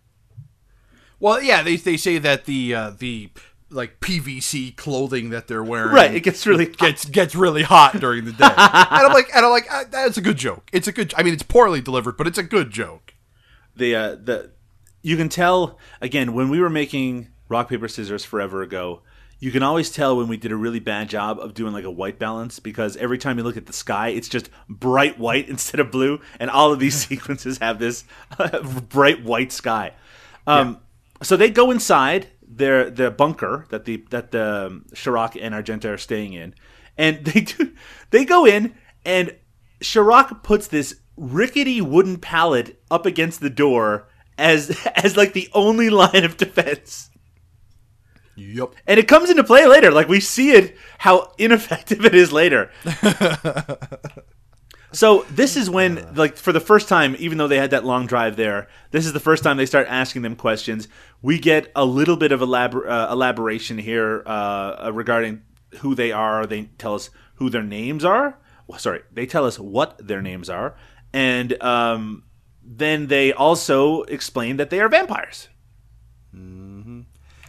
Speaker 3: Well, yeah, they they say that the uh, the like PVC clothing that they're wearing,
Speaker 5: Right, it gets really
Speaker 3: gets gets really hot during the day, [LAUGHS] and I'm like, and I'm like, uh, that's a good joke. It's a good. I mean, it's poorly delivered, but it's a good joke.
Speaker 5: the uh, the you can tell again when we were making rock paper scissors forever ago you can always tell when we did a really bad job of doing like a white balance because every time you look at the sky it's just bright white [LAUGHS] instead of blue and all of these [LAUGHS] sequences have this [LAUGHS] bright white sky um, so they go inside their the bunker that the that the um, Chirac and Argenta are staying in and they do they go in and Chirac puts this rickety wooden pallet up against the door as as like the only line of defense.
Speaker 3: Yep.
Speaker 5: And it comes into play later. Like we see it how [LAUGHS] ineffective it is later. [LAUGHS] so this is when like for the first time even though they had that long drive there, this is the first time they start asking them questions. We get a little bit of elabor- uh, elaboration here uh, uh, regarding who they are. They tell us who their names are. Well, sorry, they tell us what their names are, and um, then they also explain that they are vampires.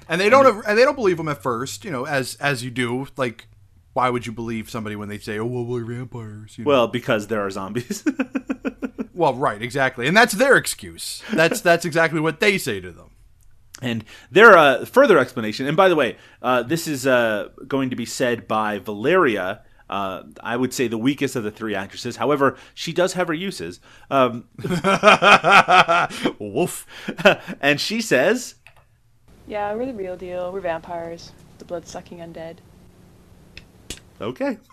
Speaker 3: And they don't and they don't believe them at first, you know, as as you do. Like, why would you believe somebody when they say, "Oh, well, we're vampires"? You know?
Speaker 5: Well, because there are zombies. [LAUGHS]
Speaker 3: Well, right, exactly, and that's their excuse. That's that's exactly what they say to them.
Speaker 5: And their uh, further explanation, and by the way, uh, this is uh, going to be said by Valeria. Uh, I would say the weakest of the three actresses. However, she does have her uses. Um, [LAUGHS] [LAUGHS]
Speaker 3: Woof.
Speaker 5: and she says,
Speaker 12: Yeah, we're the real deal. We're vampires. The blood sucking undead.
Speaker 5: "Okay." [LAUGHS]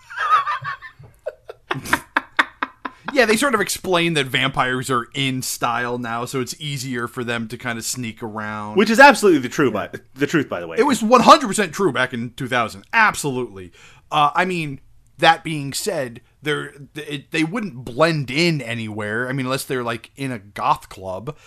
Speaker 3: Yeah, they sort of explain that vampires are in style now, so it's easier for them to kind of sneak around.
Speaker 5: Which is absolutely the true by the truth, by the way.
Speaker 3: It was 100% true back in 2000. Absolutely. Uh, I mean, that being said, they're, it, they wouldn't blend in anywhere. I mean, unless they're like in a goth club.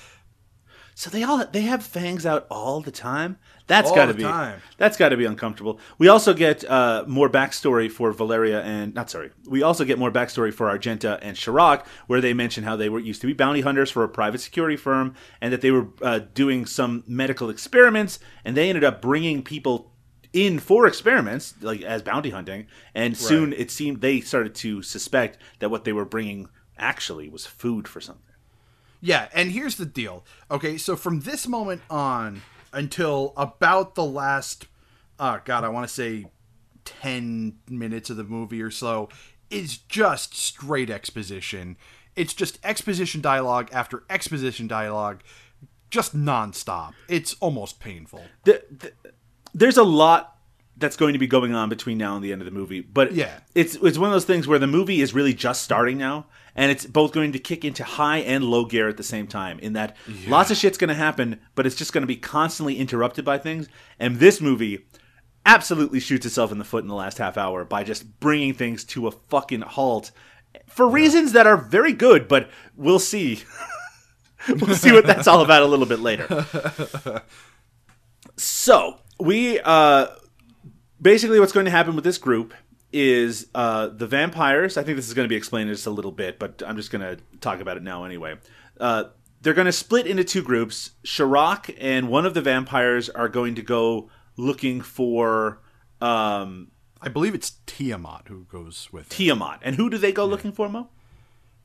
Speaker 5: So they all they have fangs out all the time. That's
Speaker 3: All
Speaker 5: got to
Speaker 3: the
Speaker 5: be
Speaker 3: time.
Speaker 5: that's got to be uncomfortable. We also get uh, more backstory for Valeria and not sorry. We also get more backstory for Argenta and Chirac, where they mention how they were used to be bounty hunters for a private security firm, and that they were uh, doing some medical experiments, and they ended up bringing people in for experiments, like as bounty hunting, and soon it seemed they started to suspect that what they were bringing actually was food for something.
Speaker 3: Yeah, and here's the deal. Okay, so from this moment on until about the last, uh, God, I want to say 10 minutes of the movie or so, is just straight exposition. It's just exposition dialogue after exposition dialogue, just nonstop. It's almost painful.
Speaker 5: the, the, there's a lot that's going to be going on between now and the end of the movie, but
Speaker 3: Yeah.
Speaker 5: it's it's one of those things where the movie is really just starting now, and it's both going to kick into high and low gear at the same time. In that, lots of shit's going to happen, but it's just going to be constantly interrupted by things. And this movie absolutely shoots itself in the foot in the last half hour by just bringing things to a fucking halt for reasons that are very good, but we'll see. [LAUGHS] we'll see what that's all about a little bit later. [LAUGHS] So we uh, basically what's going to happen with this group is uh, the vampires. I think this is going to be explained in just a little bit, but I'm just going to talk about it now anyway. Uh, they're going to split into two groups. Chirac and one of the vampires are going to go looking for um,
Speaker 3: I believe it's Tiamat who goes with.
Speaker 5: Tiamat. And who do they go looking for, Mo?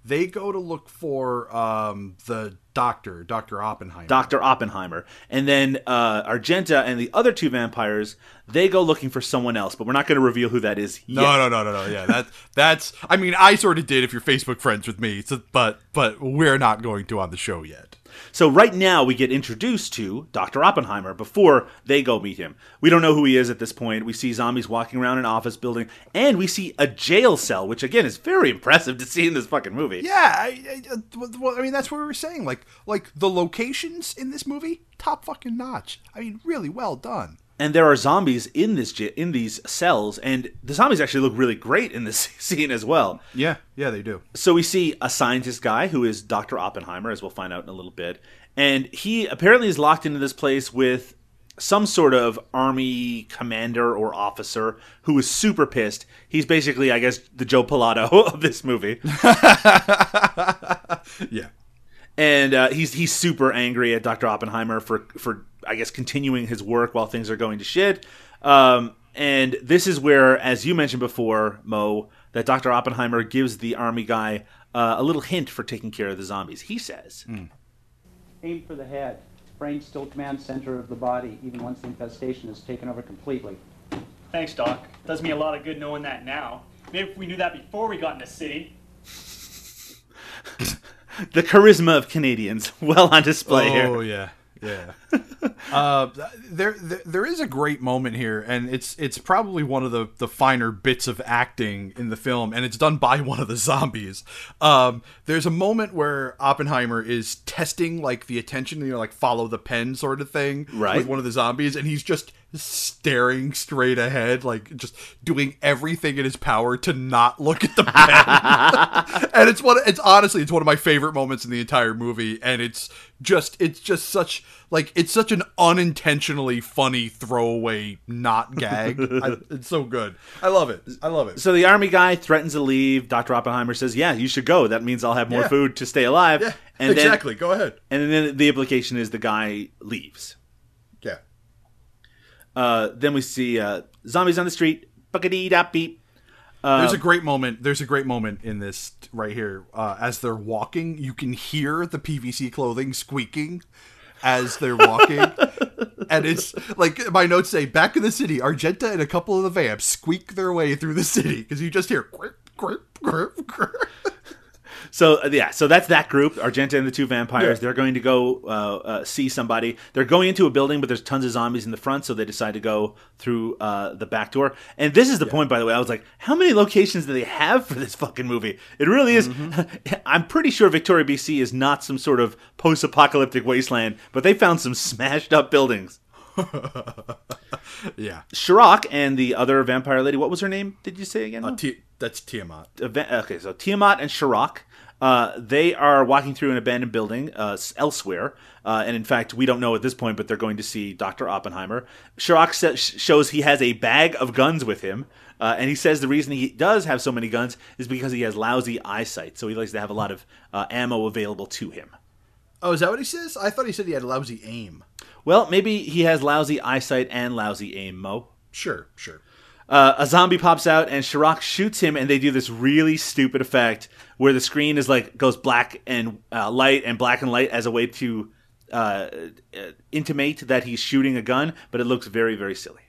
Speaker 3: They go to look for um, the doctor, Dr. Oppenheimer.
Speaker 5: Dr. Oppenheimer. And then uh, Argenta and the other two vampires, they go looking for someone else, but we're not going to reveal who that is
Speaker 3: No,
Speaker 5: yet.
Speaker 3: no, no, no, no. Yeah, that that's. I mean, I sort of did if you're Facebook friends with me, so, but but we're not going to on the show yet.
Speaker 5: So right now we get introduced to Dr. Oppenheimer before they go meet him. We don't know who he is at this point. We see zombies walking around an office building, and we see a jail cell, which again is very impressive to see in this fucking movie.
Speaker 3: Yeah, I, I, uh, well, I mean that's what we were saying. Like like the locations in this movie, top fucking notch. I mean, really well done.
Speaker 5: And there are zombies in this in these cells, and the zombies actually look really great in this [LAUGHS] scene as well.
Speaker 3: Yeah, yeah, they do.
Speaker 5: So we see a scientist guy who is Dr. Oppenheimer, as we'll find out in a little bit. And he apparently is locked into this place with some sort of army commander or officer who is super pissed. He's basically, I guess, the Joe Pilato [LAUGHS] of this movie. [LAUGHS]
Speaker 3: Yeah.
Speaker 5: And uh, he's he's super angry at Dr. Oppenheimer for for I guess continuing his work while things are going to shit. Um, and this is where, as you mentioned before, Mo, that Dr. Oppenheimer gives the army guy uh, a little hint for taking care of the zombies. He says,
Speaker 13: Aim for the head. Brain still command center of the body, even once the infestation is taken over completely.
Speaker 14: Thanks, Doc. Does me a lot of good knowing that now. Maybe if we knew that before we got in the city. [LAUGHS]
Speaker 5: "The charisma of Canadians, [LAUGHS] well on display
Speaker 3: oh
Speaker 5: here."
Speaker 3: Oh yeah, yeah. [LAUGHS] uh, there, there, there is a great moment here, and it's it's probably one of the the finer bits of acting in the film, and it's done by one of the zombies. Um, there's a moment where Oppenheimer is testing like the attention, you know, like follow the pen sort of thing,
Speaker 5: Right.
Speaker 3: With one of the zombies, and he's just staring straight ahead, like just doing everything in his power to not look at the pen. [LAUGHS] [LAUGHS] and it's one it's honestly it's one of my favorite moments in the entire movie and it's just it's just such like it's such an unintentionally funny throwaway not gag I, [LAUGHS] it's so good i love it i love it
Speaker 5: So the army guy threatens to leave. Dr. Oppenheimer says, "Yeah, you should go. That means I'll have more
Speaker 3: Yeah.
Speaker 5: food to stay alive."
Speaker 3: Yeah,
Speaker 5: and then-
Speaker 3: exactly. Go ahead.
Speaker 5: And then the implication is the guy leaves.
Speaker 3: yeah
Speaker 5: Uh, then we see uh, zombies on the street. Buckety da beep.
Speaker 3: There's a great moment. There's a great moment in this right here. Uh, as they're walking, you can hear the PVC clothing squeaking as they're walking, [LAUGHS] and it's like my notes say: back in the city, Argenta and a couple of the vamps squeak their way through the city because you just hear grip, grip, grip, grip.
Speaker 5: So uh, yeah, so that's that group, Argenta and the two vampires.
Speaker 3: Yeah.
Speaker 5: They're going to go uh, uh, see somebody. They're going into a building, but there's tons of zombies in the front, so they decide to go through uh, the back door. And this is the point, by the way. I was like, how many locations do they have for this fucking movie? It really is. [LAUGHS] I'm pretty sure Victoria, BC, is not some sort of post-apocalyptic wasteland, but they found some smashed up buildings. [LAUGHS]
Speaker 3: Yeah,
Speaker 5: Shirok and the other vampire lady. What was her name? Did you say again?
Speaker 3: uh, Ti- that's Tiamat.
Speaker 5: Okay, so Tiamat and Shirok, uh, they are walking through an abandoned building uh, elsewhere, uh, and in fact, we don't know at this point, but they're going to see Doctor Oppenheimer. Shirok sa- sh- shows he has a bag of guns with him, uh, and he says the reason he does have so many guns is because he has lousy eyesight, so he likes to have a lot of uh, ammo available to him.
Speaker 3: Oh, is that what he says? I thought he said he had lousy aim.
Speaker 5: Well, maybe he has lousy eyesight and lousy aim, Mo.
Speaker 3: Sure, sure.
Speaker 5: Uh, a zombie pops out and Shirok shoots him, and they do this really stupid effect where the screen is like goes black and uh, light and black and light as a way to uh, uh, intimate that he's shooting a gun, but it looks very very silly.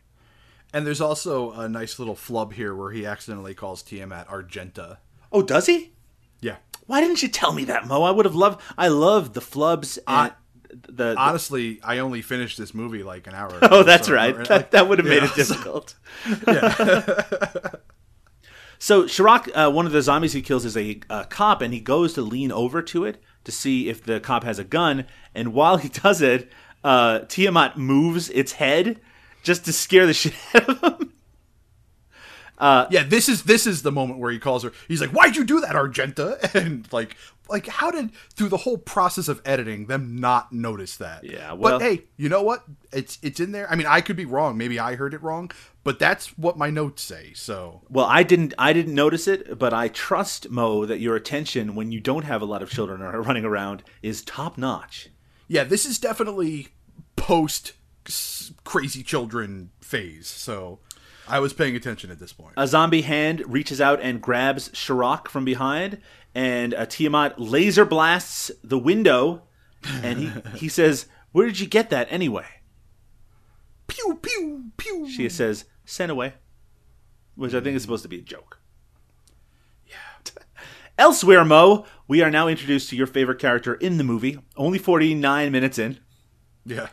Speaker 3: And there's also a nice little flub here where he accidentally calls Tiamat Argenta.
Speaker 5: Oh, does he?
Speaker 3: Yeah.
Speaker 5: Why didn't you tell me that, Mo? I would have loved. I love the flubs and the.
Speaker 3: Honestly, I only finished this movie like an hour [LAUGHS] ago.
Speaker 5: oh, that's
Speaker 3: so-
Speaker 5: right.
Speaker 3: like-
Speaker 5: That, that would have made
Speaker 3: yeah, [LAUGHS]
Speaker 5: it [LAUGHS]
Speaker 3: so-
Speaker 5: difficult. So Shirok, uh, one of the zombies he kills is a, uh cop, and he goes to lean over to it to see if the cop has a gun. And while he does it, uh, Tiamat moves its head just to scare the shit out of him. Uh,
Speaker 3: yeah, this is this is the moment where he calls her. He's like, "Why'd you do that, Argenta?" [LAUGHS] And like, like how did through the whole process of editing them not notice that?
Speaker 5: Yeah, well-
Speaker 3: but hey, you know what? It's it's in there. I mean, I could be wrong. Maybe I heard it wrong, but that's what my notes say. So
Speaker 5: Well, I didn't. I didn't notice it, but I trust Mo that your attention when you don't have a lot of children are [LAUGHS] running around is top notch.
Speaker 3: yeah, this is definitely post crazy children phase. So I was paying attention at this point.
Speaker 5: A zombie hand reaches out and grabs Shirok from behind, and uh, Tiamat laser blasts the window, and he [LAUGHS] he says, "Where did you get that anyway?"
Speaker 3: Pew pew pew.
Speaker 5: She says, "Sent away," which I think is supposed to be a joke. Yeah. [LAUGHS] Elsewhere, Mo, we are now introduced to your favorite character in the movie. Only forty nine minutes in.
Speaker 3: Yeah.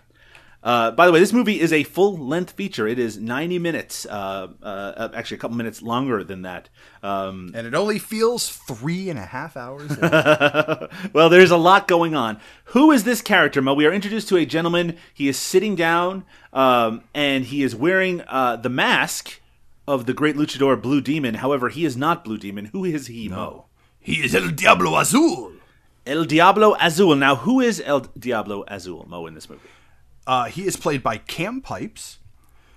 Speaker 5: Uh, by the way, this movie is a full length feature. It is 90 minutes, uh, uh, actually, a couple minutes longer than that. Um, [LAUGHS]
Speaker 3: and it only feels three and a half hours. [LAUGHS]
Speaker 5: well, there's a lot going on. Who is this character, Mo? We are introduced to a gentleman. He is sitting down, um, and he is wearing uh, the mask of the great luchador Blue Demon. However, he is not Blue Demon. Who is he, Mo?
Speaker 3: He is El Diablo Azul.
Speaker 5: El Diablo Azul. Now, who is El Diablo Azul, Mo, in this movie?
Speaker 3: Uh, he is played by Cam Pipes.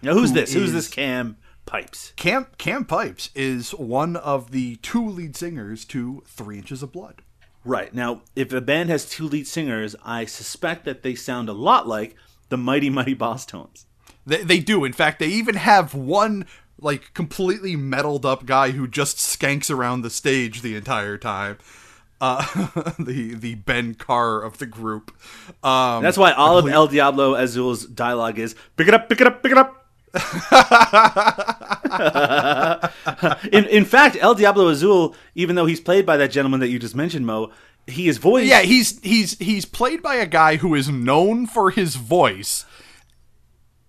Speaker 5: Now, who's
Speaker 3: who
Speaker 5: this? Who's this Cam Pipes?
Speaker 3: Cam Cam Pipes is one of the two lead singers to Three Inches of Blood.
Speaker 5: Right. Now, if a band has two lead singers, I suspect that they sound a lot like the Mighty Mighty Bosstones.
Speaker 3: They, they do. In fact, they even have one like completely metaled up guy who just skanks around the stage the entire time. Uh, [LAUGHS] the the Ben Carr of the group. Um,
Speaker 5: That's why all
Speaker 3: I
Speaker 5: of El Diablo Azul's dialogue is pick it up, pick it up, pick it up. [LAUGHS] in, in fact, El Diablo Azul, even though he's played by that gentleman that you just mentioned, Mo, he is voiced.
Speaker 3: Yeah, he's he's he's played by a guy who is known for his voice,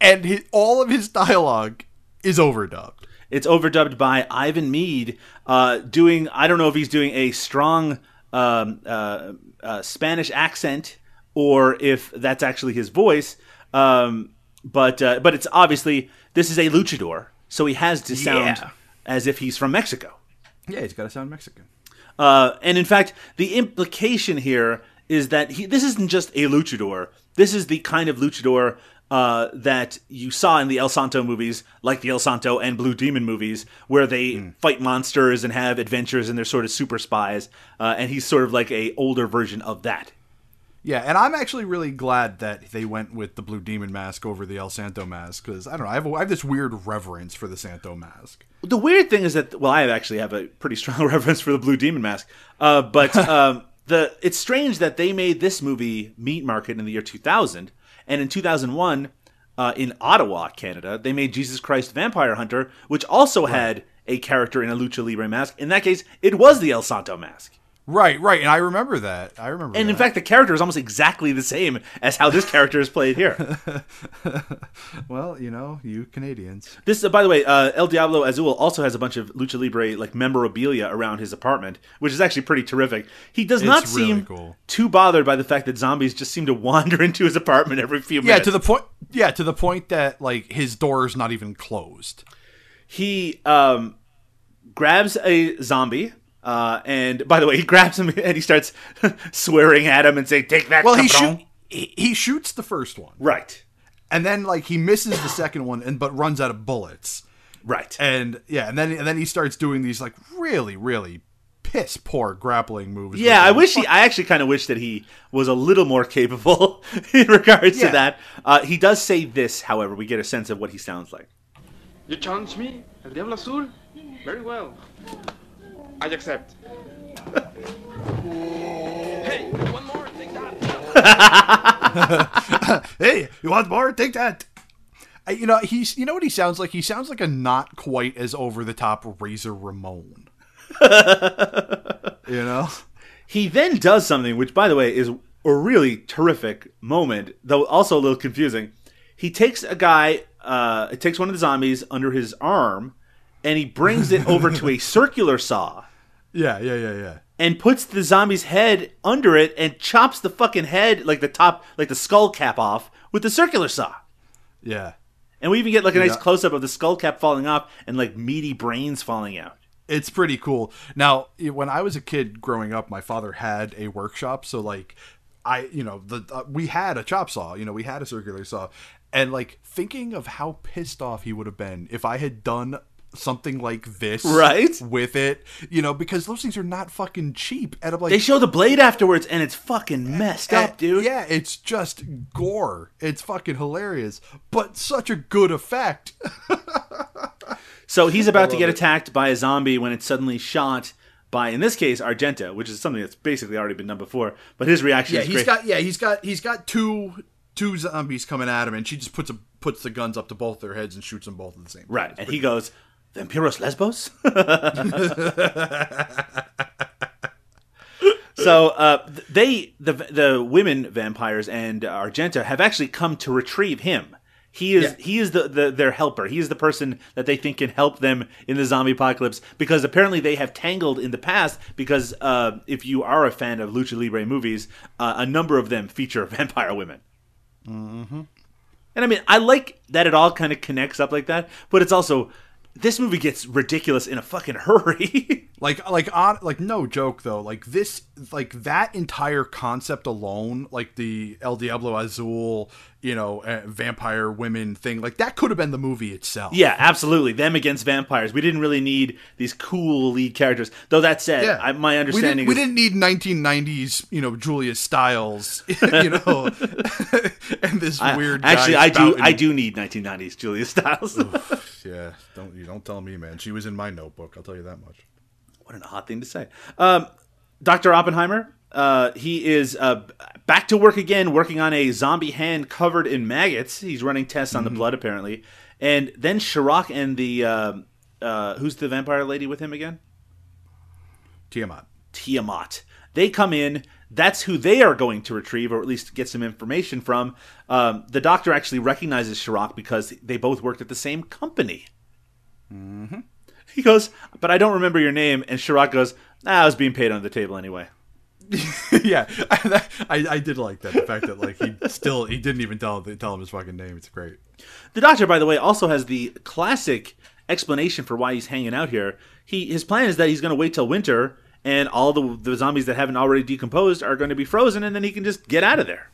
Speaker 3: and his, all of his dialogue is overdubbed.
Speaker 5: It's overdubbed by Ivan Mead, uh, doing. I don't know if he's doing a strong um, uh, uh, Spanish accent or if that's actually his voice. Um, but uh, but it's obviously this is a luchador, so he has to sound
Speaker 3: Yeah.
Speaker 5: as if he's from Mexico.
Speaker 3: Yeah, he's got to sound Mexican.
Speaker 5: Uh, and in fact, the implication here is that he, this isn't just a luchador. This is the kind of luchador uh, that you saw in the El Santo movies, like the El Santo and Blue Demon movies, where they fight monsters and have adventures and they're sort of super spies. Uh, and he's sort of like a older version of that.
Speaker 3: Yeah, and I'm actually really glad that they went with the Blue Demon mask over the El Santo mask because I don't know, I have, a, I have this weird reverence for the Santo mask.
Speaker 5: The weird thing is that well, I actually have a pretty strong [LAUGHS] reverence for the Blue Demon mask, uh, but [LAUGHS] um, the it's strange that they made this movie Meat Market in the year 2000, and in 2001, uh, in Ottawa, Canada, they made Jesus Christ Vampire Hunter, which also had a character in a lucha libre mask. In that case, it was the El Santo mask.
Speaker 3: Right, right, and I remember that. I remember.
Speaker 5: And in fact, the character is almost exactly the same as how this character is played here. [LAUGHS]
Speaker 3: well, you know, you Canadians.
Speaker 5: This, uh, by the way, uh, El Diablo Azul also has a bunch of lucha libre like memorabilia around his apartment, which is actually pretty terrific. He does not
Speaker 3: It's really
Speaker 5: seem
Speaker 3: cool.
Speaker 5: too bothered by the fact that zombies just seem to wander [LAUGHS] into his apartment every few minutes.
Speaker 3: Yeah, to the point. Yeah, to the point that like his door is not even closed.
Speaker 5: he um, grabs a zombie. Uh, and by the way, he grabs him and he starts [LAUGHS] swearing at him and saying, "Take that!"
Speaker 3: Well, he shoot, he, he shoots the first one,
Speaker 5: right,
Speaker 3: and then like he misses the second one, and but runs out of bullets,
Speaker 5: right,
Speaker 3: and yeah, and then and then he starts doing these like really really piss poor grappling moves.
Speaker 5: Yeah, I
Speaker 3: him.
Speaker 5: wish he. I actually kind of wish that he was a little more capable [LAUGHS] in regards
Speaker 3: Yeah.
Speaker 5: to that. Uh, he does say this, however, we get a sense of what he sounds like.
Speaker 15: You challenge me, El Diablo Azul? Very well. I accept. hey, one more, take that. [LAUGHS]
Speaker 3: hey, you want more? Take that. You know he's. You know what he sounds like? He sounds like a not quite as over the top Razor Ramon. [LAUGHS] you know.
Speaker 5: He then does something, which, by the way, is a really terrific moment, though also a little confusing. He takes a guy, uh, it takes one of the zombies under his arm, and he brings it over to a [LAUGHS] circular saw
Speaker 3: Yeah, yeah, yeah, yeah.
Speaker 5: and puts the zombie's head under it and chops the fucking head, like the top, like the skull cap off with the circular saw.
Speaker 3: Yeah.
Speaker 5: And we even get like a nice
Speaker 3: Yeah.
Speaker 5: close up of the skull cap falling off and like meaty brains falling out.
Speaker 3: It's pretty cool. Now, when I was a kid growing up, my father had a workshop, so like I, you know, the uh, we had a chop saw, you know, we had a circular saw, and like thinking of how pissed off he would have been if I had done something like this
Speaker 5: Right?
Speaker 3: with it, you know, because those things are not fucking cheap. And I'm like,
Speaker 5: they show the blade afterwards and it's fucking messed up,
Speaker 3: and-
Speaker 5: dude.
Speaker 3: Yeah, it's just gore. It's fucking hilarious, but such a good effect. [LAUGHS]
Speaker 5: So he's about to get
Speaker 3: it.
Speaker 5: attacked by a zombie when it's suddenly shot by, in this case, Argenta, which is something that's basically already been done before. But his reaction
Speaker 3: yeah,
Speaker 5: is
Speaker 3: he's
Speaker 5: great.
Speaker 3: got yeah, he's got he's got two two zombies coming at him, and she just puts a, puts the guns up to both their heads and shoots them both at the same. time.
Speaker 5: right, and he goes, "Vampiros Lesbos." [LAUGHS] so uh, they, the the women vampires and Argenta, have actually come to retrieve him. He is
Speaker 3: Yeah.
Speaker 5: he is the, the their helper. He is the person that they think can help them in the zombie apocalypse because apparently they have tangled in the past. Because uh, if you are a fan of lucha libre movies, uh, a number of them feature [LAUGHS] vampire women.
Speaker 3: Mm-hmm.
Speaker 5: And I mean, I like that it all kind of connects up like that, but it's also this movie gets ridiculous in a fucking hurry. [LAUGHS]
Speaker 3: Like like on like no joke though. Like this like that entire concept alone, like the El Diablo Azul, you know, uh, vampire women thing, like that could have been the movie itself.
Speaker 5: yeah, absolutely. Them against vampires. We didn't really need these cool lead characters. Though that said,
Speaker 3: Yeah.
Speaker 5: I, my
Speaker 3: We
Speaker 5: understanding
Speaker 3: didn't, we didn't need 1990s, you know, Julia Stiles, [LAUGHS] you [LAUGHS] know, [LAUGHS] and this
Speaker 5: I-
Speaker 3: weird.
Speaker 5: actually, I do. I do need 1990s Julia Stiles.
Speaker 3: Yeah, don't you don't tell me, man. She was in my notebook. I'll tell you that much.
Speaker 5: What an odd thing to say. Um, Dr. Oppenheimer, uh, he is uh, back to work again, working on a zombie hand covered in maggots. He's running tests on the blood, apparently. And then Shirok and the. Uh, uh, who's the vampire lady with him again?
Speaker 3: Tiamat.
Speaker 5: Tiamat. They come in. That's who they are going to retrieve, or at least get some information from. Um, the doctor actually recognizes Shirok because they both worked at the same company.
Speaker 3: Mm-hmm.
Speaker 5: He goes, but I don't remember your name. And Shirok goes, ah, I was being paid under the table anyway. [LAUGHS]
Speaker 3: yeah, I, I I did like that. The fact that like he still he didn't even tell tell him his fucking name. It's great.
Speaker 5: The doctor, by the way, also has the classic explanation for why he's hanging out here. He his plan is that he's going to wait till winter, and all the the zombies that haven't already decomposed are going to be frozen, and then he can just get out of there.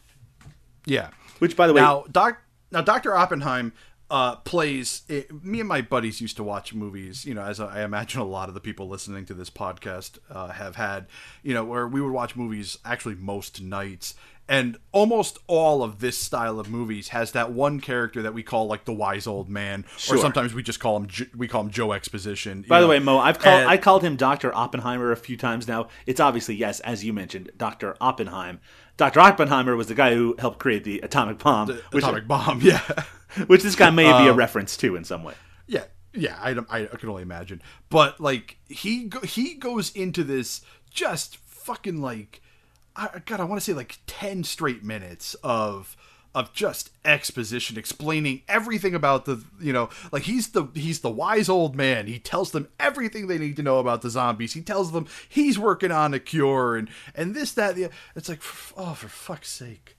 Speaker 3: Yeah.
Speaker 5: Which, by the way,
Speaker 3: now doc now Doctor Oppenheim uh, plays. It, me and my buddies used to watch movies. You know, as I imagine a lot of the people listening to this podcast uh, have had. You know, where we would watch movies actually most nights. And almost all of this style of movies has that one character that we call like the wise old man,
Speaker 5: Sure.
Speaker 3: or sometimes we just call him we call him Joe Exposition.
Speaker 5: By the
Speaker 3: know.
Speaker 5: way, Mo, I've called
Speaker 3: And-
Speaker 5: I called him Doctor Oppenheimer a few times now. It's obviously yes, as you mentioned, Doctor Oppenheim. Doctor Oppenheimer was the guy who helped create the atomic bomb. which,
Speaker 3: atomic bomb, [LAUGHS] yeah.
Speaker 5: which this guy may be a
Speaker 3: Um,
Speaker 5: reference to in some way.
Speaker 3: Yeah, yeah, I, I, I can only imagine. But like he go, he goes into this just fucking like, I, God, I want to say like ten straight minutes of of just exposition explaining everything about the you know like he's the he's the wise old man he tells them everything they need to know about the zombies he tells them he's working on a cure and and this that the it's like oh for fuck's sake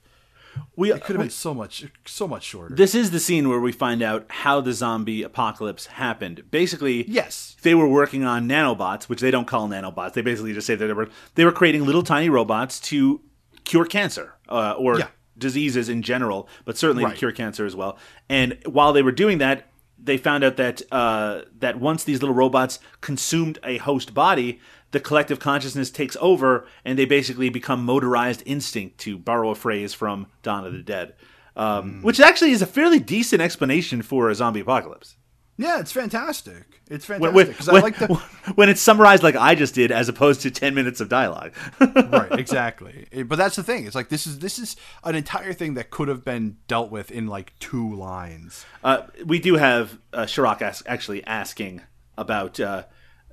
Speaker 5: we
Speaker 3: it could have
Speaker 5: we-
Speaker 3: been so much so much shorter
Speaker 5: This is the scene where we find out how the zombie apocalypse happened. Basically,
Speaker 3: yes,
Speaker 5: they were working on nanobots, which they don't call nanobots. They basically just say that they were they were creating little tiny robots to cure cancer uh, or
Speaker 3: Yeah.
Speaker 5: Diseases in general, but certainly to cure cancer as well. And while they were doing that, they found out that uh, that once these little robots consumed a host body, the collective consciousness takes over, and they basically become motorized instinct, to borrow a phrase from Dawn of the Dead, um, which actually is a fairly decent explanation for a zombie apocalypse.
Speaker 3: Yeah it's fantastic it's
Speaker 5: When,
Speaker 3: fantastic
Speaker 5: when,
Speaker 3: 'cause I
Speaker 5: when-
Speaker 3: like the [LAUGHS]
Speaker 5: when it's summarized like I just did, as opposed to ten minutes of dialogue. [LAUGHS]
Speaker 3: right exactly Eh, but that's the thing it's like this is this is an entire thing that could have been dealt with in like two lines
Speaker 5: Uh, we do have uh, Chirac ask, actually asking about uh,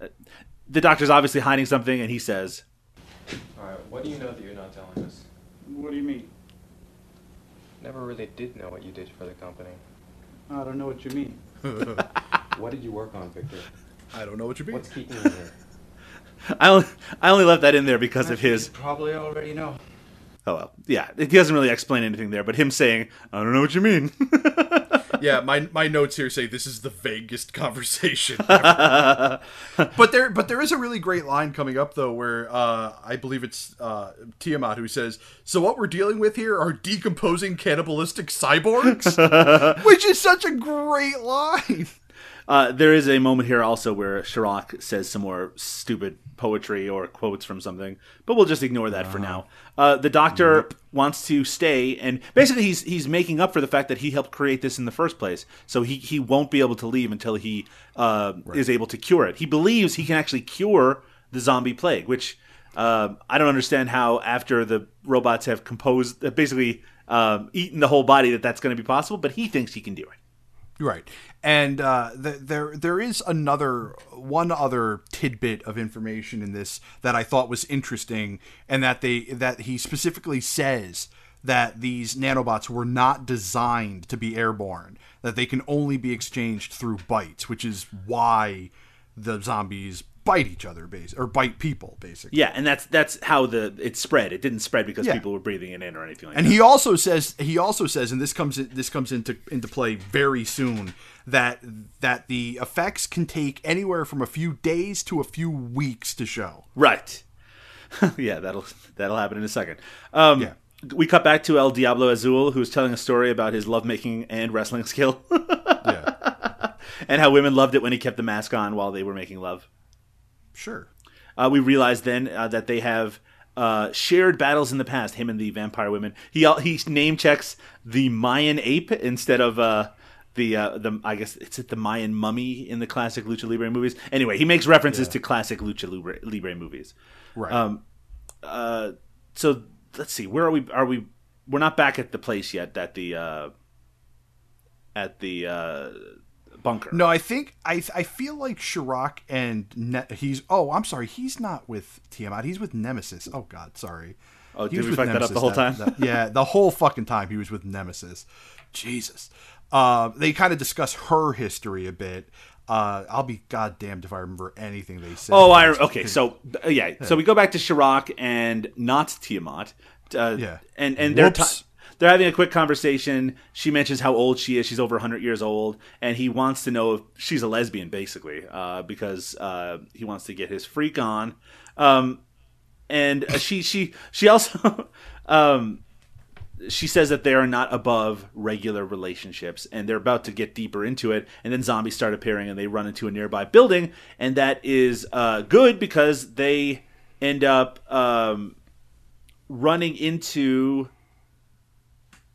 Speaker 5: uh, the doctor's obviously hiding something, and he says,
Speaker 9: Alright, what do you know that you're not telling us?
Speaker 13: What do you mean?
Speaker 9: Never really did know what you did for the company.
Speaker 13: I don't know what you mean.
Speaker 9: What did you work on, Victor?
Speaker 3: I don't know what you're mean.
Speaker 9: What's keeping you here? [LAUGHS]
Speaker 5: I only, I only left that in there because of his.
Speaker 9: Probably already know.
Speaker 5: Oh well, yeah. He doesn't really explain anything there, but him saying, "I don't know what you mean." [LAUGHS]
Speaker 3: yeah my my notes here say this is the vaguest conversation [LAUGHS] ever. but there but there is a really great line coming up though where uh i believe it's uh tiamat who says so what we're dealing with here are decomposing cannibalistic cyborgs [LAUGHS] which is such a great line
Speaker 5: Uh, there is a moment here also where Chirac says some more stupid poetry or quotes from something, but we'll just ignore that for now. Uh, the doctor wants to stay, and basically he's he's making up for the fact that he helped create this in the first place. So he he won't be able to leave until he uh, is able to cure it. He believes he can actually cure the zombie plague, which uh, I don't understand how after the robots have composed, uh, basically um, eaten the whole body, that that's going to be possible. But he thinks he can do it.
Speaker 3: Right, and uh, th- there there is another one other tidbit of information in this that I thought was interesting, and that they that he specifically says that these nanobots were not designed to be airborne, that they can only be exchanged through bites, which is why the zombies bite each other, base or bite people, basically.
Speaker 5: Yeah, and that's that's how the it spread. It didn't spread because
Speaker 3: Yeah.
Speaker 5: people were breathing it in or anything like
Speaker 3: And
Speaker 5: that.
Speaker 3: he also says he also says, and this comes this comes into into play very soon that that the effects can take anywhere from a few days to a few weeks to show.
Speaker 5: Right. [LAUGHS] yeah, that'll that'll happen in a second. Um, We cut back to El Diablo Azul, who's telling a story about his lovemaking and wrestling [LAUGHS] skill. and how women loved it when he kept the mask on while they were making love.
Speaker 3: Sure.
Speaker 5: Uh, we realize then uh, that they have uh, shared battles in the past. Him and the vampire women. He he name checks the Mayan ape instead of uh, the uh, the I guess it's the Mayan mummy in the classic Lucha Libre movies. Anyway, he makes references to classic Lucha Libre, Libre movies.
Speaker 3: Right.
Speaker 5: Um, uh, so let's see. Where are we? Are we? We're not back at the place yet. That the uh, at the uh, bunker.
Speaker 3: No, I think I I feel like Chirac and ne- he's oh I'm sorry he's not with Tiamat he's with Nemesis oh God sorry
Speaker 5: Oh,
Speaker 3: He
Speaker 5: did we fuck that up the whole time?
Speaker 3: that- yeah the whole fucking time he was with Nemesis Jesus uh, they kind of discuss her history a bit uh, I'll be goddamned if I remember anything they said
Speaker 5: Oh, I okay. So yeah, so we go back to Chirac and not Tiamat. Uh,
Speaker 3: Yeah.
Speaker 5: and and they're
Speaker 3: Whoops.
Speaker 5: ta- they're having a quick conversation. She mentions how old she is. She's over 100 years old, and he wants to know if she's a lesbian, basically, uh, because uh, he wants to get his freak on. Um, and uh, she she she also [LAUGHS] um, she says that they are not above regular relationships and they're about to get deeper into it and then zombies start appearing and they run into a nearby building and that is uh, good because they end up um, running into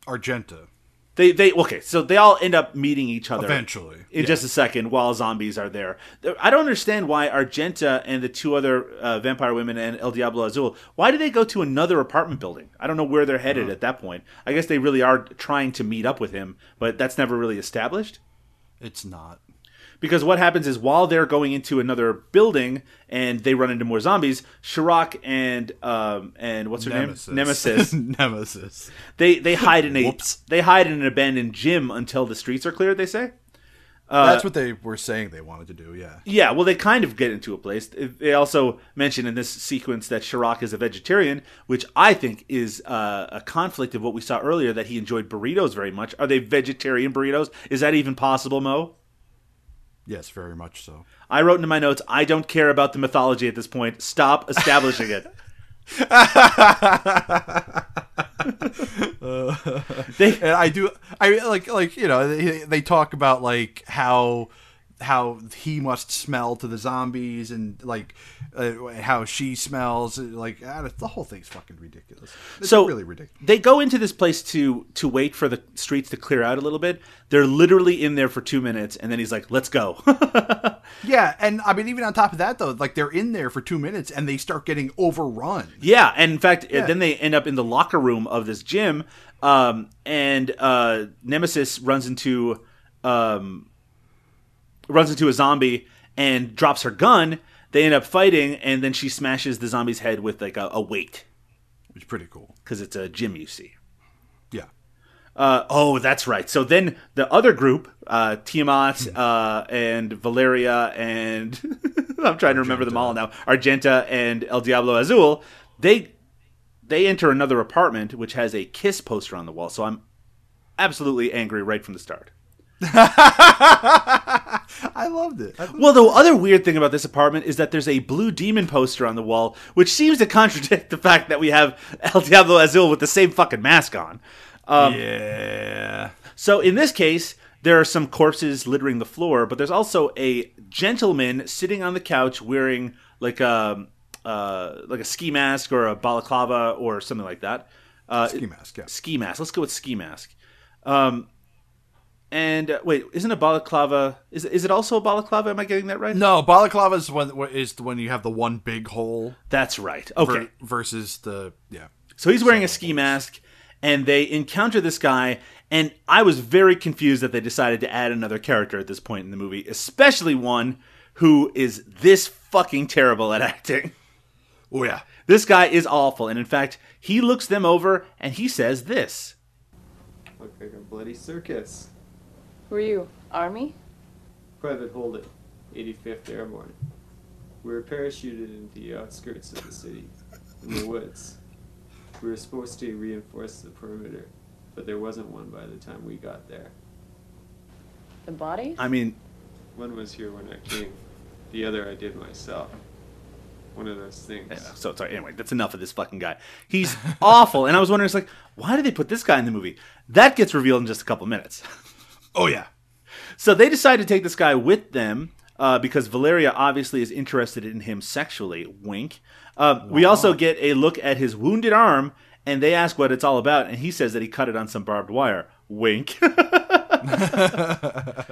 Speaker 3: Argenta.
Speaker 5: They they okay, so they all end up meeting each other
Speaker 3: Eventually,
Speaker 5: in
Speaker 3: yeah.
Speaker 5: just a second while zombies are there. I don't understand why Argenta and the two other uh, vampire women and El Diablo Azul. Why do they go to another apartment building? I don't know where they're headed at that point. I guess they really are trying to meet up with him, but that's never really established.
Speaker 3: It's not.
Speaker 5: Because what happens is while they're going into another building and they run into more zombies, Shirok and um and what's her
Speaker 3: Nemesis.
Speaker 5: name? Nemesis. [LAUGHS]
Speaker 3: Nemesis.
Speaker 5: They they hide in a
Speaker 3: Whoops.
Speaker 5: they hide in an abandoned gym until the streets are cleared. They say. Uh,
Speaker 3: That's what they were saying they wanted to do. Yeah.
Speaker 5: Yeah, well, they kind of get into a place. They also mention in this sequence that Shirok is a vegetarian, which I think is uh, a conflict of what we saw earlier that he enjoyed burritos very much. Are they vegetarian burritos? Is that even possible, Mo?
Speaker 3: Yes, very much so.
Speaker 5: I wrote into my notes, I don't care about the mythology at this point. Stop establishing it. [LAUGHS]
Speaker 3: they, and I do. I like like you know they, they talk about like how how he must smell to the zombies and like uh, how she smells like the whole thing's fucking ridiculous. It's
Speaker 5: so
Speaker 3: really ridiculous.
Speaker 5: They go into this place to to wait for the streets to clear out a little bit. They're literally in there for two minutes, and then he's like, "Let's go." [LAUGHS]
Speaker 3: Yeah, and I mean even on top of that though, like they're in there for two minutes and they start getting overrun.
Speaker 5: Yeah, and in fact,
Speaker 3: Yeah.
Speaker 5: then they end up in the locker room of this gym, um, and uh, Nemesis runs into um, runs into a zombie and drops her gun. They end up fighting, and then she smashes the zombie's head with like a, a weight,
Speaker 3: which is pretty cool
Speaker 5: because it's a gym you see.
Speaker 3: Yeah.
Speaker 5: Uh, oh, that's right. So then the other group, uh, Tiamat uh, and Valeria and [LAUGHS] I'm trying to remember them all now. Argenta and El Diablo Azul. They they enter another apartment which has a kiss poster on the wall. So I'm absolutely angry right from the start. [LAUGHS] [LAUGHS]
Speaker 3: I loved it. I
Speaker 5: Well, the other weird thing about this apartment is that there's a blue demon poster on the wall, which seems to contradict the fact that we have El Diablo Azul with the same fucking mask on. Um,
Speaker 3: yeah.
Speaker 5: So in this case, there are some corpses littering the floor, but there's also a gentleman sitting on the couch wearing like a uh, like a ski mask or a balaclava or something like that. Uh,
Speaker 3: Ski mask, yeah.
Speaker 5: Ski mask. Let's go with ski mask. Um, and uh, wait, isn't a balaclava? Is is it also a balaclava? Am I getting that right?
Speaker 3: No, balaclava is when is when you have the one big hole.
Speaker 5: That's right. Okay.
Speaker 3: ver- versus the yeah.
Speaker 5: So he's wearing a ski mask, and they encounter this guy. And I was very confused that they decided to add another character at this point in the movie, especially one who is this fucking terrible at acting.
Speaker 3: Oh yeah,
Speaker 5: this guy is awful. And in fact, he looks them over and he says this.
Speaker 16: Look like a bloody circus.
Speaker 8: Who are you? Army?
Speaker 16: Private Holden, 85th Airborne. We were parachuted into the outskirts of the city, in the woods. We were supposed to reinforce the perimeter, but there wasn't one by the time we got there.
Speaker 8: The body?
Speaker 5: I mean,
Speaker 16: One was here when I came, the other I did myself. One of those things.
Speaker 5: So sorry. Anyway, that's enough of this fucking guy. He's [LAUGHS] awful. And I was wondering, it's like, why did they put this guy in the movie? That gets revealed in just a couple minutes. [LAUGHS]
Speaker 3: Oh yeah.
Speaker 5: So they decide to take this guy with them uh, because Valeria obviously is interested in him sexually. Wink. Uh, We also get a look at his wounded arm, and they ask what it's all about, and he says that he cut it on some barbed wire. Wink.
Speaker 3: oh, [LAUGHS]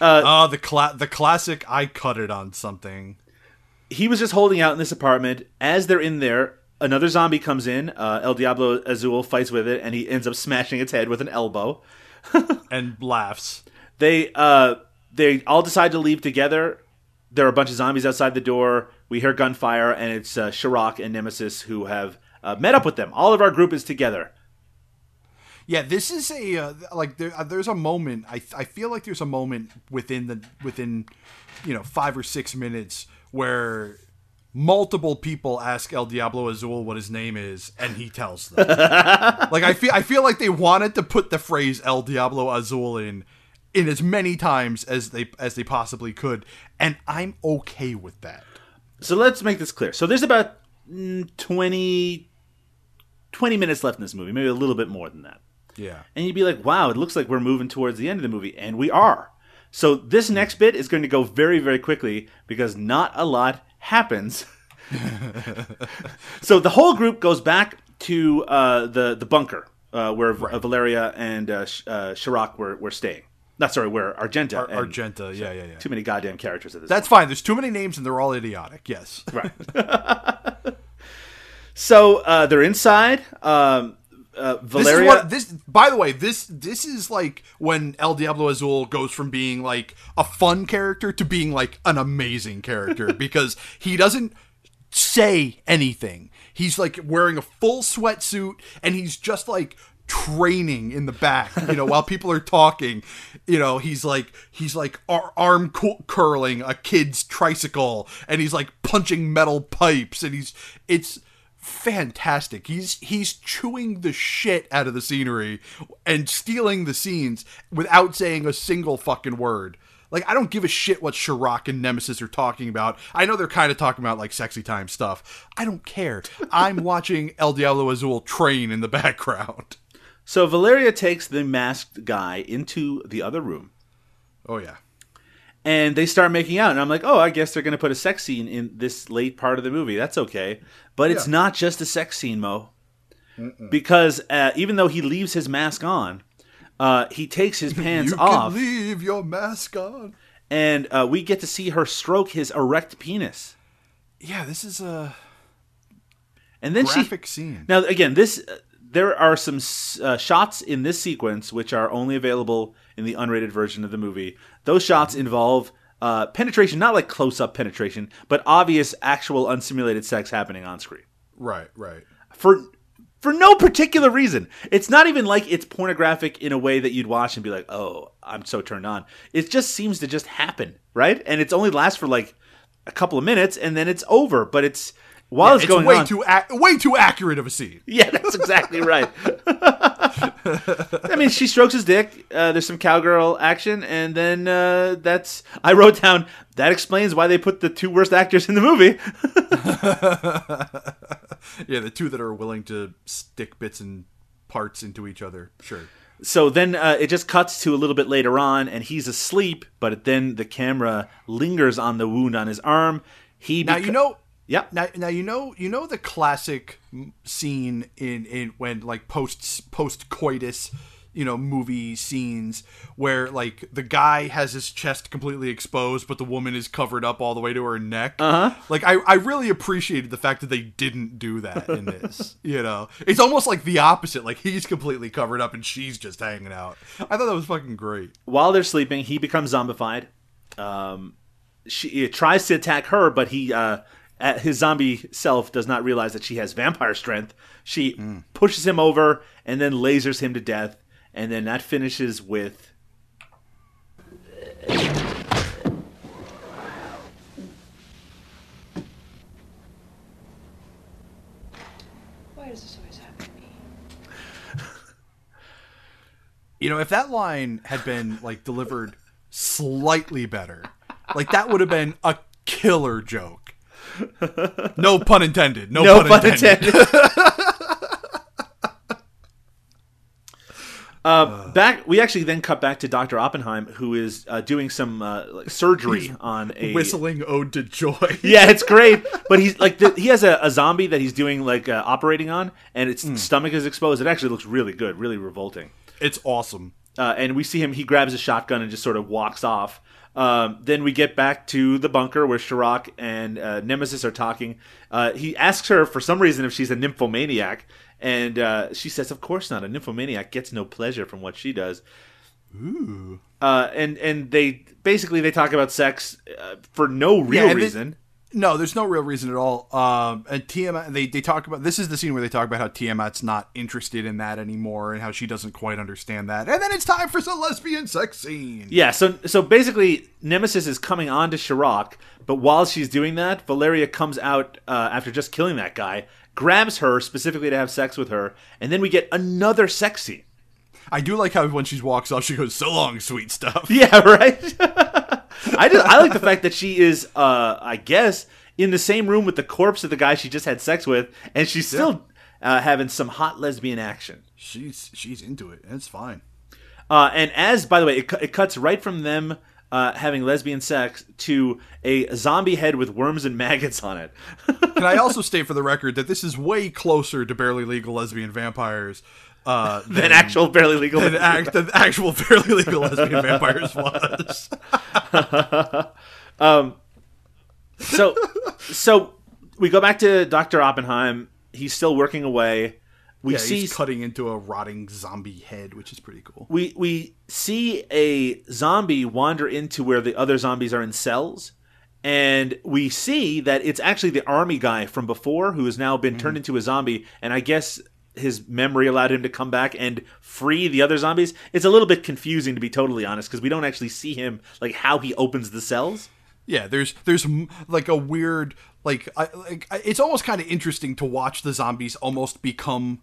Speaker 3: [LAUGHS] the cla- the classic. I cut it on something.
Speaker 5: he was just holding out in this apartment. As they're in there, another zombie comes in. Uh, El Diablo Azul fights with it, and he ends up smashing its head with an elbow. [LAUGHS]
Speaker 3: and laughs.
Speaker 5: They uh, they all decide to leave together. There are a bunch of zombies outside the door. We hear gunfire, and it's uh, Shirok and Nemesis who have uh, met up with them. All of our group is together.
Speaker 3: Yeah, this is a uh, like there, uh, there's a moment. I I feel like there's a moment within the within you know five or six minutes where multiple people ask El Diablo Azul what his name is, and he tells them. [LAUGHS] like I feel I feel like they wanted to put the phrase El Diablo Azul in in as many times as they as they possibly could, and I'm okay with that.
Speaker 5: So let's make this clear. So there's about mm, 20, 20 minutes left in this movie, maybe a little bit more than that.
Speaker 3: Yeah.
Speaker 5: And you'd be like, wow, it looks like we're moving towards the end of the movie. And we are. So this next bit is going to go very, very quickly because not a lot happens. [LAUGHS] so the whole group goes back to uh, the, the bunker uh, where uh, Valeria and uh, Sh- uh, Chirac were, were staying. Not sorry, where Argenta.
Speaker 3: Ar-
Speaker 5: and-
Speaker 3: Argenta, yeah, yeah, yeah.
Speaker 5: Too many goddamn characters at this.
Speaker 3: That's fine. There's too many names and they're all idiotic. Yes.
Speaker 5: Right. [LAUGHS] So uh, they're inside. Um, uh,
Speaker 3: This is what this. By the way, this this is like when El Diablo Azul goes from being like a fun character to being like an amazing character [LAUGHS] because he doesn't say anything. He's like wearing a full sweatsuit and he's just like training in the back you know while people are talking you know he's like he's like ar- arm cu- curling a kid's tricycle and he's like punching metal pipes and he's it's fantastic he's he's chewing the shit out of the scenery and stealing the scenes without saying a single fucking word like I don't give a shit what Chirac and Nemesis are talking about. I know they're kind of talking about like sexy time stuff. I don't care. I'm [LAUGHS] watching El Diablo Azul train in the background.
Speaker 5: So Valeria takes the masked guy into the other room.
Speaker 3: Oh yeah.
Speaker 5: And they start making out, and I'm like, oh, I guess they're going to put a sex scene in this late part of the movie. That's okay, but it's not just a sex scene, Mo, because uh, even though he leaves his mask on, uh, he takes his [LAUGHS] pants
Speaker 3: you
Speaker 5: off,
Speaker 3: can leave your mask on.
Speaker 5: and uh, we get to see her stroke his erect penis.
Speaker 3: Yeah, this is a
Speaker 5: and then
Speaker 3: graphic
Speaker 5: she,
Speaker 3: scene.
Speaker 5: Now, again, this uh, there are some s- uh, shots in this sequence which are only available in the unrated version of the movie. Those shots involve uh, penetration, not like close-up penetration, but obvious, actual, unsimulated sex happening on screen
Speaker 3: Right, right.
Speaker 5: for for no particular reason. It's not even like it's pornographic in a way that you'd watch and be like, "Oh, I'm so turned on." It just seems to just happen, right? And it's only lasts for like a couple of minutes, and then it's over. But it's while
Speaker 3: Yeah,
Speaker 5: it's, going
Speaker 3: way
Speaker 5: on.
Speaker 3: too ac- way too accurate of a scene. [LAUGHS]
Speaker 5: Yeah, that's exactly right. I mean, she strokes his dick. Uh, there's some cowgirl action, and then uh, that's. I wrote down that explains why they put the two worst actors in the movie. [LAUGHS]
Speaker 3: yeah, the two that are willing to stick bits and parts into each other. Sure.
Speaker 5: So then uh, it just cuts to a little bit later on, and he's asleep. But then the camera lingers on the wound on his arm. He
Speaker 3: Now you know.
Speaker 5: Yep.
Speaker 3: Now, now you know you know the classic scene in in when like post post coitus, you know, movie scenes where like the guy has his chest completely exposed, but the woman is covered up all the way to her neck.
Speaker 5: Uh huh.
Speaker 3: Like I, I really appreciated the fact that they didn't do that in this. [LAUGHS] you know, it's almost like the opposite. Like he's completely covered up and she's just hanging out. I thought that was fucking great.
Speaker 5: while they're sleeping, he becomes zombified. Um, she tries to attack her, but he, uh, at his zombie self, does not realize that she has vampire strength. She hmm. pushes him over and then lasers him to death, and then that finishes with.
Speaker 12: Why does this always happen to me? [LAUGHS]
Speaker 3: You know, if that line had been like delivered slightly better, like that would have been a killer joke. No pun intended. No,
Speaker 5: No
Speaker 3: pun,
Speaker 5: pun
Speaker 3: intended. [LAUGHS]
Speaker 5: Uh, back, we actually then cut back to Doctor Oppenheim, who is uh, doing some uh, like surgery on a
Speaker 3: Whistling ode to joy. [LAUGHS]
Speaker 5: yeah, it's great. But he's like the, he has a, a zombie that he's doing like uh, operating on, and its stomach is exposed. It actually looks really good, really revolting.
Speaker 3: It's awesome.
Speaker 5: Uh, and we see him. He grabs a shotgun and just sort of walks off. Um, then we get back to the bunker where Chirac and uh, Nemesis are talking. Uh, he asks her for some reason if she's a nymphomaniac, and uh, she says, "Of course not. A nymphomaniac gets no pleasure from what she does."
Speaker 3: Ooh.
Speaker 5: Uh, and and they basically they talk about sex uh, for no real
Speaker 3: Yeah,
Speaker 5: reason.
Speaker 3: No, there's no real reason at all. Um, and Tiamat, they, they talk about this is the scene where they talk about how Tiamat's not interested in that anymore and how she doesn't quite understand that. And then it's time for some lesbian sex scene.
Speaker 5: Yeah, so so basically, Nemesis is coming on to Chirac, but while she's doing that, Valeria comes out uh, after just killing that guy, grabs her specifically to have sex with her, and then we get another sex scene.
Speaker 3: I do like how when she walks off, she goes, "So long, sweet stuff." [LAUGHS]
Speaker 5: Yeah, right. [LAUGHS] I just I like the fact that she is, uh, I guess, in the same room with the corpse of the guy she just had sex with, and she's still uh, having some hot lesbian action.
Speaker 3: She's she's into it. and It's fine.
Speaker 5: Uh, and as by the way, it, cu- it cuts right from them uh, having lesbian sex to a zombie head with worms and maggots on it.
Speaker 3: Can I [LAUGHS] also state for the record that this is way closer to barely legal lesbian vampires uh, [LAUGHS]
Speaker 5: Than actual barely legal
Speaker 3: than, act, than actual [LAUGHS] barely legal lesbian vampires was. [LAUGHS]
Speaker 5: um, so, so we go back to Doctor Oppenheim. He's still working away. We
Speaker 3: yeah,
Speaker 5: see
Speaker 3: he's cutting into a rotting zombie head, which is pretty cool.
Speaker 5: we we see a zombie wander into where the other zombies are in cells and we see that it's actually the army guy from before who has now been turned into a zombie and i guess his memory allowed him to come back and free the other zombies it's a little bit confusing to be totally honest because we don't actually see him like how he opens the cells
Speaker 3: Yeah, there's there's like a weird like I, like I- it's almost kind of interesting to watch the zombies almost become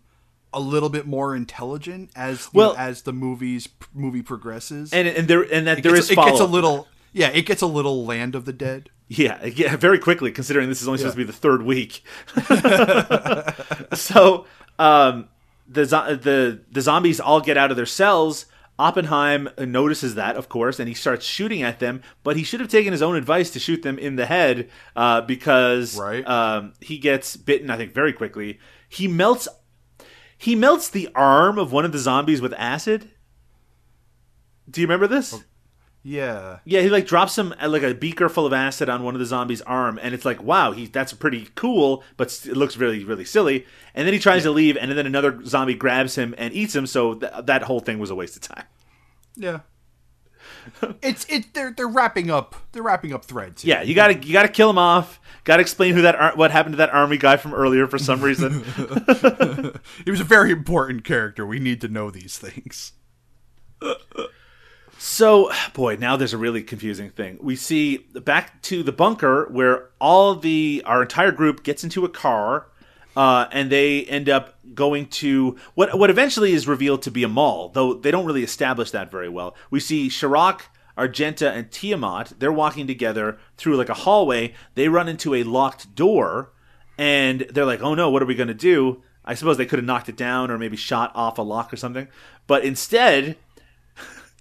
Speaker 3: a little bit more intelligent as the,
Speaker 5: Well-
Speaker 3: as the movies movie progresses.
Speaker 5: and and there and that
Speaker 3: it
Speaker 5: there
Speaker 3: gets,
Speaker 5: is
Speaker 3: it gets a little yeah, it gets a little Land of the Dead.
Speaker 5: Yeah, yeah, very quickly considering this is only supposed to be the third week. [LAUGHS] [LAUGHS] so, um, the the the zombies all get out of their cells. Oppenheim notices that, of course, and he starts shooting at them. But he should have taken his own advice to shoot them in the head uh, because um, he gets bitten. I think very quickly. He melts. He melts the arm of one of the zombies with acid. Do you remember this?
Speaker 3: Yeah.
Speaker 5: Yeah, he like drops some uh, like a beaker full of acid on one of the zombies' arm, and it's like, wow, he that's pretty cool, but it looks really really silly. And then he tries to leave, and then another zombie grabs him and eats him. So th- that whole thing was a waste of time.
Speaker 3: Yeah. [LAUGHS] it's it they're they're wrapping up they're wrapping up threads. here.
Speaker 5: Yeah, you gotta you gotta kill him off. Gotta explain who that ar- what happened to that army guy from earlier for some reason. [LAUGHS]
Speaker 3: he was a very important character. We need to know these things. [LAUGHS]
Speaker 5: So, boy, now there's a really confusing thing. We see back to the bunker where all the our entire group gets into a car, uh, and they end up going to what what eventually is revealed to be a mall, though they don't really establish that very well. We see Chirac, Argenta, and Tiamat. They're walking together through like a hallway. They run into a locked door, and they're like, "Oh no, what are we going to do?" I suppose they could have knocked it down or maybe shot off a lock or something, but instead.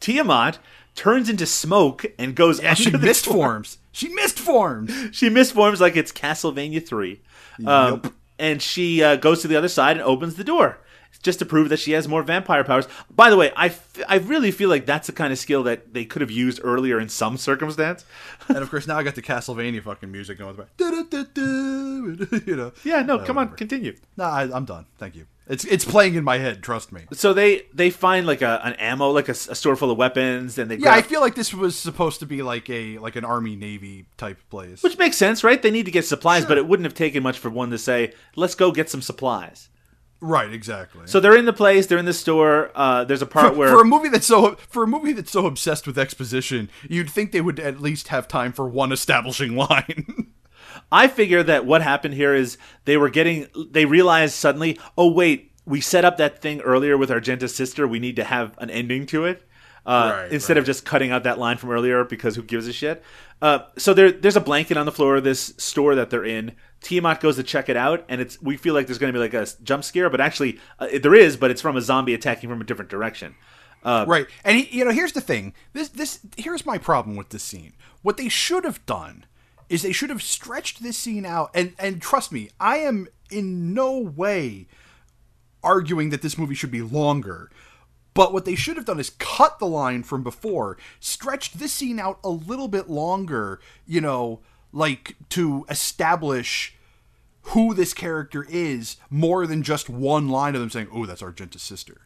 Speaker 5: Tiamat turns into smoke and goes
Speaker 3: Yeah, she mist forms. She mist forms. [LAUGHS]
Speaker 5: She misforms like it's Castlevania 3. Um, And she uh, goes to the other side and opens the door just to prove that she has more vampire powers. By the way, I, f- I really feel like that's the kind of skill that they could have used earlier in some circumstance. [LAUGHS]
Speaker 3: and of course now I got the Castlevania fucking music going. [LAUGHS] You know.
Speaker 5: Yeah, no,
Speaker 3: Uh,
Speaker 5: come on, continue.
Speaker 3: No, I, I'm done. Thank you. It's it's playing in my head. Trust me.
Speaker 5: So they they find like a, an ammo, like a, a store full of weapons, and they
Speaker 3: Yeah, I feel like this was supposed to be like a like an army navy type place.
Speaker 5: which makes sense, right? They need to get supplies, but it wouldn't have taken much for one to say, "Let's go get some supplies."
Speaker 3: Right, exactly.
Speaker 5: So they're in the place, they're in the store. Uh, there's a part
Speaker 3: for,
Speaker 5: where
Speaker 3: for a movie that's so for a movie that's so obsessed with exposition, you'd think they would at least have time for one establishing [LAUGHS] line.
Speaker 5: I figure that what happened here is they were getting, they realized suddenly, oh wait, we set up that thing earlier with Argenta's sister. We need to have an ending to it. Uh,
Speaker 3: Right,
Speaker 5: instead of just cutting out that line from earlier because who gives a shit. Uh, so there, there's a blanket on the floor of this store that they're in. Tiamat goes to check it out, and it's we feel like there's going to be like a jump scare, but actually uh, there is, but it's from a zombie attacking from a different direction. Uh,
Speaker 3: right. And he, you know, here's the thing. This this here's my problem with this scene. What they should have done is they should have stretched this scene out and and trust me, I am in no way arguing that this movie should be longer. But what they should have done is cut the line from before, stretched this scene out a little bit longer, you know, like to establish who this character is more than just one line of them saying, "Oh, that's Argenta's sister."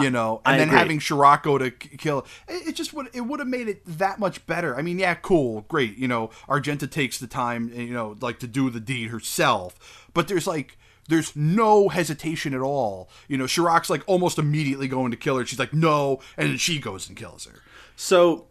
Speaker 3: You know, and
Speaker 5: I
Speaker 3: then
Speaker 5: agree.
Speaker 3: having Shirako to kill it, it just would it would have made it that much better. I mean, yeah, cool, great. You know, Argenta takes the time, eh, you know, like to do the deed herself, but there's like there's no hesitation at all. You know, Chirac's like almost immediately going to kill her. She's like, no, and then she goes and kills her.
Speaker 5: So,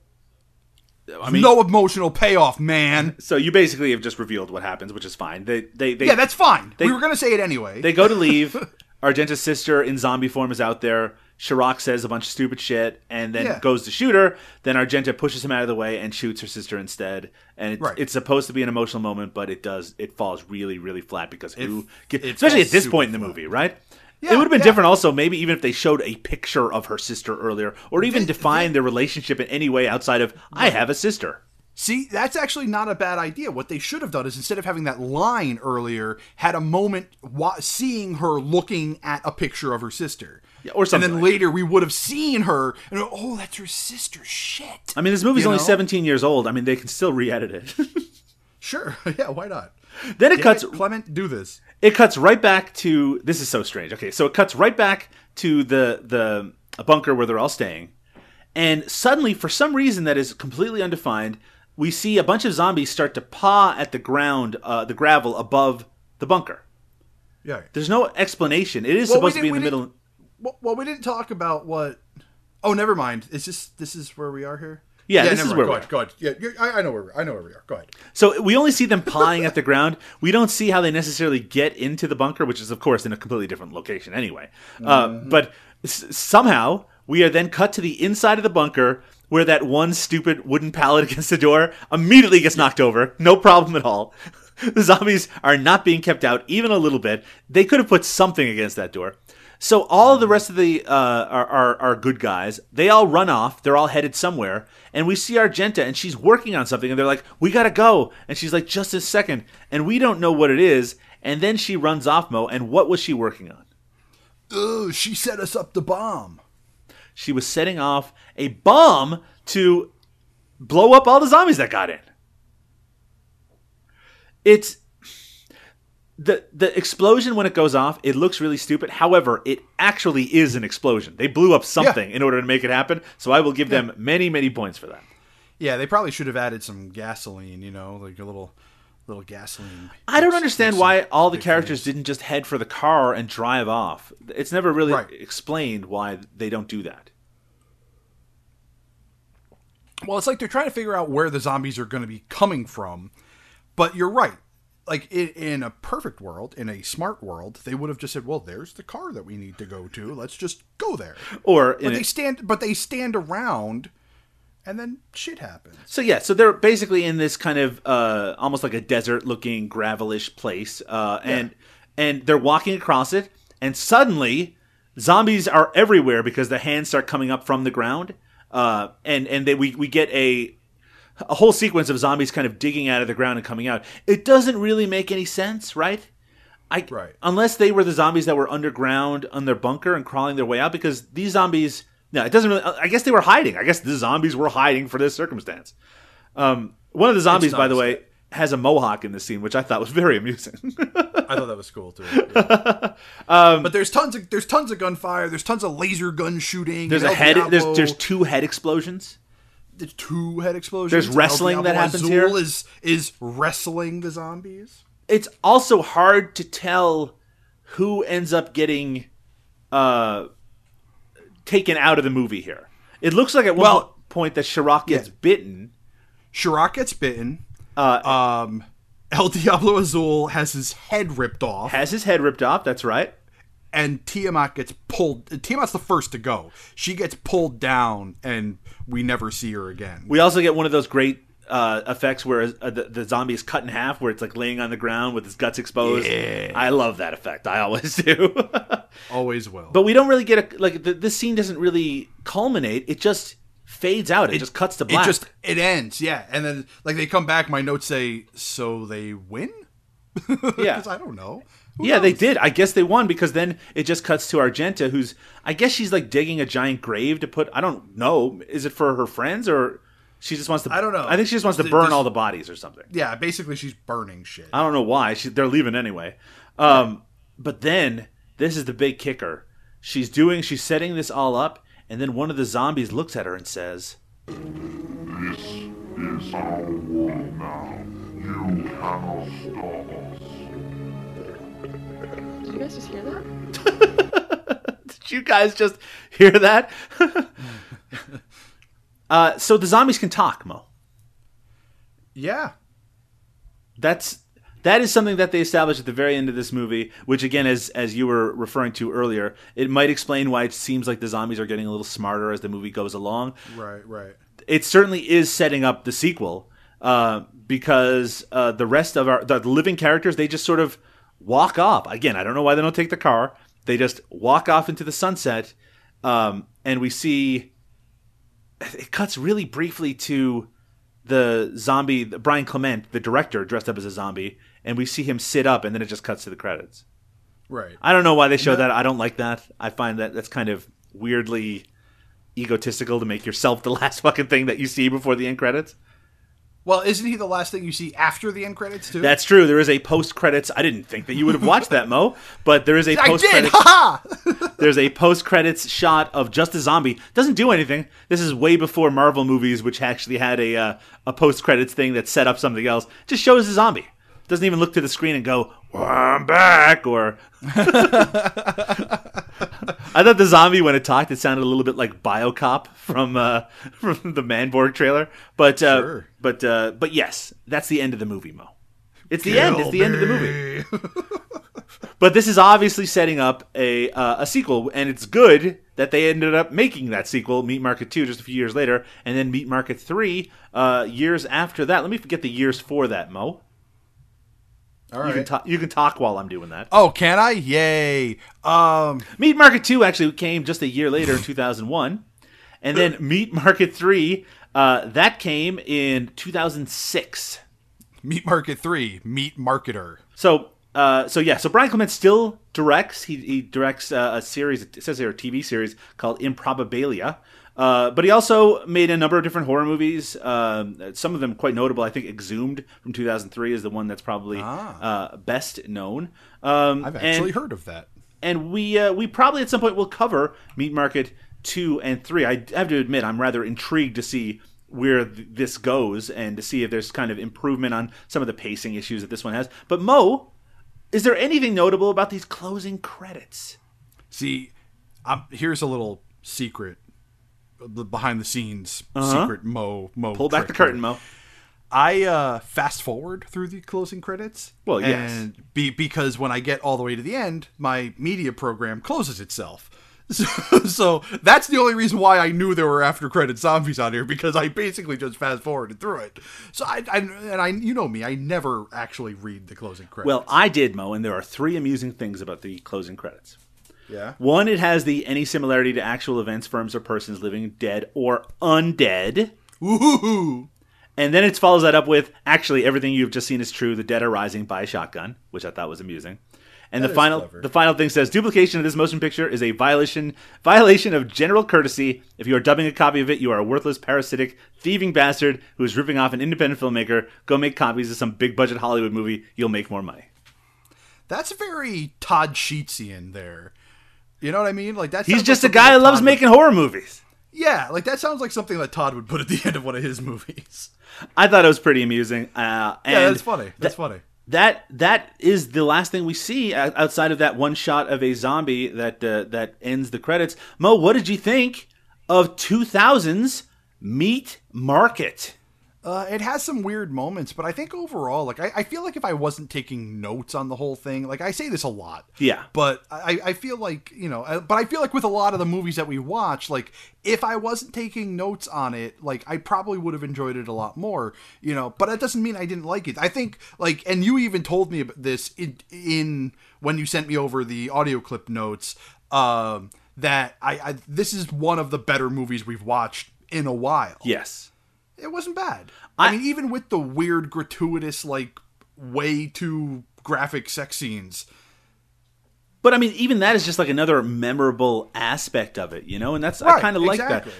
Speaker 5: I mean,
Speaker 3: no emotional payoff, man.
Speaker 5: So you basically have just revealed what happens, which is fine. They, they, they
Speaker 3: yeah, that's fine.
Speaker 5: they-
Speaker 3: we were gonna say it anyway.
Speaker 5: They go to leave. [LAUGHS] Argenta's sister in zombie form is out there. Chirac says a bunch of stupid shit and then
Speaker 3: Yeah.
Speaker 5: goes to shoot her. Then Argenta pushes him out of the way and shoots her sister instead. And it's,
Speaker 3: Right.
Speaker 5: it's supposed to be an emotional moment, but it does it falls really really flat because who,
Speaker 3: it
Speaker 5: especially at this point in the movie, right? it would have been different also, maybe even if they showed a picture of her sister earlier, or even defined their relationship in any way outside of, I have a sister.
Speaker 3: See, that's actually not a bad idea. What they should have done is instead of having that line earlier, had a moment wa- seeing her looking at a picture of her sister.
Speaker 5: Yeah, or something
Speaker 3: And then later we would have seen her and oh, that's her sister. Shit.
Speaker 5: I mean, this movie's
Speaker 3: You
Speaker 5: only
Speaker 3: know?
Speaker 5: 17 years old. I mean, they can still re edit it. [LAUGHS]
Speaker 3: Sure. [LAUGHS] yeah, why not?
Speaker 5: Then it
Speaker 3: Damn
Speaker 5: cuts.
Speaker 3: Clement, do this.
Speaker 5: It cuts right back to this is so strange. Okay, so it cuts right back to the the bunker where they're all staying, and suddenly, for some reason that is completely undefined, we see a bunch of zombies start to paw at the ground, uh, the gravel above the bunker.
Speaker 3: Yeah.
Speaker 5: There's no explanation. It is
Speaker 3: Well,
Speaker 5: supposed to be in the middle.
Speaker 3: Well, we didn't talk about what. Oh, never mind. It's just this is where we are here.
Speaker 5: Yeah, yeah this
Speaker 3: never
Speaker 5: is
Speaker 3: mind.
Speaker 5: where
Speaker 3: go
Speaker 5: we
Speaker 3: ahead, Go ahead. Yeah, I, I know where we- I know where we are. Go ahead.
Speaker 5: So we only see them pawing at the ground. We don't see how they necessarily get into the bunker, which is, of course, in a completely different location anyway. Uh,
Speaker 3: Mhm.
Speaker 5: but s- somehow we are then cut to the inside of the bunker where that one stupid wooden pallet [LAUGHS] against the door immediately gets knocked over. No problem at all. [LAUGHS] The zombies are not being kept out even a little bit. They could have put something against that door. So all of the rest of the uh, are, our our good guys, they all run off. They're all headed somewhere, and we see Argenta, and she's working on something, and they're like, "We gotta go," and she's like, "Just a second. and we don't know what it is. And then she runs off, Mo. And what was she working on?
Speaker 3: Ugh, she set us up the bomb.
Speaker 5: She was setting off a bomb to blow up all the zombies that got in. It's the the explosion when it goes off. It looks really stupid. However, it actually is an explosion. They blew up something in order to make it happen. So I will give them many many points for that.
Speaker 3: Yeah, they probably should have added some gasoline. You know, like a little little gasoline.
Speaker 5: I don't understand why all the characters didn't just head for the car and drive off. It's never really explained why they don't do that.
Speaker 3: Well, it's like they're trying to figure out where the zombies are going to be coming from. But you're right. Like in, in a perfect world, in a smart world, they would have just said, "Well, there's the car that we need to go to. Let's just go there."
Speaker 5: Or
Speaker 3: but
Speaker 5: a-
Speaker 3: they stand, but they stand around, and then shit happens.
Speaker 5: So yeah, so they're basically in this kind of uh, almost like a desert-looking gravelish place, uh, and and they're walking across it, and suddenly zombies are everywhere because the hands start coming up from the ground, uh, and and they, we we get a a whole sequence of zombies kind of digging out of the ground and coming out. It doesn't really make any sense, right? I,
Speaker 3: right.
Speaker 5: Unless they were the zombies that were underground on their bunker and crawling their way out, because these zombies. No, it doesn't really. I guess they were hiding. I guess the zombies were hiding for this circumstance. Um, one of the zombies, by the way, has a mohawk in this scene, which I thought was very amusing. [LAUGHS]
Speaker 3: I thought that was cool too. [LAUGHS] yeah.
Speaker 5: Um,
Speaker 3: but there's tons of there's tons of gunfire. There's tons of laser gun shooting.
Speaker 5: there's a head. There's
Speaker 3: Diablo-
Speaker 5: there's two head explosions.
Speaker 3: There's two head explosions.
Speaker 5: There's wrestling that happens
Speaker 3: Azul
Speaker 5: here.
Speaker 3: Is is wrestling the zombies?
Speaker 5: It's also hard to tell who ends up getting uh, taken out of the movie here. It looks like at one
Speaker 3: Well-
Speaker 5: point that Chirac gets bitten.
Speaker 3: Chirac gets bitten.
Speaker 5: Uh,
Speaker 3: um, El Diablo Azul has his head ripped off.
Speaker 5: Has his head ripped off. That's right.
Speaker 3: And Tiamat gets pulled. Tiamat's the first to go. She gets pulled down, and we never see her again.
Speaker 5: We also get one of those great uh, effects where uh, the, the zombie is cut in half, where it's like laying on the ground with his guts exposed.
Speaker 3: Yeah.
Speaker 5: I love that effect. I always [LAUGHS] do.
Speaker 3: Always will.
Speaker 5: but we don't really get a like the, this scene doesn't really culminate. It just fades out. It, just cuts to black.
Speaker 3: It just it ends, yeah. And then like they come back. My notes say, "So they win." [LAUGHS]
Speaker 5: Yeah.
Speaker 3: I don't know. Who
Speaker 5: yeah, they did. I guess they won because then it just cuts to Argenta, who's I guess she's like digging a giant grave to put. I don't know. Is it for her friends or she just wants to?
Speaker 3: I don't know.
Speaker 5: I think she just wants to burn
Speaker 3: this-
Speaker 5: all the bodies or something.
Speaker 3: Yeah, basically she's burning shit.
Speaker 5: I don't know why. She, they're leaving anyway. Um, But then this is the big kicker. She's doing. She's setting this all up, and then one of the zombies looks at her and says,
Speaker 17: This is our world now. You cannot stop us.
Speaker 12: Did you guys just hear that? [LAUGHS]
Speaker 5: "Did you guys just hear that?" [LAUGHS] uh, so the zombies can talk, Mo.
Speaker 3: Yeah.
Speaker 5: That's that is something that they established at the very end of this movie, which again, as as you were referring to earlier, it might explain why it seems like the zombies are getting a little smarter as the movie goes along.
Speaker 3: Right, right.
Speaker 5: It certainly is setting up the sequel uh, because uh, the rest of our the living characters they just sort of walk off. Again, I don't know why they don't take the car. they just walk off into the sunset, um, and we see it cuts really briefly to the zombie Brian Clement, the director, dressed up as a zombie, and we see him sit up, and then it just cuts to the credits.
Speaker 3: Right.
Speaker 5: I don't know why they show that. I don't like that. I find that that's kind of weirdly egotistical to make yourself the [LAUGHS] last fucking thing that you see before the end credits.
Speaker 3: Well, isn't he the last thing you see after the end credits too?
Speaker 5: That's true. There is a post credits. I didn't think that you would have watched that, Mo, [LAUGHS] but there is a post credits. [LAUGHS] There's a post credits shot of just a zombie. Doesn't do anything. This is way before Marvel movies, which actually had a uh, a post credits thing that set up something else. Just shows a zombie. Doesn't even look to the screen and go, well, "I'm back." Or [LAUGHS] I thought the zombie when it talked, it sounded a little bit like BioCop from uh, [LAUGHS] from the Manborg trailer. But uh,
Speaker 3: Sure.
Speaker 5: but uh, but yes, that's the end of the movie, Mo. It's the end. It's the end of the movie. But this is obviously setting up a uh, a sequel, and it's good that they ended up making that sequel, Meat Market Two, just a few years later, and then Meat Market Three uh, years after that. Let me forget the years for that, Mo.
Speaker 3: All
Speaker 5: You can
Speaker 3: right.
Speaker 5: talk. You can talk while I'm doing that.
Speaker 3: Oh, can I? Yay! Um,
Speaker 5: Meat Market Two actually came just a year later in 2001, and then [LAUGHS] Meat Market Three uh, that came in 2006.
Speaker 3: Meat Market Three, Meat Marketer.
Speaker 5: So, uh, so yeah, so Brian Clement still directs. He, he directs uh, a series. It says here a TV series called Improbabilia. Uh, but he also made a number of different horror movies. Um, some of them quite notable. I think Exhumed from 2003 is the one that's probably uh, best known. Um,
Speaker 3: Ah. I've actually
Speaker 5: and-
Speaker 3: heard of that.
Speaker 5: and we uh, we probably at some point will cover Meat Market two and three. I have to admit, I'm rather intrigued to see where th- this goes and to see if there's kind of improvement on some of the pacing issues that this one has. But Mo, is there anything notable about these closing credits?
Speaker 3: See, um, here's a little secret, the behind the scenes
Speaker 5: Uh-huh.
Speaker 3: secret. Mo Mo.
Speaker 5: Pull back the curtain. Mo.
Speaker 3: I uh, fast forward through the closing credits.
Speaker 5: Well, yes.
Speaker 3: and be, because when I get all the way to the end, my media program closes itself. [LAUGHS] So, so that's the only reason why I knew there were after credit zombies on here because I basically just fast forwarded through it. So I, I and I, you know me, I never actually read the closing credits.
Speaker 5: Well, I did, Mo, and there are three amusing things about the closing credits.
Speaker 3: Yeah.
Speaker 5: One, it has the any similarity to actual events, firms, or persons living dead or undead.
Speaker 3: Ooh.
Speaker 5: And then it follows that up with actually everything you've just seen is true. The dead are rising by a shotgun, which I thought was amusing. And
Speaker 3: That
Speaker 5: the final
Speaker 3: clever.
Speaker 5: the final thing says duplication of this motion picture is a violation violation of general courtesy. If you are dubbing a copy of it, you are a worthless, parasitic, thieving bastard who is ripping off an independent filmmaker. Go make copies of some big budget Hollywood movie. You'll make more money.
Speaker 3: That's very Todd Sheetsian there. You know what I mean? Like that.
Speaker 5: He's just
Speaker 3: like
Speaker 5: a guy who
Speaker 3: that
Speaker 5: loves
Speaker 3: Todd would-
Speaker 5: making horror movies.
Speaker 3: Yeah, like that sounds like something that Todd would put at the [LAUGHS] end of one of his movies.
Speaker 5: I thought it was pretty amusing. Uh, and
Speaker 3: Yeah, that's funny. That's
Speaker 5: that-
Speaker 3: funny.
Speaker 5: That that is the last thing we see outside of that one shot of a zombie that uh, that ends the credits. Mo, what did you think of 2000's Meat Market?
Speaker 3: Uh, it has some weird moments, but I think overall, like I, I feel like if I wasn't taking notes on the whole thing, like I say this a lot,
Speaker 5: Yeah.
Speaker 3: but I, I feel like you know, uh, but I feel like with a lot of the movies that we watch, like if I wasn't taking notes on it, like I probably would have enjoyed it a lot more, you know. But that doesn't mean I didn't like it. I think like, and you even told me about this in, in when you sent me over the audio clip notes, um, that I, I this is one of the better movies we've watched in a while.
Speaker 5: Yes.
Speaker 3: It wasn't bad. I, mean, even with the weird, gratuitous, like way too graphic sex scenes.
Speaker 5: But I mean, even that is just like another memorable aspect of it, you know, and that's I kind of like
Speaker 3: exactly.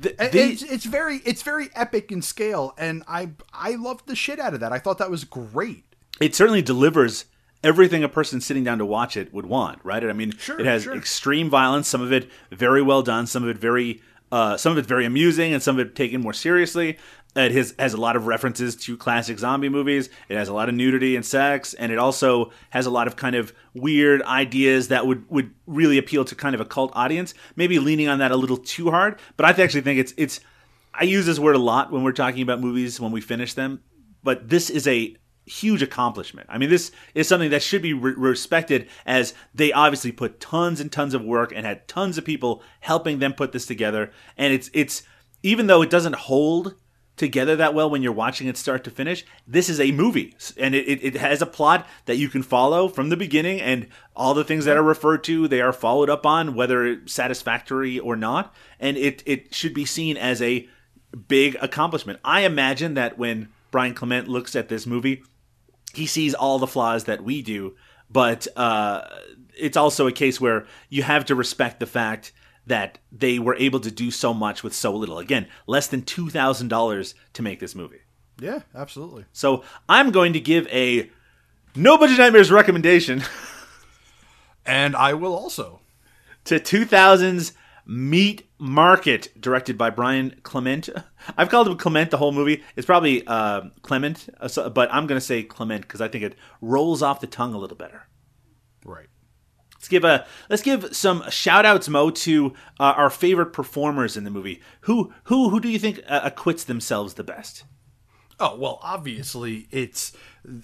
Speaker 5: that.
Speaker 3: And
Speaker 5: the-
Speaker 3: it's, it's very it's very epic in scale, and I I loved the shit out of that. I thought that was great.
Speaker 5: it certainly delivers everything a person sitting down to watch it would want, right? I mean,
Speaker 3: Sure,
Speaker 5: it has
Speaker 3: sure.
Speaker 5: extreme violence, some of it very well done, some of it very, uh, some of it very amusing, and some of it taken more seriously. It has, has a lot of references to classic zombie movies. It has a lot of nudity and sex, and it also has a lot of kind of weird ideas that would, would really appeal to kind of a cult audience. Maybe leaning on that a little too hard, but I actually think it's it's. I use this word a lot when we're talking about movies when we finish them, but this is a huge accomplishment. I mean, this is something that should be re- respected as they obviously put tons and tons of work and had tons of people helping them put this together. And it's it's even though it doesn't hold together that well when you're watching it start to finish. This is a movie, and it, it, it has a plot that you can follow from the beginning, and all the things that are referred to, they are followed up on, whether satisfactory or not. And it, it should be seen as a big accomplishment. I imagine that when Brian Clement looks at this movie, he sees all the flaws that we do, but uh, it's also a case where you have to respect the fact that they were able to do so much with so little. Again, less than two thousand dollars to make this movie.
Speaker 3: Yeah, absolutely.
Speaker 5: So I'm going to give a no budget nightmares recommendation,
Speaker 3: and I will also
Speaker 5: to 2000's Meat Market, directed by Brian Clement. [LAUGHS] I've called him Clement the whole movie. It's probably uh, Clement, uh, but I'm going to say Clement because I think it rolls off the tongue a little better.
Speaker 3: Right.
Speaker 5: Let's give a let's give some shout outs, Mo, to uh, our favorite performers in the movie. Who who who do you think uh, acquits themselves the best?
Speaker 3: Oh well, obviously it's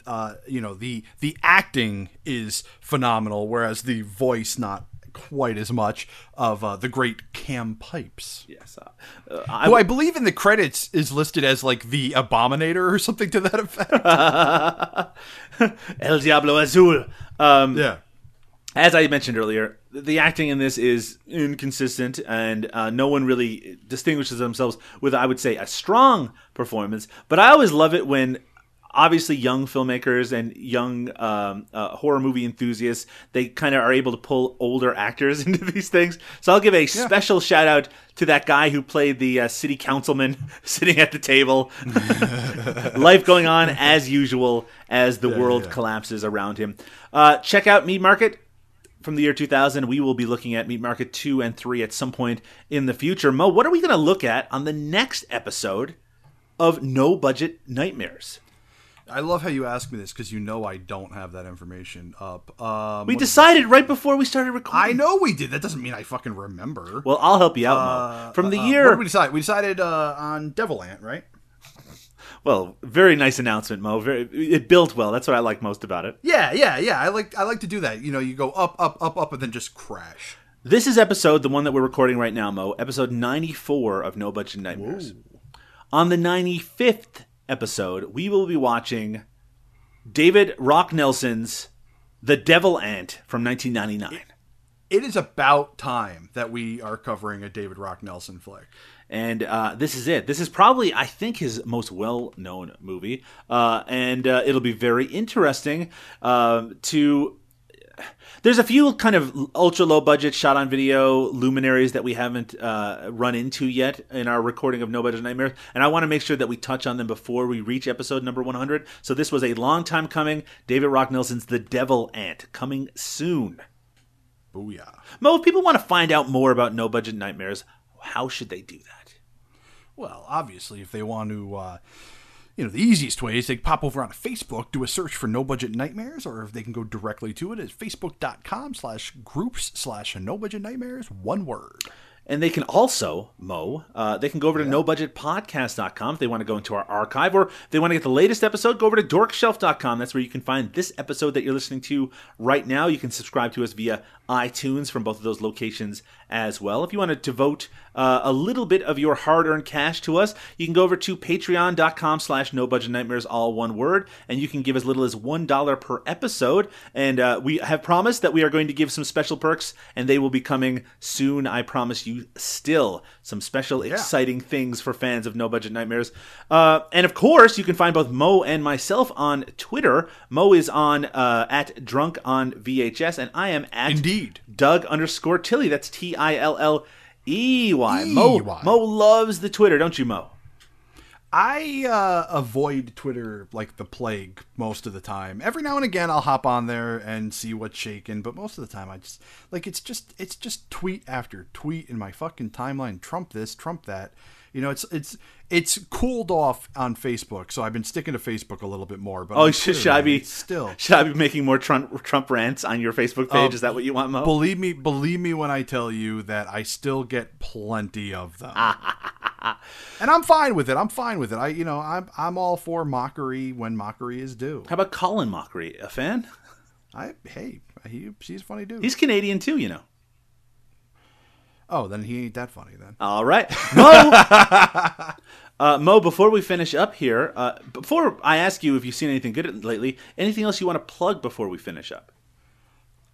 Speaker 3: uh, you know the the acting is phenomenal, whereas the voice not quite as much of uh, the great Cam Pipes.
Speaker 5: Yes, uh,
Speaker 3: who I believe in the credits is listed as like the Abominator or something to that effect. [LAUGHS]
Speaker 5: El Diablo Azul. Um,
Speaker 3: yeah.
Speaker 5: As I mentioned earlier, the acting in this is inconsistent, and uh, no one really distinguishes themselves with, I would say, a strong performance. But I always love it when, obviously, young filmmakers and young um, uh, horror movie enthusiasts they kind of are able to pull older actors [LAUGHS] into these things. So I'll give a special shout out to that guy who played the uh, city councilman [LAUGHS] sitting at the table. [LAUGHS] Life going on as usual as the
Speaker 3: Yeah,
Speaker 5: world
Speaker 3: yeah.
Speaker 5: collapses around him. Uh, check out Meat Market from the year 2000. We will be looking at Meat Market 2 and 3 at some point in the future. Mo, what are we going to look at on the next episode of No Budget Nightmares?
Speaker 3: I love how you ask me this because you know I don't have that information up. Um,
Speaker 5: We decided right before we started recording.
Speaker 3: I know we did. That doesn't mean I fucking remember.
Speaker 5: Well, I'll help you out, Mo.
Speaker 3: Uh,
Speaker 5: From the
Speaker 3: uh,
Speaker 5: year-
Speaker 3: What did we decide? We decided uh, on Devil Ant, right?
Speaker 5: Well, very nice announcement, Mo. Very, it built well. That's what I like most about it.
Speaker 3: Yeah, yeah, yeah. I like I like to do that. You know, you go up, up, up, up, and then just crash.
Speaker 5: This is episode, the one that we're recording right now, Mo, episode 94 of No Budget Nightmares. On the 95th episode, we will be watching David Rock Nelson's The Devil Ant from 1999.
Speaker 3: It is about time that we are covering a David Rock Nelson flick.
Speaker 5: And uh, this is it. This is probably, I think, his most well known movie. Uh, and uh, it'll be very interesting um, to. There's a few kind of ultra low budget shot on video luminaries that we haven't uh, run into yet in our recording of No Budget Nightmares, and I want to make sure that we touch on them before we reach episode number 100. So this was a long time coming. David Rock Nelson's The Devil Ant coming soon.
Speaker 3: Booyah.
Speaker 5: Mo, if people want to find out more about No Budget Nightmares, how should they do that?
Speaker 3: Well, obviously, if they want to, uh, you know, the easiest way is they pop over on Facebook, do a search for No Budget Nightmares, or if they can go directly to it, it, is facebook.com slash groups slash No Budget Nightmares, one word.
Speaker 5: And they can also, Mo, uh, they can go over to nobudgetpodcast.com if they want to go into our archive, or if they want to get the latest episode, go over to dorkshelf.com. That's where you can find this episode that you're listening to right now. You can subscribe to us via iTunes from both of those locations as well. If you wanted to vote uh, a little bit of your hard-earned cash to us, you can go over to patreon.com slash no budget nightmares, all one word, and you can give as little as $1 per episode. And uh, we have promised that we are going to give some special perks, and they will be coming soon. I promise you still some special, exciting things for fans of No Budget Nightmares. Uh, and of course, you can find both Mo and myself on Twitter. Mo is on uh, at drunk on VHS, and I am at
Speaker 3: Indeed.
Speaker 5: Doug underscore Tilley. That's T I L L E Y. Mo Mo loves the Twitter, don't you, Mo?
Speaker 3: I uh, avoid Twitter like the plague most of the time. Every now and again, I'll hop on there and see what's shaking, but most of the time, I just like it's just it's just tweet after tweet in my fucking timeline. Trump this, Trump that. You know, it's it's it's cooled off on Facebook, so I've been sticking to Facebook a little bit more. But
Speaker 5: Oh, should, should I be
Speaker 3: still?
Speaker 5: Should I be making more Trump Trump rants on your Facebook page?
Speaker 3: Uh,
Speaker 5: Is that what you want, Mo?
Speaker 3: Believe me, believe me when I tell you that I still get plenty of them, [LAUGHS] and I'm fine with it. I'm fine with it. I, you know, I'm I'm all for mockery when mockery is due.
Speaker 5: How about Colin Mochrie, a fan?
Speaker 3: I hey, he he's a funny dude.
Speaker 5: He's Canadian too, you know.
Speaker 3: Oh, then he ain't that funny then.
Speaker 5: All right, Mo. [LAUGHS] uh, Mo, before we finish up here, uh, before I ask you if you've seen anything good lately, anything else you want to plug before we finish up?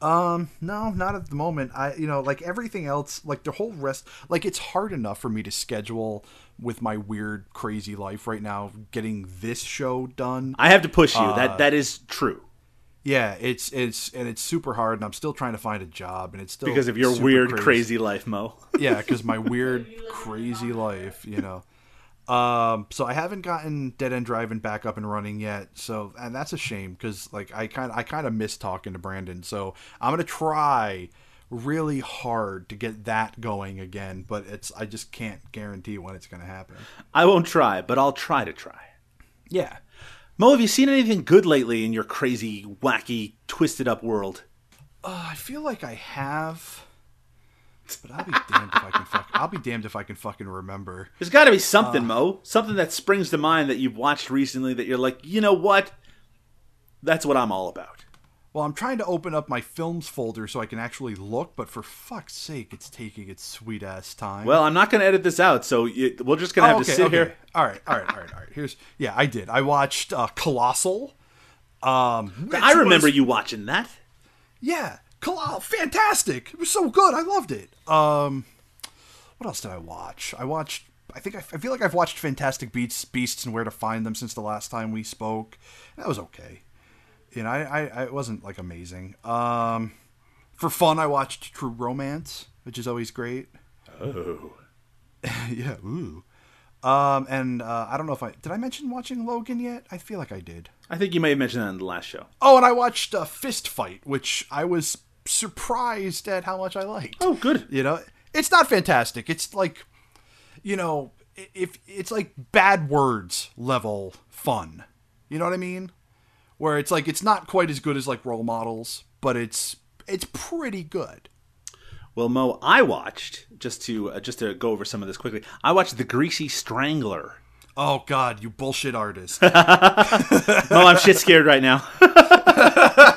Speaker 3: Um, no, not at the moment. I, you know, like everything else, like the whole rest, like it's hard enough for me to schedule with my weird, crazy life right now. Getting this show done,
Speaker 5: I have to push you.
Speaker 3: Uh,
Speaker 5: that that is true.
Speaker 3: Yeah, it's it's and it's super hard, and I'm still trying to find a job, and it's still
Speaker 5: Because of your weird, crazy life, Mo.
Speaker 3: yeah, because my [LAUGHS] weird, crazy life, you know. Um, so I haven't gotten Dead End Driving back up and running yet. So, and that's a shame because like I kind I kind of miss talking to Brandon. So I'm gonna try really hard to get that going again, but it's I just can't guarantee when it's gonna happen.
Speaker 5: I won't try, but I'll try to try.
Speaker 3: Yeah.
Speaker 5: Mo, have you seen anything good lately in your crazy, wacky, twisted up world?
Speaker 3: Uh, I feel like I have, but I'll be damned if I can fuck. I'll be damned if I can fucking remember.
Speaker 5: There's got to be something,
Speaker 3: Uh,
Speaker 5: Mo. Something that springs to mind that you've watched recently that you're like, you know what? That's what I'm all about.
Speaker 3: Well, I'm trying to open up my films folder so I can actually look, but for fuck's sake, it's taking its sweet ass time.
Speaker 5: Well, I'm not going to edit this out, so we're just going to
Speaker 3: Oh,
Speaker 5: have to sit
Speaker 3: okay.
Speaker 5: here.
Speaker 3: All right, all right, all right, all right. Here's yeah, I did. I watched uh, Colossal. Um,
Speaker 5: I remember
Speaker 3: was-
Speaker 5: you watching that.
Speaker 3: Yeah, Colossal, fantastic. It was so good. I loved it. Um, what else did I watch? I watched. I think I, I feel like I've watched Fantastic Beasts, Beasts, and Where to Find Them since the last time we spoke. That was okay. You know, I, I, I it wasn't like amazing. Um, for fun, I watched True Romance, which is always great.
Speaker 5: Oh. [LAUGHS]
Speaker 3: yeah. Ooh. Um, and uh, I don't know if I did. I mention watching Logan yet? I feel like I did.
Speaker 5: I think you may have mentioned that in the last show.
Speaker 3: Oh, and I watched uh, Fist Fight, which I was surprised at how much I liked.
Speaker 5: Oh, good.
Speaker 3: You know, it's not fantastic. It's like, you know, if it's like bad words level fun. You know what I mean? Where it's like it's not quite as good as like role models, but it's it's pretty good.
Speaker 5: Well, Mo, I watched just to uh, just to go over some of this quickly. I watched The Greasy Strangler.
Speaker 3: Oh God, you bullshit artist. [LAUGHS]
Speaker 5: Mo, I'm shit scared right now. [LAUGHS]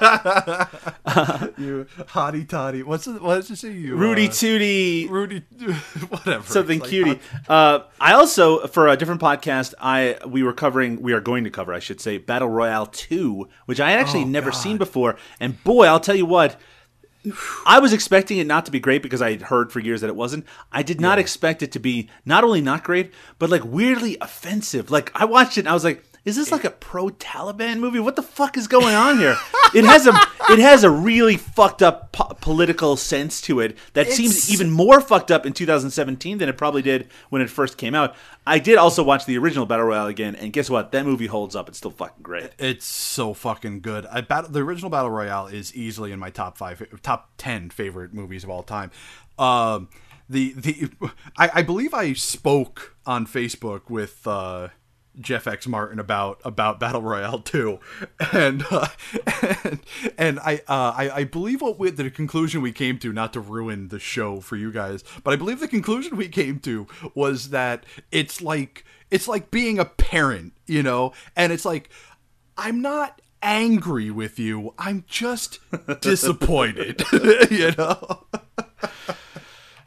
Speaker 5: [LAUGHS]
Speaker 3: you hottie toddy. What's it, what does it say? You
Speaker 5: Rudy
Speaker 3: uh,
Speaker 5: Tootie.
Speaker 3: Rudy, [LAUGHS] whatever.
Speaker 5: Something
Speaker 3: like
Speaker 5: cutie. Uh, I also, for a different podcast, I we were covering, we are going to cover, I should say, Battle Royale 2, which I had actually
Speaker 3: Oh,
Speaker 5: never
Speaker 3: God.
Speaker 5: seen before. And boy, I'll tell you what, I was expecting it not to be great because I had heard for years that it wasn't. I did not expect it to be not only not great, but like weirdly offensive. Like I watched it and I was like, is this like a pro Taliban movie? What the fuck is going on here? [LAUGHS] it has a it has a really fucked up po- political sense to it that seems even more fucked up in 2017 than it probably did when it first came out. I did also watch the original Battle Royale again, and guess what? That movie holds up. It's still fucking great.
Speaker 3: It's so fucking good. I battle, the original Battle Royale is easily in my top five, top ten favorite movies of all time. Um, the the [LAUGHS] I, I believe I spoke on Facebook with uh, Jeff X Martin about about Battle Royale 2. and uh, and, [LAUGHS] and I, uh, I I believe what we, the conclusion we came to, not to ruin the show for you guys, but I believe the conclusion we came to was that it's like it's like being a parent, you know, and it's like I'm not angry with you. I'm just [LAUGHS] disappointed, [LAUGHS] you know.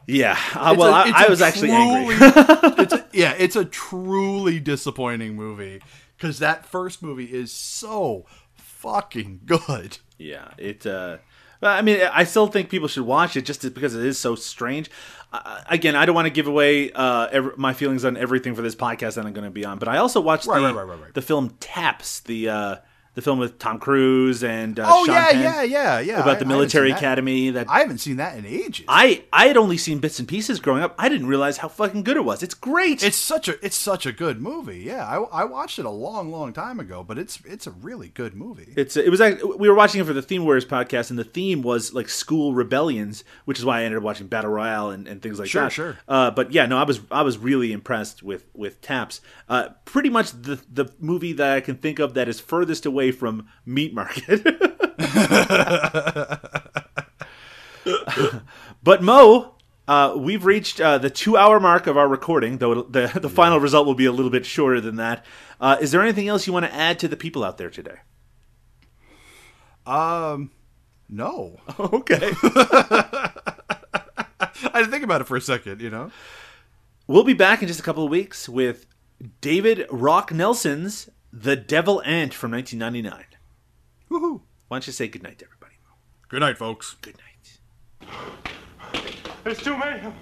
Speaker 5: Yeah, uh, well,
Speaker 3: a-
Speaker 5: I, I was actually angry. [LAUGHS]
Speaker 3: it's a, [LAUGHS] yeah, it's a truly disappointing movie because that first movie is so fucking good.
Speaker 5: Yeah, it. Uh, I mean, I still think people should watch it just because it is so strange. Uh, again, I don't want to give away uh, every, my feelings on everything for this podcast that I'm going to be on, but I also watched
Speaker 3: Right,
Speaker 5: the,
Speaker 3: right, right, right, right.
Speaker 5: the film Taps, the uh, the film with Tom Cruise and uh,
Speaker 3: oh
Speaker 5: Sean
Speaker 3: yeah,
Speaker 5: Penn
Speaker 3: yeah, yeah, yeah.
Speaker 5: about
Speaker 3: I-
Speaker 5: the military
Speaker 3: that.
Speaker 5: academy. That
Speaker 3: I haven't seen that in ages.
Speaker 5: I I had only seen bits and pieces growing up. I didn't realize how fucking good it was. It's great.
Speaker 3: It's such a it's such a good movie. Yeah, I, I watched it a long, long time ago, but it's it's a really good movie.
Speaker 5: It's it was like we were watching it for the Theme Warriors podcast, and the theme was like school rebellions, which is why I ended up watching Battle Royale and, and things like
Speaker 3: Sure,
Speaker 5: that.
Speaker 3: sure.
Speaker 5: Uh, but yeah, no, I was I was really impressed with with Taps. Uh, pretty much the the movie that I can think of that is furthest away from Meat Market. [LAUGHS] but Mo. Uh, we've reached uh, the two-hour mark of our recording, though the the final result will be a little bit shorter than that. Uh, is there anything else you want to add to the people out there today?
Speaker 3: Um, no. [LAUGHS]
Speaker 5: Okay. [LAUGHS]
Speaker 3: I had to think about it for a second, you know.
Speaker 5: We'll be back in just a couple of weeks with David Rock Nelson's The Devil Ant from 1999.
Speaker 3: Woohoo!
Speaker 5: Why don't you say goodnight to everybody?
Speaker 3: Good night, folks.
Speaker 5: Good night.
Speaker 7: There's too many. of 'em.